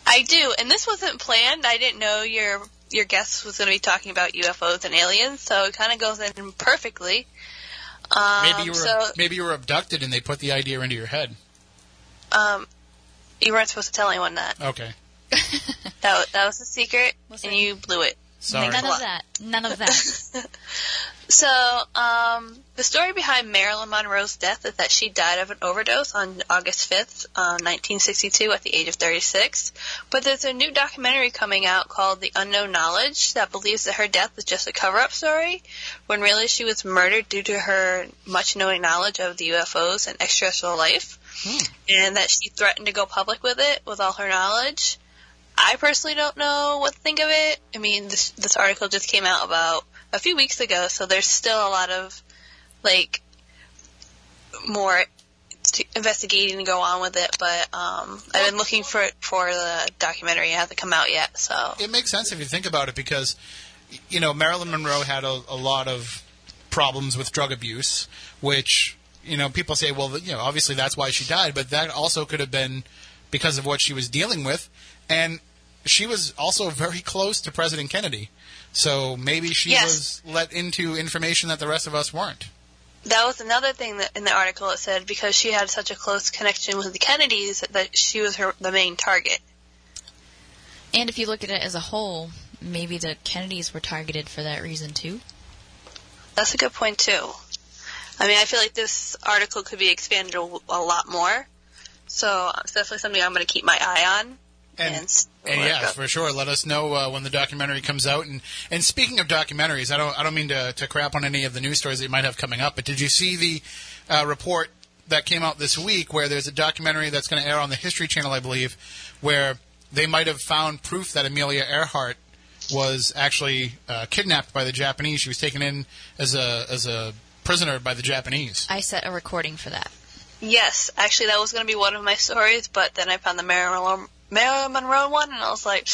[SPEAKER 6] I do, and this wasn't planned. I didn't know your your guest was going to be talking about UFOs and aliens, so it kind of goes in perfectly. Um,
[SPEAKER 1] Maybe you were
[SPEAKER 6] so
[SPEAKER 1] maybe you were abducted and they put the idea into your head.
[SPEAKER 6] um, you weren't supposed to tell anyone that.
[SPEAKER 1] Okay,
[SPEAKER 6] That was, that was a secret,
[SPEAKER 2] Listen.
[SPEAKER 6] and you blew it.
[SPEAKER 1] Sorry.
[SPEAKER 2] None of that. None of that. (laughs)
[SPEAKER 6] So, um, the story behind Marilyn Monroe's death is that she died of an overdose on August 5th, uh, 1962, at the age of 36. But there's a new documentary coming out called The Unknown Knowledge that believes that her death was just a cover-up story, when really she was murdered due to her much knowing knowledge of the UFOs and extraterrestrial life, and that she threatened to go public with it with all her knowledge. I personally don't know what to think of it. I mean, this this article just came out about a few weeks ago, so there's still a lot of like more investigating to go on with it. But um, I've been looking for for the documentary. It hasn't come out yet, so
[SPEAKER 1] It makes sense if you think about it because you know Marilyn Monroe had a, a lot of problems with drug abuse, which you know people say, well, you know, obviously that's why she died, but that also could have been because of what she was dealing with, and she was also very close to President Kennedy. So maybe she
[SPEAKER 6] Yes.
[SPEAKER 1] was let into information that the rest of us weren't.
[SPEAKER 6] that was another thing that in the article it said because she had such a close connection with the Kennedys that she was her the main target.
[SPEAKER 2] and if you look at it as a whole, maybe the Kennedys were targeted for that reason too.
[SPEAKER 6] That's a good point too. I mean, I feel like this article could be expanded a, a lot more. So it's definitely something I'm going to keep my eye on.
[SPEAKER 1] And,
[SPEAKER 6] s-
[SPEAKER 1] and
[SPEAKER 6] where it
[SPEAKER 1] yeah, for sure. Let us know uh, when the documentary comes out. And and speaking of documentaries, I don't I don't mean to, to crap on any of the news stories that you might have coming up, but did you see the uh, report that came out this week where there's a documentary that's going to air on the History Channel, I believe, where they might have found proof that Amelia Earhart was actually uh, kidnapped by the Japanese. She was taken in as a as a prisoner by the Japanese.
[SPEAKER 2] I set a recording for that.
[SPEAKER 6] Yes, actually, that was going to be one of my stories, but then I found the Marilyn, Marilyn Monroe one, and I was like,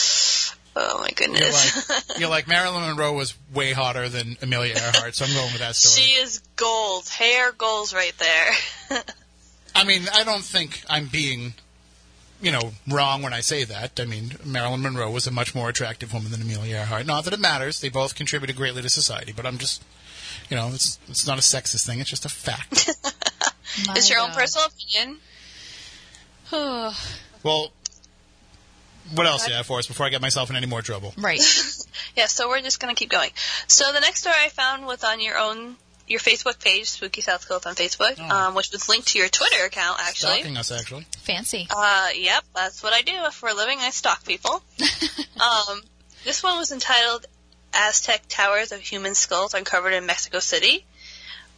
[SPEAKER 6] oh my
[SPEAKER 1] You're
[SPEAKER 6] goodness.
[SPEAKER 1] like, (laughs) you're like Marilyn Monroe was way hotter than Amelia Earhart, so I'm going with that story.
[SPEAKER 6] she is gold, hair goals right there. (laughs)
[SPEAKER 1] I mean, I don't think I'm being you know, wrong when I say that. I mean, Marilyn Monroe was a much more attractive woman than Amelia Earhart. Not that it matters; they both contributed greatly to society. But I'm just, you know, it's it's not a sexist thing; it's just a fact. (laughs)
[SPEAKER 6] It's your own personal opinion. (sighs)
[SPEAKER 1] well, what else do you have for us before I get myself in any more trouble?
[SPEAKER 2] right. (laughs)
[SPEAKER 6] Yeah, so we're just gonna keep going. So the next story I found was on your own your Facebook page, Spooky South Coast on Facebook,
[SPEAKER 1] Oh.
[SPEAKER 6] um, which was linked to your Twitter account actually.
[SPEAKER 1] Stalking us, actually.
[SPEAKER 2] Fancy.
[SPEAKER 6] Uh, yep, that's what I do for a living. I stalk people. (laughs) um, this one was entitled Aztec Towers of Human Skulls Uncovered in Mexico City.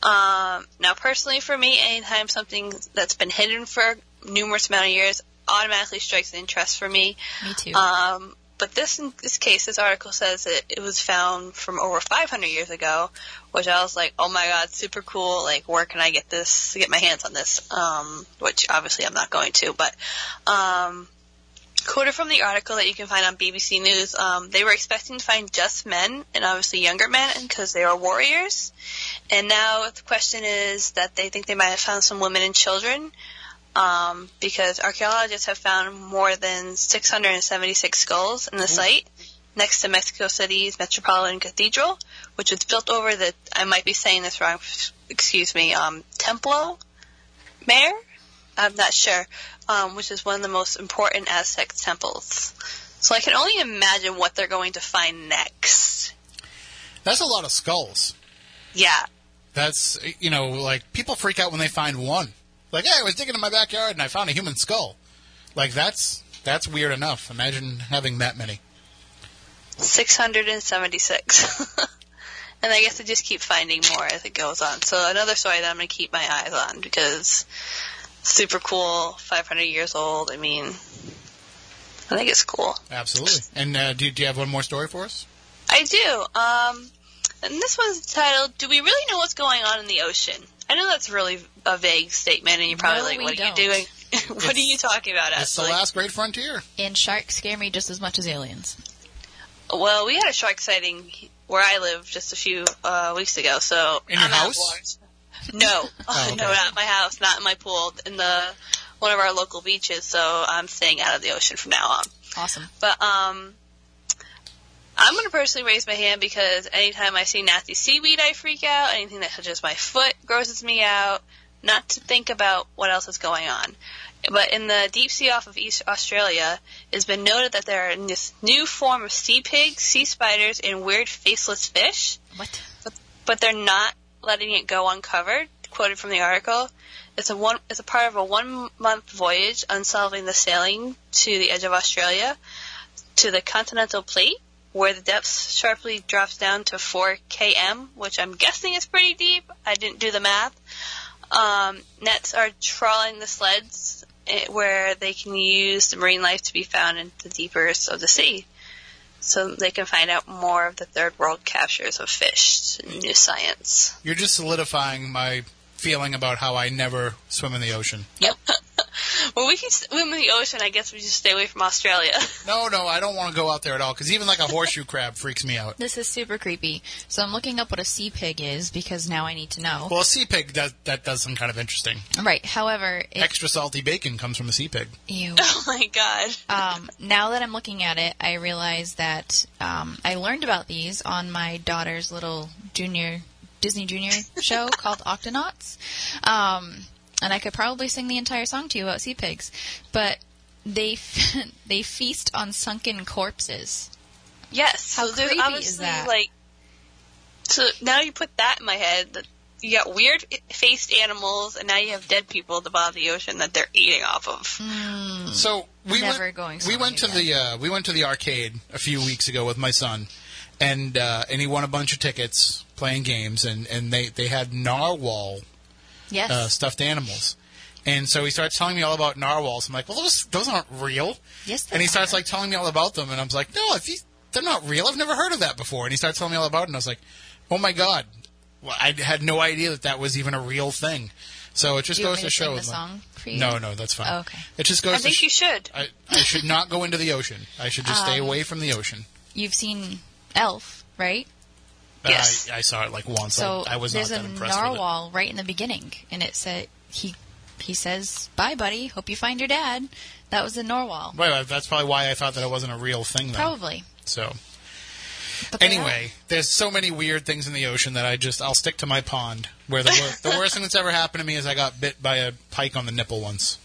[SPEAKER 6] Um, now, personally, for me, anytime something that's been hidden for numerous amount of years automatically strikes an interest for me.
[SPEAKER 2] Me too.
[SPEAKER 6] Um, but this in this case, this article says that it was found from over 500 years ago, which I was like, oh my god, super cool. Like, where can I get this? Get my hands on this? Um, which obviously I'm not going to, but um, quoted from the article that you can find on BBC News, um, they were expecting to find just men and obviously younger men because they are warriors. And now the question is that they think they might have found some women and children um, because archaeologists have found more than 676 skulls in the site next to Mexico City's Metropolitan Cathedral, which was built over the, I might be saying this wrong, excuse me, um, Templo Mayor? I'm not sure, um, which is one of the most important Aztec temples. So I can only imagine what they're going to find next.
[SPEAKER 1] That's a lot of skulls.
[SPEAKER 6] Yeah.
[SPEAKER 1] That's you know, like people freak out when they find one. Like, hey, I was digging in my backyard and I found a human skull. Like that's that's weird enough. Imagine having that many.
[SPEAKER 6] 676. (laughs) and I guess I just keep finding more as it goes on. So another story that I'm going to keep my eyes on because super cool, 500 years old. I mean, I think it's cool.
[SPEAKER 1] Absolutely. And uh, do, do you have one more story for us?
[SPEAKER 6] I do. Um, and this one's titled, Do We Really Know What's Going On in the Ocean? I know that's really a vague statement, and you're probably
[SPEAKER 2] No,
[SPEAKER 6] like, What are
[SPEAKER 2] don't.
[SPEAKER 6] you doing? what are you (laughs) talking about,
[SPEAKER 1] It's the last great frontier.
[SPEAKER 2] And sharks scare me just as much as aliens.
[SPEAKER 6] Well, we had a shark sighting where I live just a few uh, weeks ago, so
[SPEAKER 1] In your
[SPEAKER 6] I'm
[SPEAKER 1] house? (laughs) (laughs)
[SPEAKER 6] No,
[SPEAKER 1] Oh, okay.
[SPEAKER 6] no, not in my house, not in my pool, in the one of our local beaches. So I'm staying out of the ocean from now on.
[SPEAKER 2] Awesome.
[SPEAKER 6] But um, I'm going to personally raise my hand because anytime I see nasty seaweed, I freak out. Anything that touches my foot grosses me out. Not to think about what else is going on. But in the deep sea off of East Australia, it's been noted that there are this new form of sea pigs, sea spiders, and weird faceless fish
[SPEAKER 2] What?
[SPEAKER 6] but they're not letting it go uncovered. Quoted from the article, it's a one. It's a part of a one-month voyage unsolving the sailing to the edge of Australia, to the continental plate, where the depth sharply drops down to 4 km, which I'm guessing is pretty deep. I didn't do the math. Um, nets are trawling the sleds eh, where they can use the marine life to be found in the deepers of the sea so they can find out more of the third world captures of fish and new science.
[SPEAKER 1] You're just solidifying my feeling about how I never swim in the ocean. (laughs) (laughs)
[SPEAKER 6] Well, we can swim in the ocean. I guess we just stay away from Australia. (laughs)
[SPEAKER 1] No, no, I don't want to go out there at all because even like a horseshoe crab freaks me out.
[SPEAKER 2] This is super creepy. So I'm looking up what a sea pig is because now I need to know.
[SPEAKER 1] Well, a sea pig does that does some kind of interesting.
[SPEAKER 2] right. However, it,
[SPEAKER 1] Extra salty bacon comes from a sea pig.
[SPEAKER 2] ew. (laughs)
[SPEAKER 6] oh my god.
[SPEAKER 2] um, now that I'm looking at it, I realize that um, I learned about these on my daughter's little junior Disney Junior show called Octonauts, um, and I could probably sing the entire song to you about sea pigs, but they f- (laughs) they feast on sunken corpses.
[SPEAKER 6] Yes.
[SPEAKER 2] How
[SPEAKER 6] so there's
[SPEAKER 2] creepy is
[SPEAKER 6] obviously
[SPEAKER 2] that?
[SPEAKER 6] like. So now you put that in my head that you got weird faced animals, and now you have dead people at the bottom of the ocean that they're eating off of.
[SPEAKER 1] So we
[SPEAKER 2] Never
[SPEAKER 1] went,
[SPEAKER 2] going
[SPEAKER 1] we went to
[SPEAKER 2] again.
[SPEAKER 1] the uh, we went to the arcade a few weeks ago with my son, and uh, and he won a bunch of tickets playing games, and, and they, they had narwhal
[SPEAKER 2] Yes.
[SPEAKER 1] uh, stuffed animals. And so he starts telling me all about narwhals. I'm like, well, those those aren't real.
[SPEAKER 2] yes. they
[SPEAKER 1] And he
[SPEAKER 2] are.
[SPEAKER 1] starts like telling me all about them, and I'm like, no, if you, they're not real. I've never heard of that before. And he starts telling me all about it, and I was like, oh my god, well, I had no idea that that was even a real thing. So it just
[SPEAKER 2] Do you want
[SPEAKER 1] goes
[SPEAKER 2] me
[SPEAKER 1] to
[SPEAKER 2] to
[SPEAKER 1] show.
[SPEAKER 2] sing the song for you?
[SPEAKER 1] No, no, that's fine.
[SPEAKER 2] Oh, okay.
[SPEAKER 1] It just goes
[SPEAKER 6] I
[SPEAKER 1] to
[SPEAKER 6] think
[SPEAKER 1] sh-
[SPEAKER 6] you should.
[SPEAKER 1] I, I should not go into the ocean. I should just stay (laughs)
[SPEAKER 2] Um,
[SPEAKER 1] away from the ocean.
[SPEAKER 2] You've seen Elf, right?
[SPEAKER 6] Yes.
[SPEAKER 1] I, I saw it like once.
[SPEAKER 2] So
[SPEAKER 1] I, I was not
[SPEAKER 2] there's
[SPEAKER 1] that
[SPEAKER 2] a
[SPEAKER 1] impressed with
[SPEAKER 2] narwhal right in the beginning, and it said he he says, "Bye, buddy. Hope you find your dad." That was in Norwal.
[SPEAKER 1] Well, uh, that's probably why I thought that it wasn't a real thing. Then.
[SPEAKER 2] Probably.
[SPEAKER 1] So anyway, there's so many weird things in the ocean that I just I'll stick to my pond. Where the wor- (laughs) the worst thing that's ever happened to me is I got bit by a pike on the nipple once.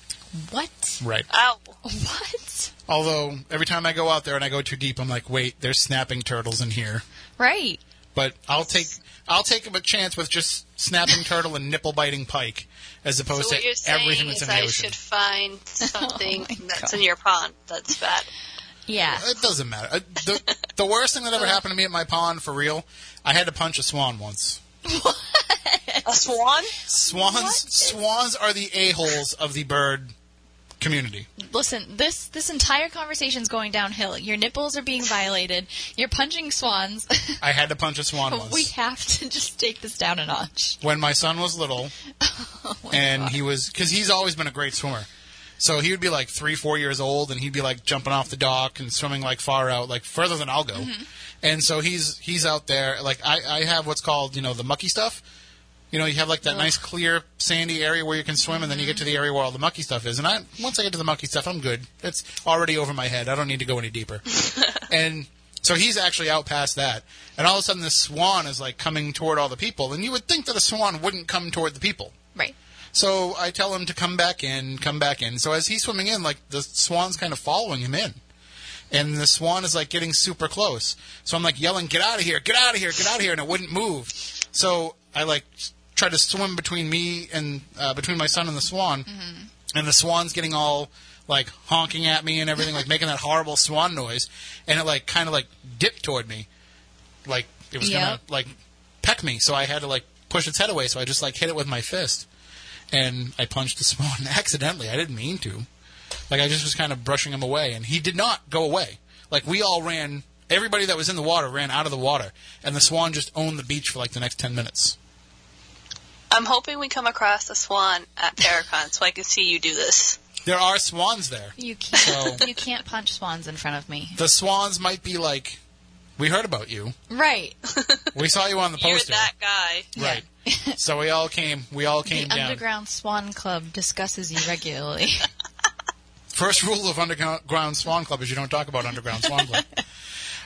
[SPEAKER 2] What?
[SPEAKER 1] Right.
[SPEAKER 6] Oh,
[SPEAKER 2] What?
[SPEAKER 1] Although every time I go out there and I go too deep, I'm like, wait, there's snapping turtles in here.
[SPEAKER 2] Right.
[SPEAKER 1] But I'll take I'll take a chance with just snapping (laughs) turtle and nipple biting pike as opposed
[SPEAKER 6] So what you're
[SPEAKER 1] to
[SPEAKER 6] saying
[SPEAKER 1] everything that's
[SPEAKER 6] is
[SPEAKER 1] in the
[SPEAKER 6] I
[SPEAKER 1] ocean.
[SPEAKER 6] should find (laughs) something
[SPEAKER 2] Oh
[SPEAKER 6] that's
[SPEAKER 2] God.
[SPEAKER 6] in your pond that's bad.
[SPEAKER 2] Yeah.
[SPEAKER 1] It doesn't matter. Uh, The, the worst thing that ever happened to me at my pond, for real, I had to punch a swan once. (laughs)
[SPEAKER 6] A swan?
[SPEAKER 1] Swans, swans are the a holes of the bird community.
[SPEAKER 2] Listen, this this entire conversation's going downhill. Your nipples are being violated. You're punching swans. (laughs)
[SPEAKER 1] I had to punch a swan once.
[SPEAKER 2] we have to just take this down a notch.
[SPEAKER 1] when my son was little, (laughs)
[SPEAKER 2] Oh
[SPEAKER 1] and
[SPEAKER 2] God.
[SPEAKER 1] he was because he's always been a great swimmer. So he would be like three, four years old, and he'd be like jumping off the dock and swimming like far out, like further than I'll go.
[SPEAKER 2] Mm-hmm.
[SPEAKER 1] And so he's he's out there. Like I, I have what's called you know the mucky stuff. You know, you have like that nice clear sandy area where you can swim, and then you get to the mm-hmm. area where all the mucky stuff is. And I once I get to the mucky stuff, I'm good. It's already over my head. I don't need to go any deeper. (laughs) and so he's actually out past that. And all of a sudden, this swan is like coming toward all the people, and you would think that a swan wouldn't come toward the people.
[SPEAKER 2] right.
[SPEAKER 1] So I tell him to come back in, come back in. So as he's swimming in, like the swan's kind of following him in. And the swan is like getting super close. So I'm like yelling, get out of here, get out of here, get out of here. And it wouldn't move. So I like try to swim between me and, uh, between my son and the swan. And the swan's getting all like honking at me and everything, like making that horrible swan noise. And it like kind of like dipped toward me. Like it was gonna like peck me. So I had to like push its head away. So I just like hit it with my fist and I punched the (laughs) swan accidentally. I didn't mean to. Like I just was kind of brushing him away, and he did not go away. Like we all ran. Everybody that was in the water ran out of the water, and the swan just owned the beach for like the next ten minutes.
[SPEAKER 6] I'm hoping we come across a swan at Paracon so I can see you do this.
[SPEAKER 1] There are swans there.
[SPEAKER 2] You can't
[SPEAKER 1] So-
[SPEAKER 2] you can't punch swans in front of me.
[SPEAKER 1] The swans might be like, "We heard about you.
[SPEAKER 2] Right.
[SPEAKER 1] We saw you on the (laughs)
[SPEAKER 6] You're
[SPEAKER 1] poster."
[SPEAKER 6] that guy.
[SPEAKER 1] Right. (laughs) so we all came. We all came
[SPEAKER 2] the
[SPEAKER 1] down.
[SPEAKER 2] Underground Swan Club discusses you regularly. (laughs)
[SPEAKER 1] First rule of Underground Swan Club is you don't talk about Underground Swan Club.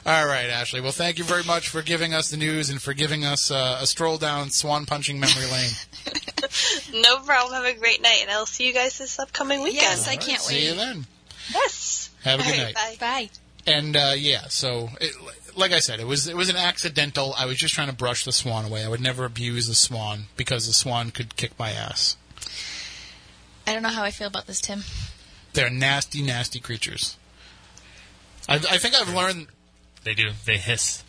[SPEAKER 1] All right, Ashley. Well, thank you very much for giving us the news and for giving us uh, a stroll down swan punching memory lane. (laughs)
[SPEAKER 6] No problem. Have a great night, and I'll see you guys this upcoming weekend.
[SPEAKER 2] Yes, I
[SPEAKER 1] All right,
[SPEAKER 2] can't
[SPEAKER 1] See you
[SPEAKER 2] wait.
[SPEAKER 1] then.
[SPEAKER 6] Yes.
[SPEAKER 1] Have a
[SPEAKER 6] All
[SPEAKER 1] good
[SPEAKER 6] right,
[SPEAKER 1] night.
[SPEAKER 6] Bye.
[SPEAKER 2] Bye.
[SPEAKER 1] And uh, yeah, so it, like I said, it was it was an accidental. I was just trying to brush the swan away. I would never abuse the swan because the swan could kick my ass.
[SPEAKER 2] I don't know how I feel about this, Tim.
[SPEAKER 1] They're nasty, nasty creatures. I, I think I've learned.
[SPEAKER 3] They do. They hiss.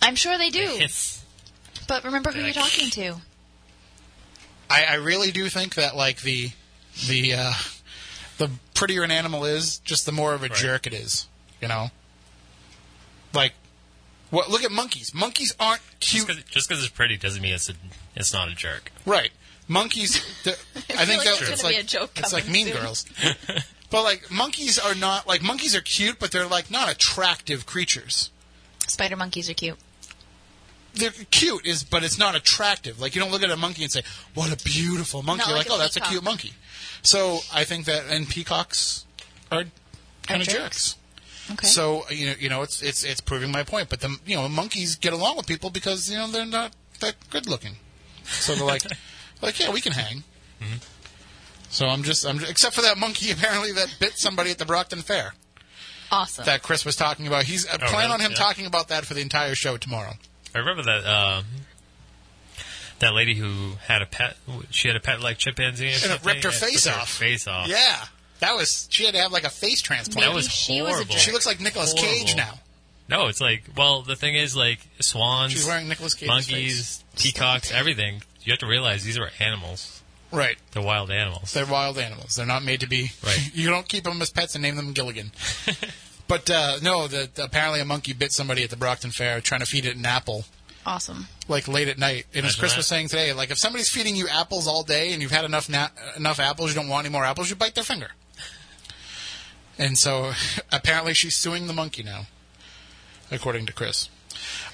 [SPEAKER 2] I'm sure they
[SPEAKER 3] They
[SPEAKER 2] do.
[SPEAKER 3] hiss.
[SPEAKER 2] But remember who
[SPEAKER 3] They're
[SPEAKER 2] you're
[SPEAKER 3] like-
[SPEAKER 2] talking to.
[SPEAKER 1] I, I really do think that like the the uh, the prettier an animal is, just the more of a
[SPEAKER 3] Right.
[SPEAKER 1] jerk it is. You know, like what? Look at monkeys. Monkeys aren't cute,
[SPEAKER 3] Just because it's pretty doesn't mean it's a, it's not a jerk.
[SPEAKER 1] right? Monkeys. (laughs) the- I think
[SPEAKER 2] like
[SPEAKER 1] that it's like
[SPEAKER 2] be a joke
[SPEAKER 1] it's like Mean
[SPEAKER 2] soon.
[SPEAKER 1] Girls. (laughs) But like monkeys are not like monkeys are cute, but they're like not attractive creatures.
[SPEAKER 2] Spider monkeys are cute.
[SPEAKER 1] They're cute, is but it's not attractive. Like you don't look at a monkey and say, "What a beautiful monkey!"
[SPEAKER 2] Not like
[SPEAKER 1] like,
[SPEAKER 2] a
[SPEAKER 1] "Oh, that's a cute monkey." So I think that and peacocks are kind of
[SPEAKER 2] jerks.
[SPEAKER 1] jerks.
[SPEAKER 2] Okay.
[SPEAKER 1] So you know, you know, it's it's it's proving my point. But the you know monkeys get along with people because you know they're not that good looking. So they're like, (laughs) like yeah, we can hang. Mm-hmm. So I'm just I'm except for that monkey (laughs) apparently that bit somebody at the Brockton Fair
[SPEAKER 2] awesome.
[SPEAKER 1] that Chris was talking about. He's I plan
[SPEAKER 3] really?
[SPEAKER 1] on him
[SPEAKER 3] Yeah.
[SPEAKER 1] talking about that for the entire show tomorrow.
[SPEAKER 3] I remember that uh, that lady who had a pet. She had a pet like chimpanzee, or
[SPEAKER 1] And it ripped her
[SPEAKER 3] and
[SPEAKER 1] face
[SPEAKER 3] ripped her
[SPEAKER 1] off.
[SPEAKER 3] face off.
[SPEAKER 1] Yeah, that was she had to have like a face transplant.
[SPEAKER 3] that was
[SPEAKER 2] Maybe she was
[SPEAKER 3] horrible.
[SPEAKER 1] she looks like Nicolas Cage now.
[SPEAKER 3] No, it's like well, the thing is like swans,
[SPEAKER 1] She's wearing Nicolas Cage's
[SPEAKER 3] monkeys, peacocks, everything. You have to realize these are animals.
[SPEAKER 1] Right.
[SPEAKER 3] They're wild animals.
[SPEAKER 1] They're wild animals. They're not made to be.
[SPEAKER 3] Right. (laughs)
[SPEAKER 1] you don't keep them as pets and name them Gilligan. (laughs) but uh, no, the, apparently a monkey bit somebody at the Brockton Fair trying to feed it an apple.
[SPEAKER 2] awesome.
[SPEAKER 1] Like late at night, and as Chris
[SPEAKER 3] that.
[SPEAKER 1] was saying today, like if somebody's feeding you apples all day and you've had enough na- enough apples, you don't want any more apples, you bite their finger. And so (laughs) apparently she's suing the monkey now, according to Chris.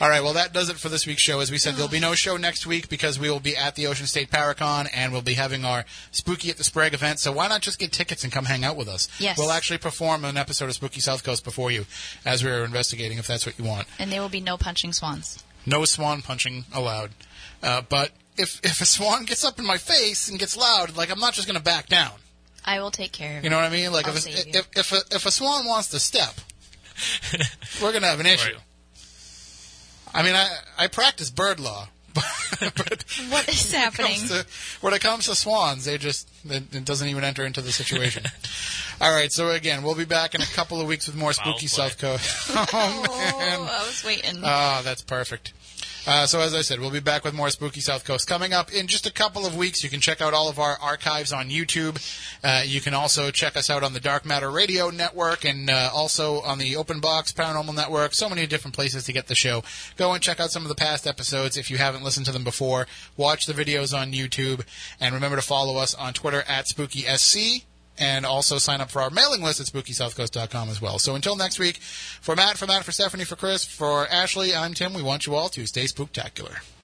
[SPEAKER 1] All right, well, that does it for this week's show. As we said, there'll be no (sighs) show next week because we will be at the Ocean State Paracon and we'll be having our Spooky at the Sprague event. So why not just get tickets and come hang out with us?
[SPEAKER 2] Yes.
[SPEAKER 1] We'll actually perform an episode of Spooky South Coast before you as we're investigating if that's what you want.
[SPEAKER 2] And there will be no punching swans.
[SPEAKER 1] No swan punching allowed. Uh, but if, (laughs) if a swan gets up in my face and gets loud, like, I'm not just going to back down.
[SPEAKER 2] I will take care of it.
[SPEAKER 1] You know what I mean? Like,
[SPEAKER 2] I'll
[SPEAKER 1] if,
[SPEAKER 2] save
[SPEAKER 1] a,
[SPEAKER 2] you.
[SPEAKER 1] if, if, a, if a swan wants to step, (laughs) we're going to have an issue.
[SPEAKER 3] Right.
[SPEAKER 1] I mean, I, I practice bird law, (laughs) but
[SPEAKER 2] What is
[SPEAKER 1] when
[SPEAKER 2] happening?
[SPEAKER 1] comes to, when it comes to swans, they just it, it doesn't even enter into the situation. (laughs) All right, so again, we'll be back in a couple of weeks with more
[SPEAKER 3] Foul
[SPEAKER 1] spooky
[SPEAKER 3] play.
[SPEAKER 1] South Coast. (laughs) oh man,
[SPEAKER 2] Oh, I was waiting.
[SPEAKER 1] ah, that's perfect. Uh, so as I said, we'll be back with more Spooky South Coast coming up in just a couple of weeks. You can check out all of our archives on YouTube. Uh, you can also check us out on the Dark Matter Radio Network and uh, also on the Open Box Paranormal Network. So many different places to get the show. Go and check out some of the past episodes if you haven't listened to them before. Watch the videos on YouTube and remember to follow us on Twitter at SpookySC and also sign up for our mailing list at SpookySouthCoast.com as well. So until next week, for Matt, for Matt, for Stephanie, for Chris, for Ashley, I'm Tim. We want you all to stay spooktacular.